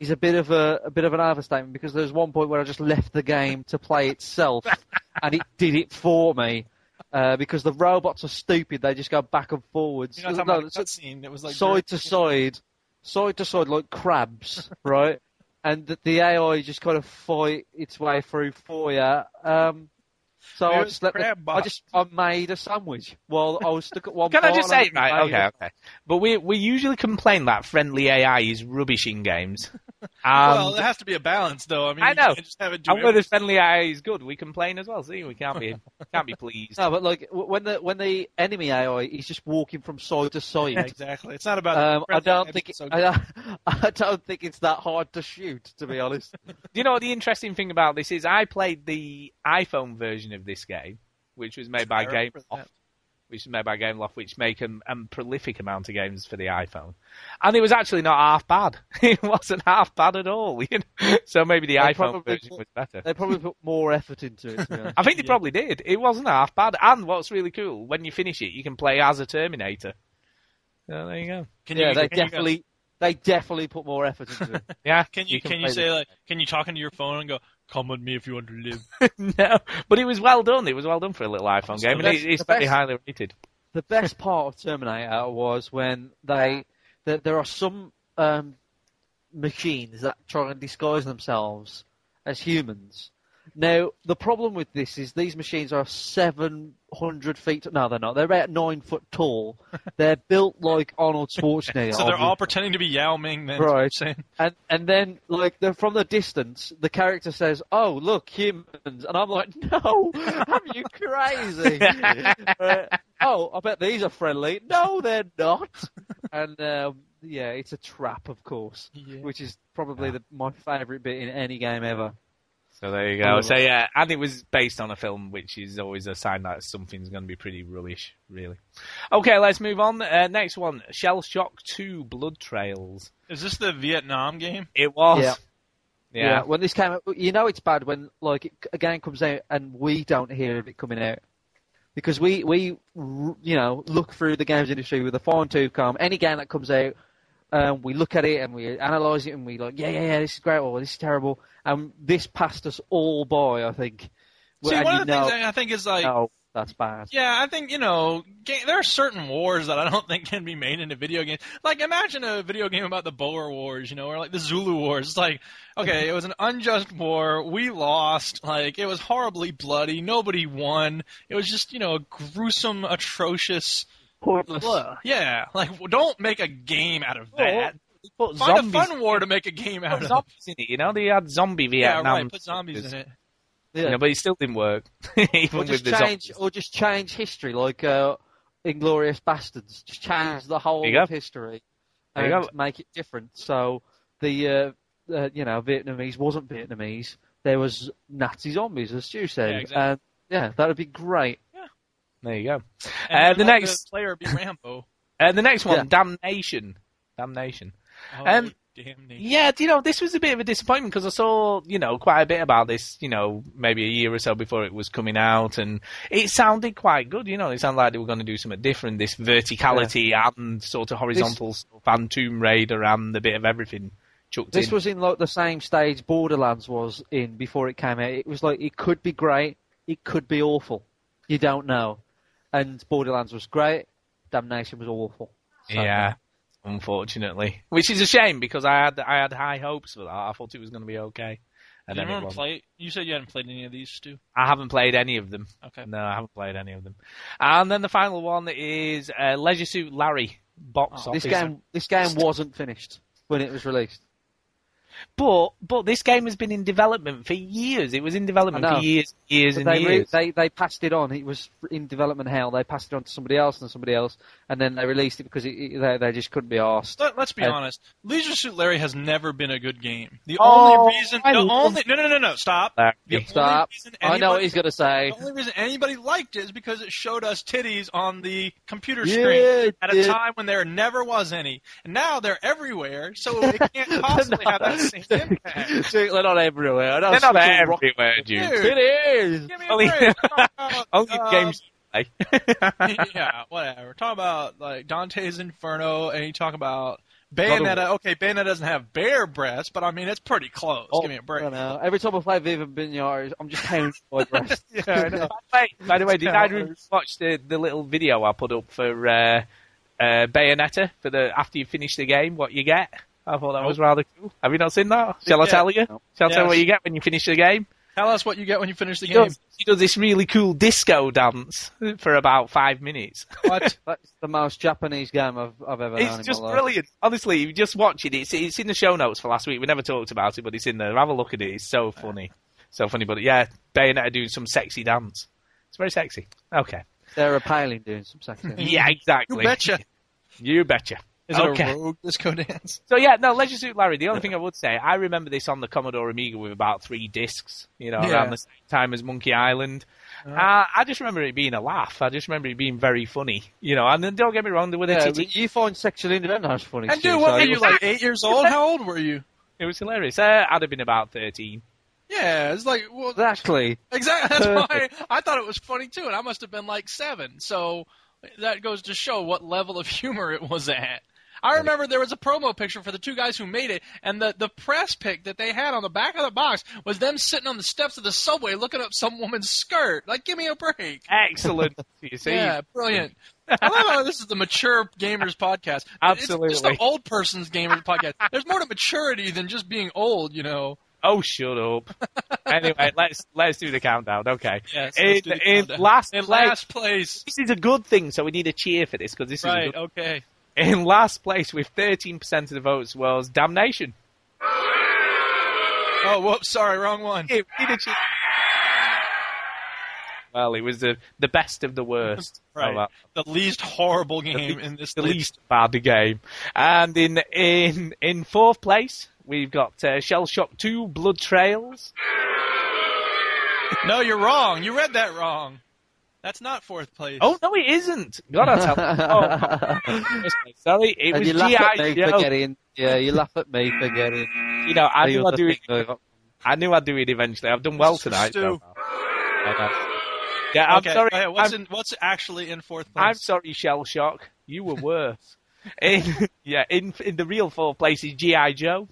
is a bit of a, a bit of an overstatement because there's one point where I just left the game to play itself, and it did it for me. Uh, because the robots are stupid, they just go back and forwards. You're not talking No, about a it's- cutscene. It was like side to side, side to side like crabs, right? And the, the AI just kind of fight its way through for you. Um, so I just let the, I just I made a sandwich while I was stuck at one. Can I just say, right? made Okay, a- okay. But we we usually complain that friendly AI is rubbish in games. Um, well, there has to be a balance, though. I mean, I know. can't just have it do and when the friendly AI is good, we complain as well. See, we can't be can't be pleased. No, but like when the when the enemy AI is just walking from side to side. Yeah, exactly. It's not about. Um, I don't think it, so I, don't, I don't think it's that hard to shoot, to be honest. Do you know what the interesting thing about this is? I played the iPhone version of this game, which was made by I GameLoft, which is made by GameLoft, which make a, a prolific amount of games for the iPhone, and it was actually not half bad. it wasn't half bad at all. You know? So maybe the They iPhone version put- was better. They probably put more effort into it. To be honest. I think they Yeah. probably did. It wasn't half bad. And what's really cool, when you finish it, you can play as a Terminator. So there you go. Can yeah, you, they can you go- definitely they definitely put more effort into it. Yeah. Can you, can you say the- like can you talk into your phone and go come with me if you want to live? no, but it was well done. It was well done for a little iPhone So game, and it, it's the very highly rated. the best part of Terminator was when they that there are some um, machines that try and disguise themselves as humans. Now the problem with this is these machines are seven hundred feet. No, they're not. They're about nine foot tall. they're built like Arnold Schwarzenegger. so they're all pretending to be Yao Ming. Then, Right. saying. And and then like the, from the distance, the character says, "Oh, look, humans," and I'm like, "No, are you crazy?" Uh, oh, I bet these are friendly. No, they're not. And um, yeah, it's a trap, of course, Yeah. which is probably the, my favourite bit in any game ever. So there you go. So yeah, and it was based on a film, which is always a sign that something's going to be pretty rubbish, really. Okay, let's move on. Uh, next one, Shell Shock Two: Blood Trails. Is this the Vietnam game? It was. Yeah. Yeah. When this came out, you know it's bad when like a game comes out and we don't hear of it coming out. Because we, we, you know, look through the games industry with a fine tooth comb. Any game that comes out, um, we look at it and we analyse it and we like, yeah, yeah, yeah, this is great, or this is terrible. And this passed us all by, I think. See, and one of the know, things I think is like, no, that's bad. yeah, I think you know, ga- there are certain wars that I don't think can be made into video games. Like, imagine a video game about the Boer Wars, you know, or like the Zulu Wars. It's like, okay, it was an unjust war. We lost. Like, it was horribly bloody. Nobody won. It was just, you know, a gruesome, atrocious. Pointless. Ugh. Yeah, like, don't make a game out of that. Put Find zombies, a fun war to make a game out put of. zombies in it. You know, they had zombie Yeah, Vietnam. right. Put zombies in it. Yeah. You know, but it still didn't work, even or with just the change, zombies. or just change history, like uh, Inglourious Basterds. Just change the whole There you go. of history and make it different. So the uh, uh, you know Vietnamese wasn't Vietnamese. There was Nazi zombies, as Stu said, Yeah, exactly. and yeah, that would be great. There you go. And Uh, the let next- player be Rambo. Uh, the next one, Yeah. Damnation. Damnation. Oh, Um, damn me. Yeah, do you know, this was a bit of a disappointment because I saw, you know, quite a bit about this, you know, maybe a year or so before it was coming out, and it sounded quite good, you know, it sounded like they were going to do something different, this verticality and sort of horizontal stuff, and Tomb Raider and a bit of everything chucked This in. was in like the same stage Borderlands was in before it came out. It was like it could be great, it could be awful. You don't know. And Borderlands was great. Damnation was awful. So- yeah, unfortunately, which is a shame because I had I had high hopes for that. I thought it was going to be okay, and Did then it anyone wasn't. play? You said you hadn't played any of these, Stu. I haven't played any of them. Okay. No, I haven't played any of them. And then the final one is uh, Leisure Suit Larry box Oh, office. This game, this game wasn't finished when it was released. But but this game has been in development for years. It was in development for years, years and But they, re- years. they they passed it on. It was in development hell. They passed it on to somebody else and somebody else, and then they released it because it, it, they, they just couldn't be asked. Let, us be Uh, honest. Leisure Suit Larry has never been a good game. The Oh, only reason, I the only no no no no stop. The Stop. reason I know what he's going to say. The only reason anybody liked it is because it showed us titties on the computer screen it at a did. time when there never was any. And now they're everywhere, so it can't possibly have that same impact. They're not everywhere. I know They're not everywhere, dude. Dude. It is. Give me Only- a break. Talk about, Only uh, games. play. yeah, whatever. Talk about like Dante's Inferno, and you talk about Bayonetta. Okay, Bayonetta doesn't have bare breasts, but I mean it's pretty close. Oh, Give me a break. I know. Every time I play Viva Piñata, I'm just paying for my breast. yeah, I know. By, by the way, did Yeah, either watch the, the little video I put up for uh, uh, Bayonetta for the after you finish the game? What you get? I thought that was oh. rather cool. Have you not seen that? Shall I tell you? No. Shall I tell you what you get when you finish the game? Tell us what you get when you finish the He game. does, he does this really cool disco dance for about five minutes. What? That's the most Japanese game I've, I've ever known It's in just my life. brilliant. Honestly, you just watch it. It's it's in the show notes for last week. We never talked about it, but it's in there. Have a look at it. It's so funny, so funny. But yeah, Bayonetta doing some sexy dance. It's very sexy. Okay. Sarah Palin doing some sexy. dance. Yeah, exactly. You betcha. You betcha. Is it Okay. a rogue disco dance? So yeah, no, Leisure Suit Larry. The only thing I would say, I remember this on the Commodore Amiga with about three discs. You know, Yeah. around the same time as Monkey Island. Uh, I just remember it being a laugh. I just remember it being very funny. You know, and then don't get me wrong, there were the Yeah, titty- but you find sexual innuendo funny. And too, dude, what so were you like eight years old? How old were you? It was hilarious. Uh, I'd have been about thirteen. Yeah, it's like well, Exactly. exactly. That's why I thought it was funny too, and I must have been like seven. So that goes to show what level of humor it was at. I remember there was a promo picture for the two guys who made it, and the, the press pic that they had on the back of the box was them sitting on the steps of the subway looking up some woman's skirt. Like, give me a break. Excellent. you see, Yeah, brilliant. I love how this is the mature gamers podcast. Absolutely. It's just the old person's gamers podcast. There's more to maturity than just being old, you know. Oh, shut up. Oh. anyway, let's let's do the countdown. Okay. Yes. In, the in last in place, last place. this is a good thing, so we need a cheer for this because this is Right, okay. In last place with 13% of the votes was Damnation. Oh, whoops, sorry, wrong one. It Well, it was the the best of the worst. Right. The least horrible game the- in this the list. least bad game. And in in in fourth place, we've got uh, Shell Shock 2 Blood Trails. No, you're wrong. You read that wrong. That's not fourth place. Oh no, it isn't. God, I tell. Oh, sorry, it and was you laugh at GI me Joe. for getting. Yeah, you laugh at me for getting. You know, I knew I'd do it. thing. I knew I'd do it eventually. I've done well tonight. So. I know. Yeah, I'm okay. sorry. go ahead. What's, I'm- in, what's actually in fourth place? I'm sorry, Shell Shock. You were worse. in yeah, in in the real fourth place is GI Joe.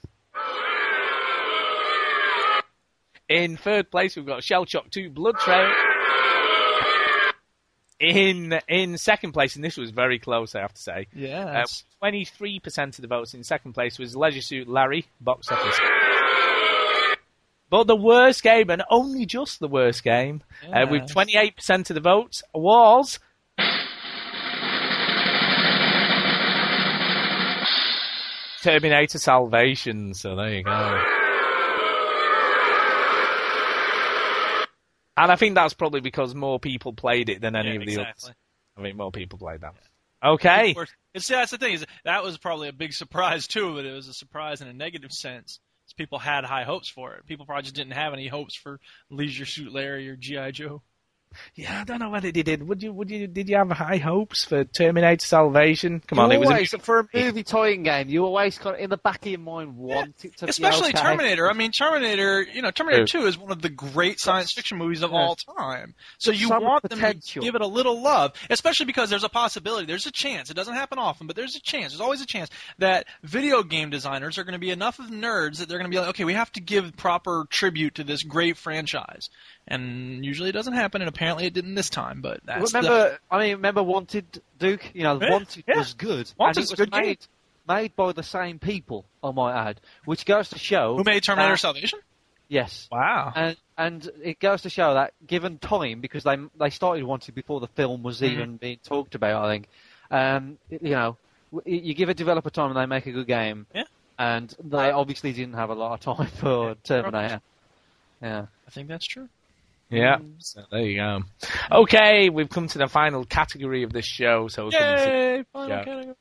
In third place, we've got Shell Shock 2 Blood Trail. In in second place, and this was very close, I have to say. Yeah. Twenty three percent of the votes in second place was Leisure Suit Larry box office. But the worst game, and only just the worst game, uh, with twenty eight percent of the votes, was Terminator Salvation. So there you go. And I think that's probably because more people played it than any Yeah, of the exactly. others. I think more people played that. Okay. It's that's the thing is that was probably a big surprise too, but it was a surprise in a negative sense. People had high hopes for it. People probably just didn't have any hopes for Leisure Suit Larry or GI Joe. Yeah, I don't know whether they did. Would you? Would you? Did you have high hopes for Terminator Salvation? Come on, you it was a always, for a movie toying game, you always kind of, in the back of your mind want it to Especially be okay. Terminator. I mean, Terminator. You know, Terminator Two is one of the great science fiction movies of all time. So you So much want them to give it a little love, especially because there's a possibility. There's a chance. It doesn't happen often, but there's a chance. There's always a chance that video game designers are going to be enough of nerds that they're going to be like, okay, we have to give proper tribute to this great franchise. And usually it doesn't happen, and apparently it didn't this time. But that's the- I mean, remember Wanted, Duke? You know, Yeah, Wanted yeah. was good. Wanted's and a it was good game. made, made by the same people, I might add, which goes to show. who made Terminator that- Salvation? Yes. Wow. And and it goes to show that given time, because they they started Wanted before the film was Mm-hmm. even being talked about, I think. Um, you know, you give a developer time and they make a good game. Yeah. and they obviously didn't have a lot of time for Terminator. Yeah. I think that's true. Yeah. So there you go. Okay, we've come to the final category of this show. So we're coming to- Yay! Final Yeah. category.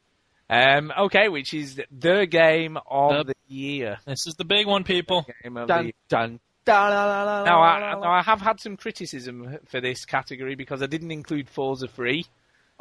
um, okay, which is the game of The- the year. This is the big one, people. Game of Dun year. dun. da, la, la, la, Now, I, la, la. now I have had some criticism for this category because I didn't include Forza Free.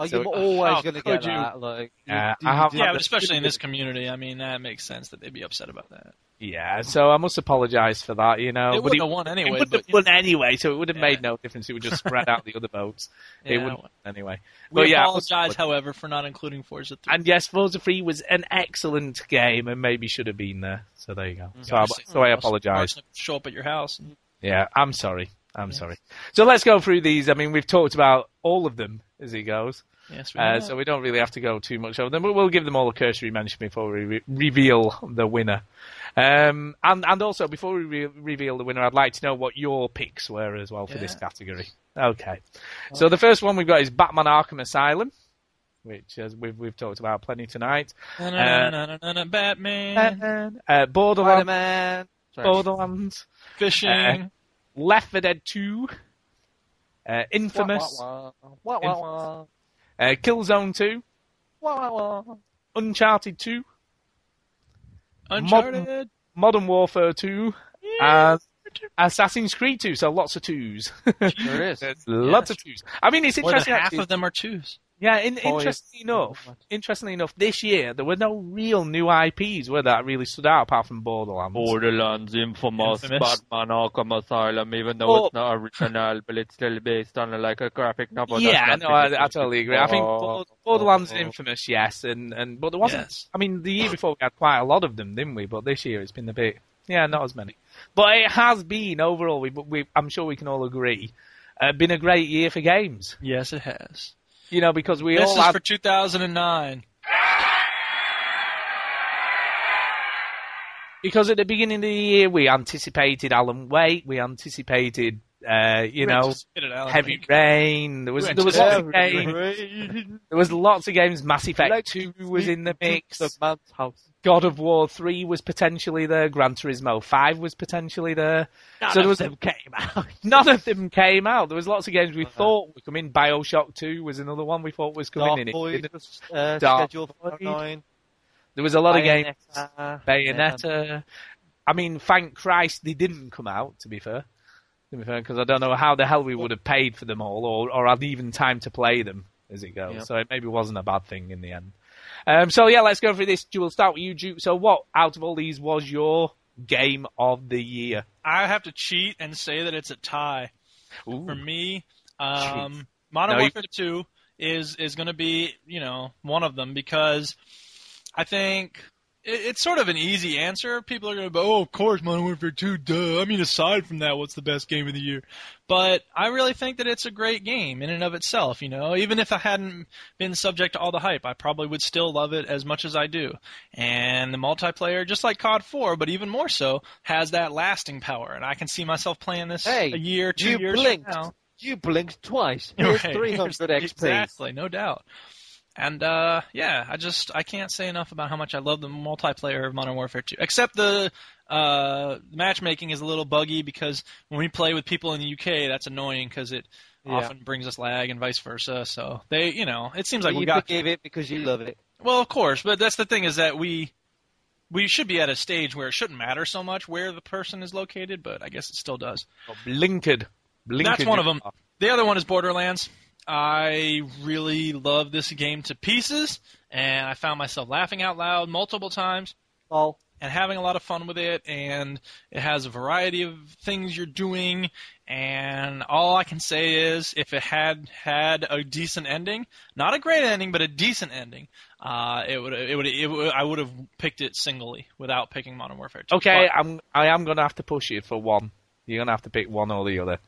Oh, so- you're always How going to could get you? that. Like, you- Uh, you I have- Yeah, but especially in this community, I mean, that makes sense that they'd be upset about that. Yeah, so I must apologise for that, you know. It but wouldn't have won it anyway. would but, have won anyway, so it would have Yeah. made no difference. It would just spread out the other votes. It wouldn't anyway. we But yeah, I must apologize, however, for not including Forza 3. And yes, Forza 3 was an excellent game and maybe should have been there. So there you go. So, I, so I apologise. Show up at your house. And, Yeah, I'm sorry. I'm sorry. So let's go through these. I mean, we've talked about all of them as he goes. Yes, we Uh, so we don't really have to go too much over them, but we'll give them all a cursory mention before we re- reveal the winner. Um, and and also before we re- reveal the winner, I'd like to know what your picks were as well for this category. Okay. So the first one we've got is Batman Arkham Asylum, which as we've we've talked about plenty tonight. Na-na-na-na-na-na, Batman, Batman, uh, Borderlands, Spider-Man. Borderlands, fishing. Left 4 Dead 2, uh, Infamous, Wah, wah, wah. Wah, wah, uh, Killzone 2, wah. Wah, wah, wah. Uncharted 2, Uncharted. Modern Warfare 2, and Assassin's Creed 2. So lots of twos. There it is. There's lots of twos. I mean, it's More than interesting. half actually- of them are twos. Yeah, in, interestingly enough, interestingly enough, this year there were no real new IPs where that really stood out apart from Borderlands. Borderlands, Infamous, Infamous. Batman Arkham Asylum, even though Oh. it's not original, but it's still based on like a graphic novel. yeah, no, I, really I totally agree. I think Oh, Borderlands oh, and oh. Infamous, yes, and and but there wasn't. Yes. I mean, the year before we had quite a lot of them, didn't we? But this year it's been a bit, yeah, not as many. But it has been overall. We, we I'm sure we can all agree, uh, been a great year for games. Yes, it has. You know, because we this all is had for 2009. because at the beginning of the year we anticipated Alan Wake, we anticipated, uh, you know, Just hit it, Alan Heavy Wake. Rain. There was We there was lots of anticipated games. There was lots of games. Mass Effect Like Two was in the mix. The man's house. God of War Three was potentially there. Gran Turismo Five was potentially there. None so there of was them came out. none of them came out. There was lots of games we thought would come in. Bioshock Two was another one we thought was coming Dark in. It Void didn't. was uh, Dark scheduled for Void. nine. There was a lot of games. Bayonetta. Bayonetta. I mean, thank Christ they didn't come out. To be fair, to be fair, because I don't know how the hell we would have paid for them all, or or had even time to play them as it goes. Yep. So it maybe wasn't a bad thing in the end. Um, so yeah, let's go through this. We'll start with you, Duke. So what out of all these was your game of the year? I have to cheat and say that it's a tie. Ooh. For me, um, Modern No, you- Warfare 2 is is going to be, you know, one of them because I think it's sort of an easy answer. People are going to go, "Oh, of course, Modern Warfare 2, duh." I mean, aside from that, what's the best game of the year? But I really think that it's a great game in and of itself, you know. Even if I hadn't been subject to all the hype, I probably would still love it as much as I do. And the multiplayer, just like COD 4, but even more so, has that lasting power. And I can see myself playing this Hey, a year, two you years blinked. now. You blinked twice. Here's Right. 300 XP. Exactly, no doubt. And uh, yeah, I just I can't say enough about how much I love the multiplayer of Modern Warfare 2. Except the uh, matchmaking is a little buggy because when we play with people in the UK, that's annoying because it Yeah. often brings us lag and vice versa. So they, you know, it seems like you we got forgive it because you love it. well, of course, but that's the thing is that we we should be at a stage where it shouldn't matter so much where the person is located, but I guess it still does. Blinked. Blinked. That's one of them. The other one is Borderlands. I really love this game to pieces, and I found myself laughing out loud multiple times Oh, and having a lot of fun with it. And it has a variety of things you're doing. And all I can say is, if it had had a decent ending, not a great ending, but a decent ending, uh, it would it would it would I would have picked it singly without picking Modern Warfare 2. Okay, I'm I am gonna have to push you for one. You're gonna have to pick one or the other.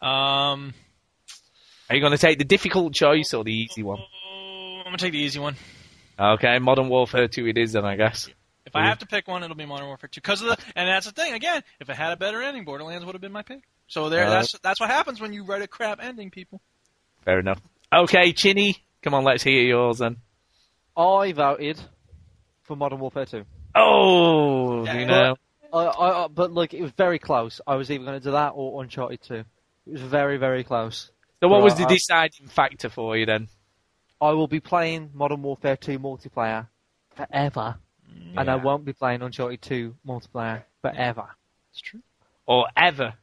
Um, Are you gonna take the difficult choice or the easy one? I'm gonna take the easy one. Okay, Modern Warfare 2 it is then, I guess. If I have to pick one, it'll be Modern Warfare 2. Because of the, and that's the thing. Again, if it had a better ending, Borderlands would have been my pick. So there, Uh, that's that's what happens when you write a crap ending, people. Fair enough. Okay, Chinny, come on, let's hear yours then. I voted for Modern Warfare 2. Oh, Yeah. you know. I, I, I, but look, it was very close. I was either going to do that or Uncharted 2. It was very, very close. So what was the deciding factor for you then? I will be playing Modern Warfare 2 multiplayer forever, and I won't be playing Uncharted 2 multiplayer forever. It's true. Or ever,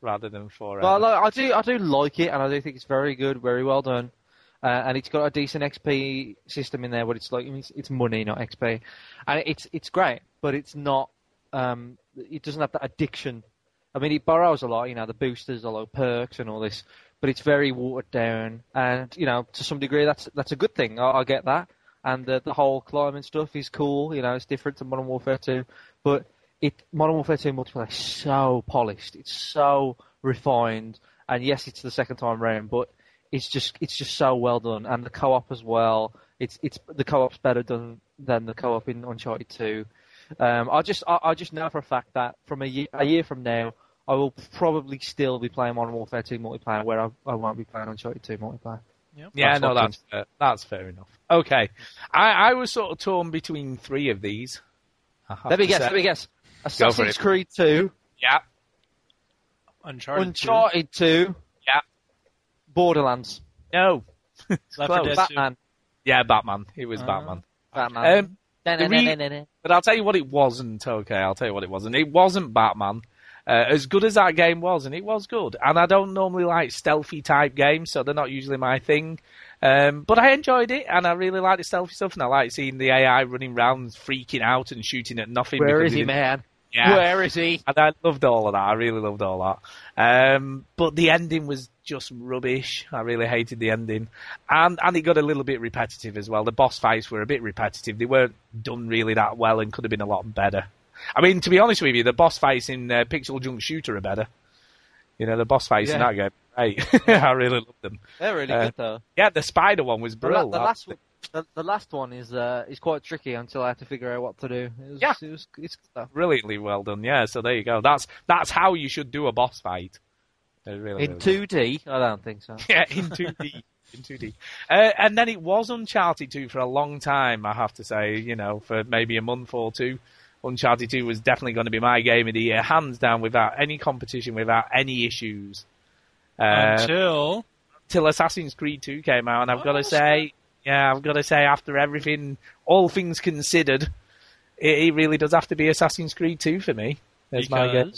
rather than forever. I, like, I do, I do like it, and I do think it's very good, very well done, uh, and it's got a decent XP system in there. But it's like it's, it's money, not XP, and it's it's great, but it's not. Um, it doesn't have that addiction. I mean, it borrows a lot, you know, the boosters, a lot of perks, and all this, but it's very watered down, and you know, to some degree, that's that's a good thing. I, I get that, and the the whole climbing stuff is cool. You know, it's different to Modern Warfare 2, but it Modern Warfare 2 multiplayer is so polished, it's so refined, and yes, it's the second time round, but it's just it's just so well done, and the co-op as well. It's it's the co-op's better done than the co-op in Uncharted 2. Um, I just I, I just know for a fact that from a year, a year from now, I will probably still be playing Modern Warfare 2 multiplayer, where I, I won't be playing Uncharted 2 multiplayer. Yep. yeah, that's no, that's fair. that's fair enough. Okay, I, I was sort of torn between three of these. Let me guess. say. Let me guess. Go for Assassin's it. Creed 2, Yeah, Uncharted. 2, Uncharted 2, Yeah. Borderlands, no, Left 4 close. Batman, yeah, Batman. It was Uh, Batman. Batman. Um, the re- But I'll tell you what it wasn't, okay? I'll tell you what it wasn't. It wasn't Batman. Uh, as good as that game was, and it was good, and I don't normally like stealthy type games, so they're not usually my thing. Um, but I enjoyed it, and I really liked the stealthy stuff, and I like seeing the AI running around, freaking out, and shooting at nothing. Where is he, man? Yeah. Where is he? And I loved all of that. I really loved all that. Um, but the ending was just rubbish. I really hated the ending, and and it got a little bit repetitive as well. The boss fights were a bit repetitive. They weren't done really that well, and could have been a lot better. I mean, to be honest with you, the boss fights in uh, PixelJunk Shooter are better. You know, the boss fights in that game, right? I really loved them. They're really Uh, good though. Yeah, the spider one was The, la- brilliant. the last one, the, the last one is uh, is quite tricky until I had to figure out what to do. It was, Yeah. it was it's brilliantly well done. Yeah, so there you go. That's that's how you should do a boss fight. Really, In really two D, I don't think so. Yeah, in 2D. in 2D. Uh, and then it was Uncharted 2 for a long time, I have to say, you know, for maybe a month or two. Uncharted 2 was definitely going to be my game of the year, hands down, without any competition, without any issues. Uh, Until till Assassin's Creed 2 came out, and I've got to Oh, say, yeah, I've got to say, after everything, all things considered, it, it really does have to be Assassin's Creed 2 for me. There's my game.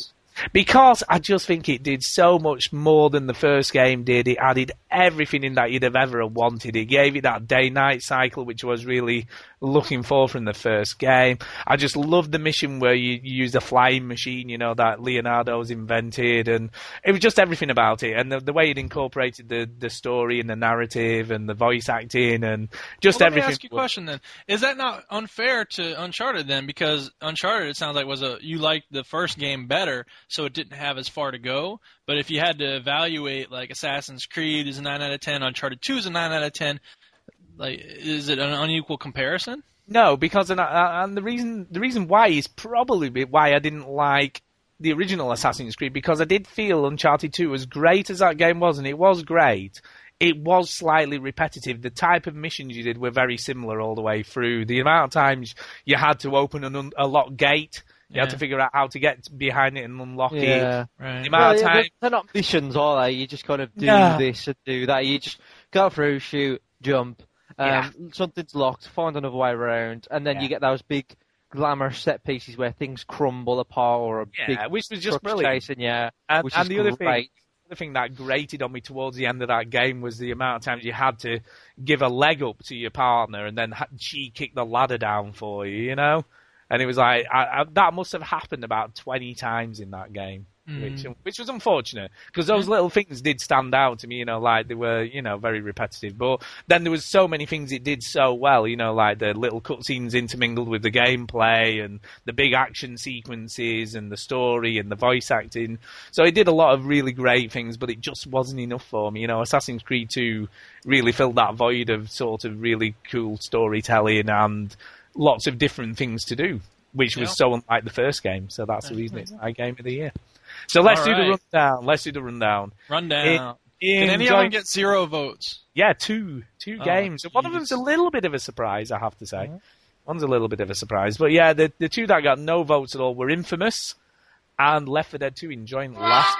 Because I just think it did so much more than the first game did. It added everything in that you'd have ever wanted. It gave it that day-night cycle, which I was really looking for from the first game. I just loved the mission where you, you use a flying machine, you know, that Leonardo's invented, and it was just everything about it. And the, the way it incorporated the, the story and the narrative and the voice acting and just well, let everything. me ask you a question then. Is that not unfair to Uncharted then? Because Uncharted, it sounds like was a you liked the first game better, so it didn't have as far to go. But if you had to evaluate, like Assassin's Creed is a nine out of ten, Uncharted Two is a nine out of ten. Like, is it an unequal comparison? No, because and, I, and the reason the reason why is probably why I didn't like the original Assassin's Creed because I did feel Uncharted 2 as great as that game was, and it was great. It was slightly repetitive. The type of missions you did were very similar all the way through. The amount of times you had to open an un- a locked gate, you had to figure out how to get behind it and unlock it. Yeah. Right. The amount Well, of yeah, time. they're, they're not missions, are they? You just kind of do No. this and do that. You just go through, shoot, jump. Um, Yeah. Something's locked, find another way around, and then Yeah. you get those big glamour set pieces where things crumble apart or a Yeah, big which was just brilliant. chasing you, And, which and is the other thing. The thing that grated on me towards the end of that game was the amount of times you had to give a leg up to your partner and then she kicked the ladder down for you, you know? And it was like, I, I, that must have happened about 20 times in that game. Hmm. Which, which was unfortunate because those little things did stand out to me, you know, like they were, you know, very repetitive. But then there was so many things it did so well, you know, like the little cutscenes intermingled with the gameplay and the big action sequences and the story and the voice acting. So it did a lot of really great things, but it just wasn't enough for me. You know, Assassin's Creed 2 really filled that void of sort of really cool storytelling and lots of different things to do, which was Yeah. so unlike the first game. So that's the reason it's my game of the year. So let's All do the rundown. Let's do the rundown. Rundown. In Did any of them get zero votes? yeah, two two Oh, games. One of them's a little bit of a surprise, I have to say. One's a little bit of a surprise, but yeah, the the two that got no votes at all were Infamous and Left 4 Dead 2 in joint last.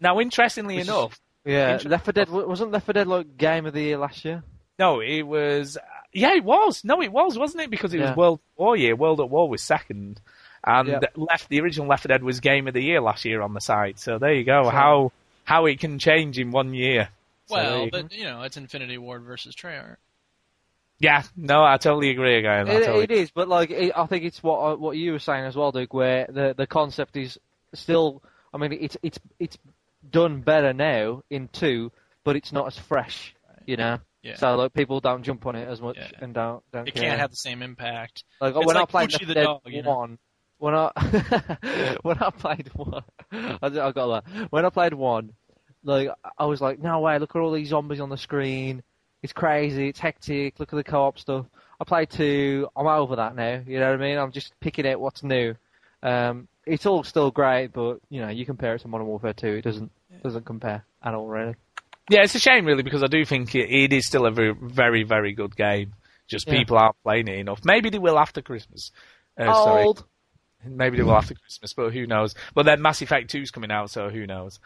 Now, interestingly Which is- enough, Yeah, Inter- Left 4 Dead wasn't Left 4 Dead like game of the year last year. no, it was. Yeah, it was. No, it was, wasn't it? Because it was World War year. World at War was second, and Yeah. left the original Left 4 Dead was Game of the Year last year on the site. So there you go. So- How how it can change in one year. So there Well, you go. but you know, it's Infinity Ward versus Treyarch. yeah, no, I totally agree again. It, totally it is, but like it, I think it's what uh, what you were saying as well, Duke. Where the the concept is still. I mean, it's it's it's done better now in two, but it's not as fresh. You know. Yeah. So like people don't jump on it as much Yeah. and don't don't It care. can't have the same impact. Like It's when I played Left the Dead dog, you know? one, when I when I played one, I, got that. When I played one, like I was like, no way! Look at all these zombies on the screen. It's crazy. It's hectic. Look at the co-op stuff. I played two. I'm over that now. You know what I mean? I'm just picking out what's new. Um, it's all still great, but you know, you compare it to Modern Warfare 2, it doesn't doesn't compare at all, really. Yeah, it's a shame really because I do think it, it is still a very, very, very good game. Just Yeah. people aren't playing it enough. Maybe they will after Christmas. Uh, sorry, Old. maybe they will after Christmas, but who knows? But then Mass Effect 2's coming out, so who knows?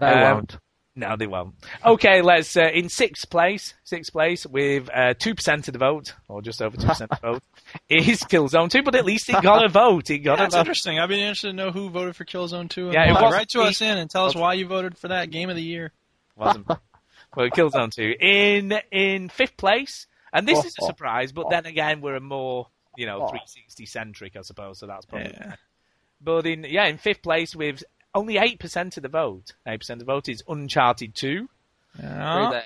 They Um, won't. No, they won't. Okay, let's uh, in sixth place, sixth place with uh, two percent of the vote, or just over two percent of the vote, is Killzone Two. But at least it got a vote. It got Yeah, a it's vote. interesting. I'd be interested to know who voted for Killzone 2. Yeah, it wasn't write to me. us in and tell us why you voted for that game of the year. Wasn't. well, Killzone Two in in fifth place, and this is a oh. surprise. But then again, we're a more you know 360 centric, I suppose. So that's probably. Yeah. But in yeah, in fifth place with only eight percent of the vote, eight percent of the vote is Uncharted Two. Yeah. Really?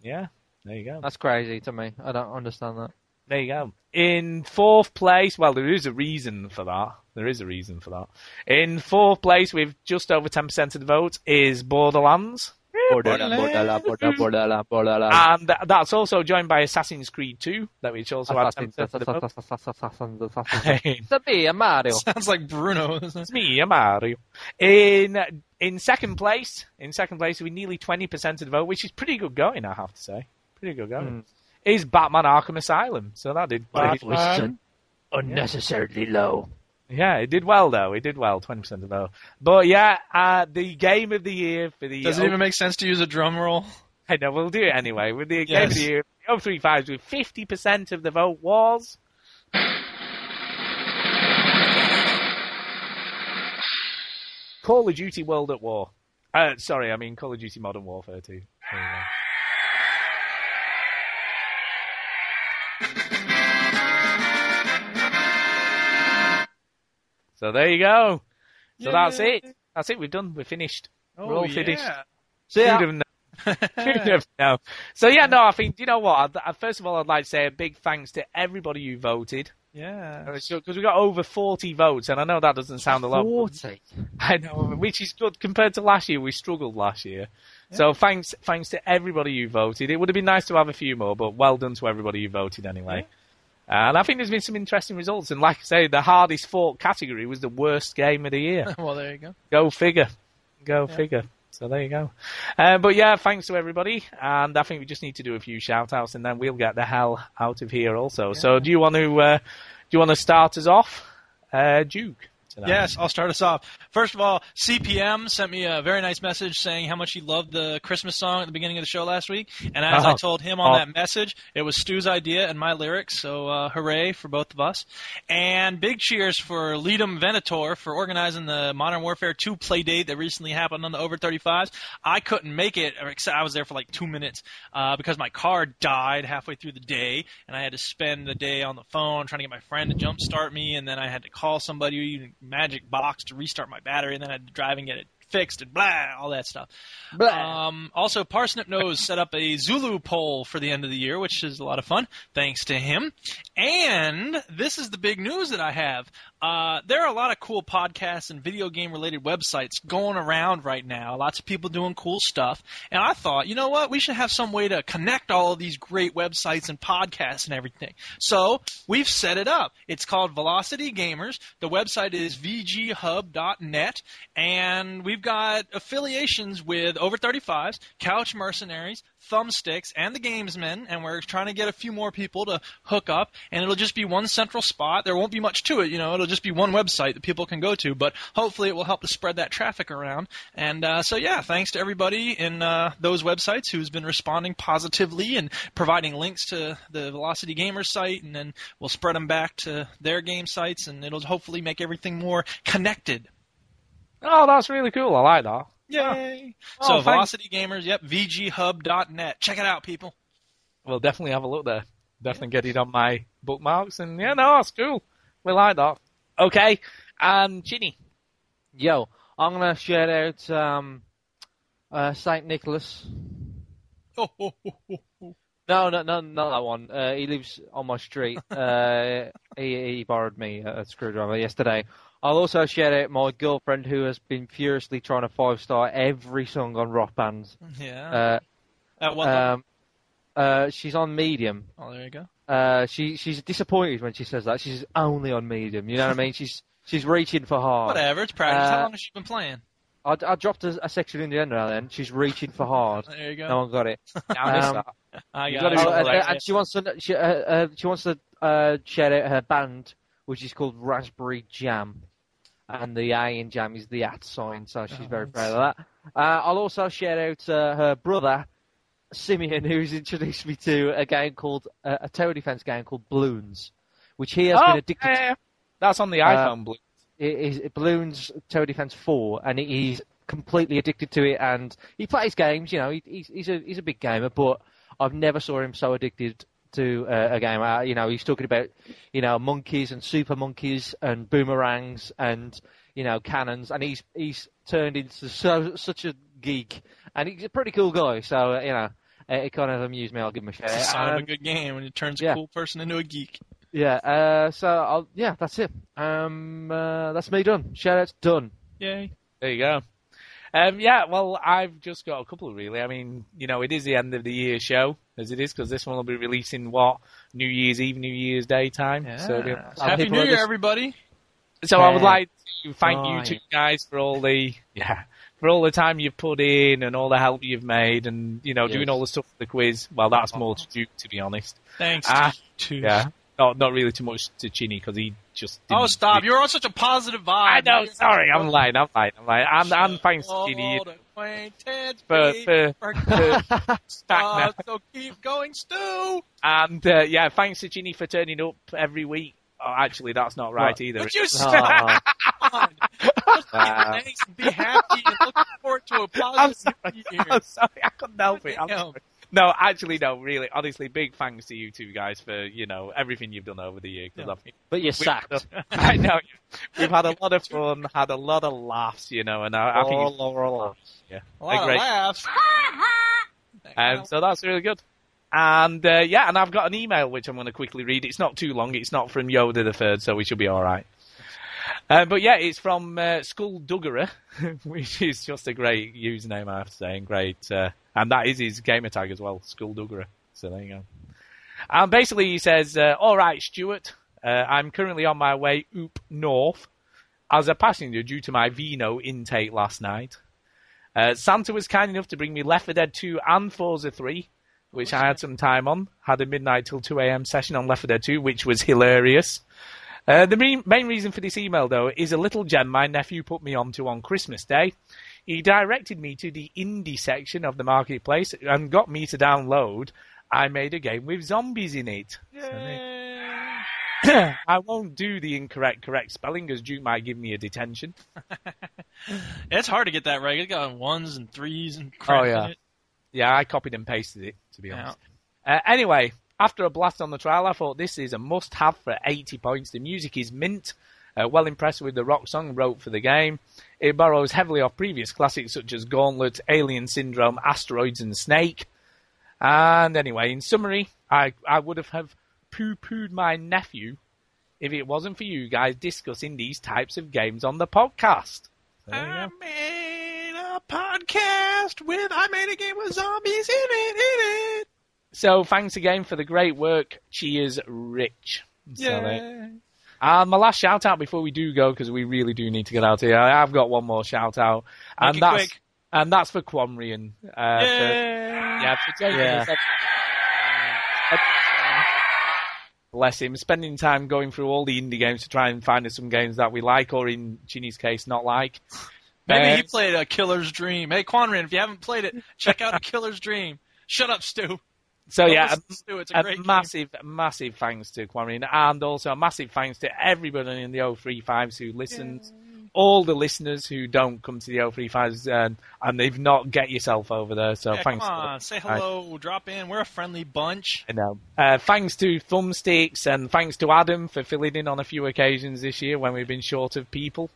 Yeah, there you go. That's crazy to me. I don't understand that. There you go. In fourth place, well, there is a reason for that. There is a reason for that. In fourth place, with just over 10% of the vote, is Borderlands. Borderland, Borderland, Borderland, Borderland, Borderland. And that's also joined by Assassin's Creed 2, that which also had 10% of the vote. It's a me, Mario. Sounds like Bruno. doesn't it? It's me, Mario. In in second place, in second place with nearly 20% of the vote, which is pretty good going, I have to say. Pretty good going. Is Batman Arkham Asylum. So that did pretty unnecessarily low. Yeah, it did well though. It did well, twenty percent of the vote. But yeah, uh, the game of the year for the Does it even make sense to use a drum roll? I know we'll do it anyway. With the game of the year, the 035s with fifty percent of the vote was. Call of Duty World at War. Uh, sorry, I mean Call of Duty Modern Warfare 2. So there you go. So that's it. That's it. We're done. We're finished. Oh, We're all finished. yeah. So yeah, Who'd have known? Have known? So yeah, no. I think you know what. I, I- first of all, I'd like to say a big thanks to everybody who voted Yeah. Uh, because we got over forty votes, and I know that doesn't sound a lot. forty. I know, which is good compared to last year. We struggled last year. So thanks, thanks to everybody who voted. It would have been nice to have a few more, but well done to everybody who voted anyway. And I think there's been some interesting results. And like I say, the hardest fought category was the worst game of the year. well, there you go. Go figure. Go figure. So there you go. Um, but yeah, thanks to everybody. And I think we just need to do a few shout outs and then we'll get the hell out of here also. So do you want to, uh, do you want to start us off, uh, Duke? Tonight? Yes, I'll start us off. First of all, CPM sent me a very nice message saying how much he loved the Christmas song at the beginning of the show last week. And as I Oh. told him on Oh. that message, it was Stu's idea and my lyrics, so uh, hooray for both of us. And big cheers for Leadum Venator for organizing the Modern Warfare 2 play date that recently happened on the Over 35s. I couldn't make it, except I was there for like two minutes uh, because my car died halfway through the day, and I had to spend the day on the phone trying to get my friend to jumpstart me, and then I had to call somebody magic box to restart my battery, and then I had to drive and get it fixed and blah, all that stuff. Um, also, Parsnip Nose set up a Zulu poll for the end of the year, which is a lot of fun, thanks to him. And this is the big news that I have. Uh, there are a lot of cool podcasts and video game related websites going around right now. Lots of people doing cool stuff. And I thought, you know what? We should have some way to connect all of these great websites and podcasts and everything. So we've set it up. It's called Velocity Gamers. The website is vghub.net. And we we've got affiliations with Over 35s, Couch Mercenaries, Thumbsticks, and the Gamesmen, and we're trying to get a few more people to hook up, and it'll just be one central spot. There won't be much to it, you know, it'll just be one website that people can go to, but hopefully it will help to spread that traffic around. And uh, so, yeah, thanks to everybody in uh, those websites who's been responding positively and providing links to the Velocity Gamers site, and then we'll spread them back to their game sites, and it'll hopefully make everything more connected. Oh, that's really cool. I like that. Yay! Oh, so thanks. Velocity Gamers, yep, VGHub.net. Check it out, people. We'll definitely have a look there. Definitely get it on my bookmarks. And yeah, no, that's cool. We like that. Okay. And Chinny. Yo, I'm gonna shout out um, uh, Saint Nicholas. Oh, oh, oh, oh, oh. No, no, no, not that one. Uh, he lives on my street. Uh, he, he borrowed me a screwdriver yesterday. I'll also shout out my girlfriend who has been furiously trying to five star every song on Rock Bands. Yeah. Uh, At what um, uh, she's on Medium. oh, there you go. Uh, she she's disappointed when she says that. She's only on Medium. You know what I mean? She's she's reaching for hard. Whatever, it's practice. How Uh, long has she been playing? I, I dropped a, a section in the end now. Then she's reaching for hard. There you go. No one got it. I missed Um, that. I got it. Oh, and, right, and she wants to she, uh, uh, she wants to uh, shout out her band, which is called Raspberry Jam, and the A in Jam is the at sign, so she's very proud of that. Uh, I'll also shout out uh, her brother Simeon, who's introduced me to a game called uh, a tower defense game called Bloons, which he has Oh, been addicted yeah. That's on the Uh, iPhone Blue. It is Bloons Tower Defense Four, and he's completely addicted to it. And he plays games. You know, he, he's he's a he's a big gamer, but I've never saw him so addicted to uh, a game. Uh, you know, he's talking about you know monkeys and super monkeys and boomerangs and you know cannons, and he's he's turned into so such a geek, and he's a pretty cool guy. So uh, you know. uh, It kind of amused me. I'll give him a shout. It's a sign of a Um, good game when it turns a cool person into a geek. yeah. Uh, so I'll, yeah, that's it. Um, uh, that's me done. Shout outs done. Yay. There you go. Um, yeah, well, I've just got a couple really. I mean, you know, it is the end of the year show, as it is, because this one will be releasing what New Year's Eve, New Year's Day time. So, Yeah. Some Happy New Year, just- everybody. so I would like to thank you Right. two guys for all the yeah for all the time you've put in and all the help you've made and you know doing all the stuff for the quiz. Well, that's more to do, to be honest. Thanks. Ah, to Yeah, not not really too much to Chinny because he just. Oh, didn't stop. really- You're on such a positive vibe. I know. You're- Sorry, I'm lying. I'm lying. I'm lying. And, and thanks to Old Chinny acquaintance, for be for, for back now. uh, so keep going, Stu. And uh, yeah, thanks to Chinny for turning up every week. Oh, actually, that's not right What? either. Would you Oh, stop? wow. Thanks be happy and look forward to a I'm sorry. year. I'm sorry. I couldn't help it. I'm Damn. sorry. No, actually, no. Really, honestly, big thanks to you two guys for you know everything you've done over the year. Yeah. I think But you're we- sacked. I know we've had a lot of fun, had a lot of laughs, you know, and I, I think it's, yeah, A lot great. of laughs. Um, so that's really good. And uh, yeah, and I've got an email which I'm going to quickly read. It's not too long. It's not from Yoda the Third, so we should be all right. Uh, but yeah, it's from uh, Skullduggerer, which is just a great username, I have to say, and great. Uh, and that is his gamer tag as well, Skullduggerer. So there you go. And basically, he says, uh, "All right, Stuart, uh, I'm currently on my way up north as a passenger due to my vino intake last night. Uh, Santa was kind enough to bring me Left 4 Dead 2 and Forza 3, which I had some time on. Had a midnight till 2 a.m. session on Left 4 Dead 2, which was hilarious. Uh, the main, main reason for this email, though, is a little gem my nephew put me onto on Christmas Day. He directed me to the indie section of the marketplace and got me to download. I made a game with zombies in it. So I won't do the incorrect correct spelling, as Duke might give me a detention. It's hard to get that right. It's got ones and threes and crap Oh, yeah. in it. Yeah, I copied and pasted it, to be honest. Uh, anyway, after a blast on the trial, I thought this is a must-have for 80 points. The music is mint. Uh, well impressed with the rock song wrote for the game. It borrows heavily off previous classics such as Gauntlet, Alien Syndrome, Asteroids, and Snake. And anyway, in summary, I, I would have, have poo-pooed my nephew if it wasn't for you guys discussing these types of games on the podcast. I made a podcast with I made a game with zombies in it, in it. So thanks again for the great work. Cheers, Rich. Yeah. And my last shout out before we do go, because we really do need to get out here. I have got one more shout out, and it that's quick. and that's for Quamrian. Uh, for- yeah, for taking Yeah. us- Bless him, spending time going through all the indie games to try and find us some games that we like, or in Chinny's case, not like. Maybe Uh, he played a Killer's Dream. Hey, Quanrian, if you haven't played it, check out a Killer's Dream. Shut up, Stu. So Don't yeah, listen to It's a a great game. massive, massive thanks to Quamrian, and also a massive thanks to everybody in the 035s who listens, all the listeners who don't come to the 035s, and, and they've not get yourself over there. So Yeah, thanks. come on, say hello, drop in. We're a friendly bunch. I know. Uh, thanks to Thumbsticks and thanks to Adam for filling in on a few occasions this year when we've been short of people.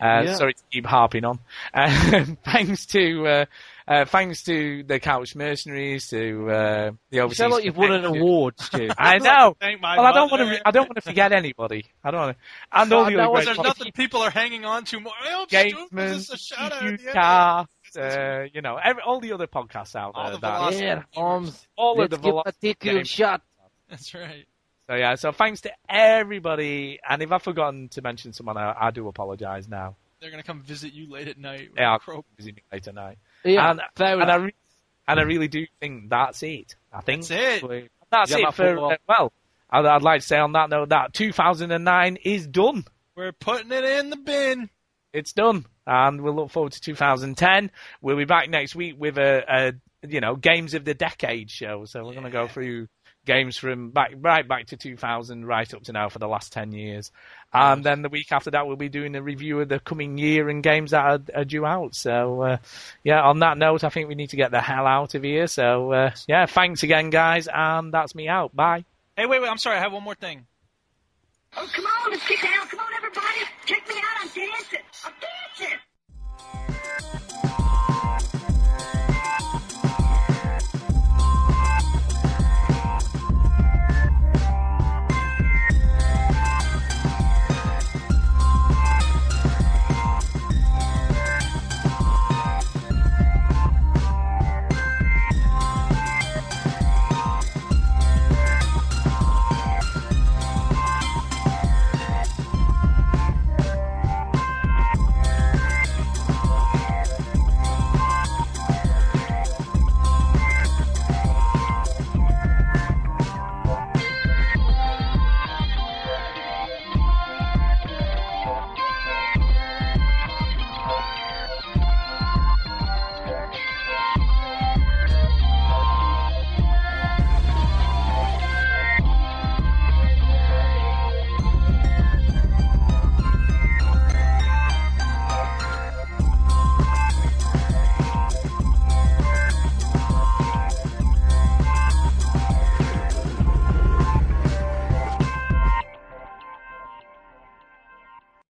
Uh, Yeah. Sorry to keep harping on. Uh, thanks to uh, uh, thanks to the Couch Mercenaries, to uh, the You overseas. sound like you've won an award, Stu. I know. Thank my Well, I don't want to. I don't want to forget anybody. I don't want to. And all Oh, the no, other great There's nothing people are hanging on to more. I hope Stu gives Gamesman, a shout out at the end. Cast, uh, you know, every, all the other podcasts out All there. the that- Yeah, Holmes. all Let's of the give Velocity a tickle games. shot. That's right. So yeah, so thanks to everybody. And if I've forgotten to mention someone, I, I do apologise now. They're gonna come visit you late at night. They are Crow- busy me later tonight. Yeah, and, fair and I re- and I really do think that's it. I think That's it. Sweet. that's Yeah, it for uh, well. I'd, I'd like to say on that note that 2009 is done. We're putting it in the bin. It's done, and we'll look forward to 2010. We'll be back next week with a, a you know games of the decade show. So we're going to go through games from back right back to 2000 right up to now for the last 10 years. And then the week after that, we'll be doing a review of the coming year and games that are, are due out. So, uh, yeah, on that note, I think we need to get the hell out of here. So, uh, yeah, thanks again, guys, and that's me out. Bye. Hey, wait, wait. I'm sorry. I have one more thing. Oh, come on, let's get down. Come on, everybody. Check me out. I'm dancing. I'm dancing.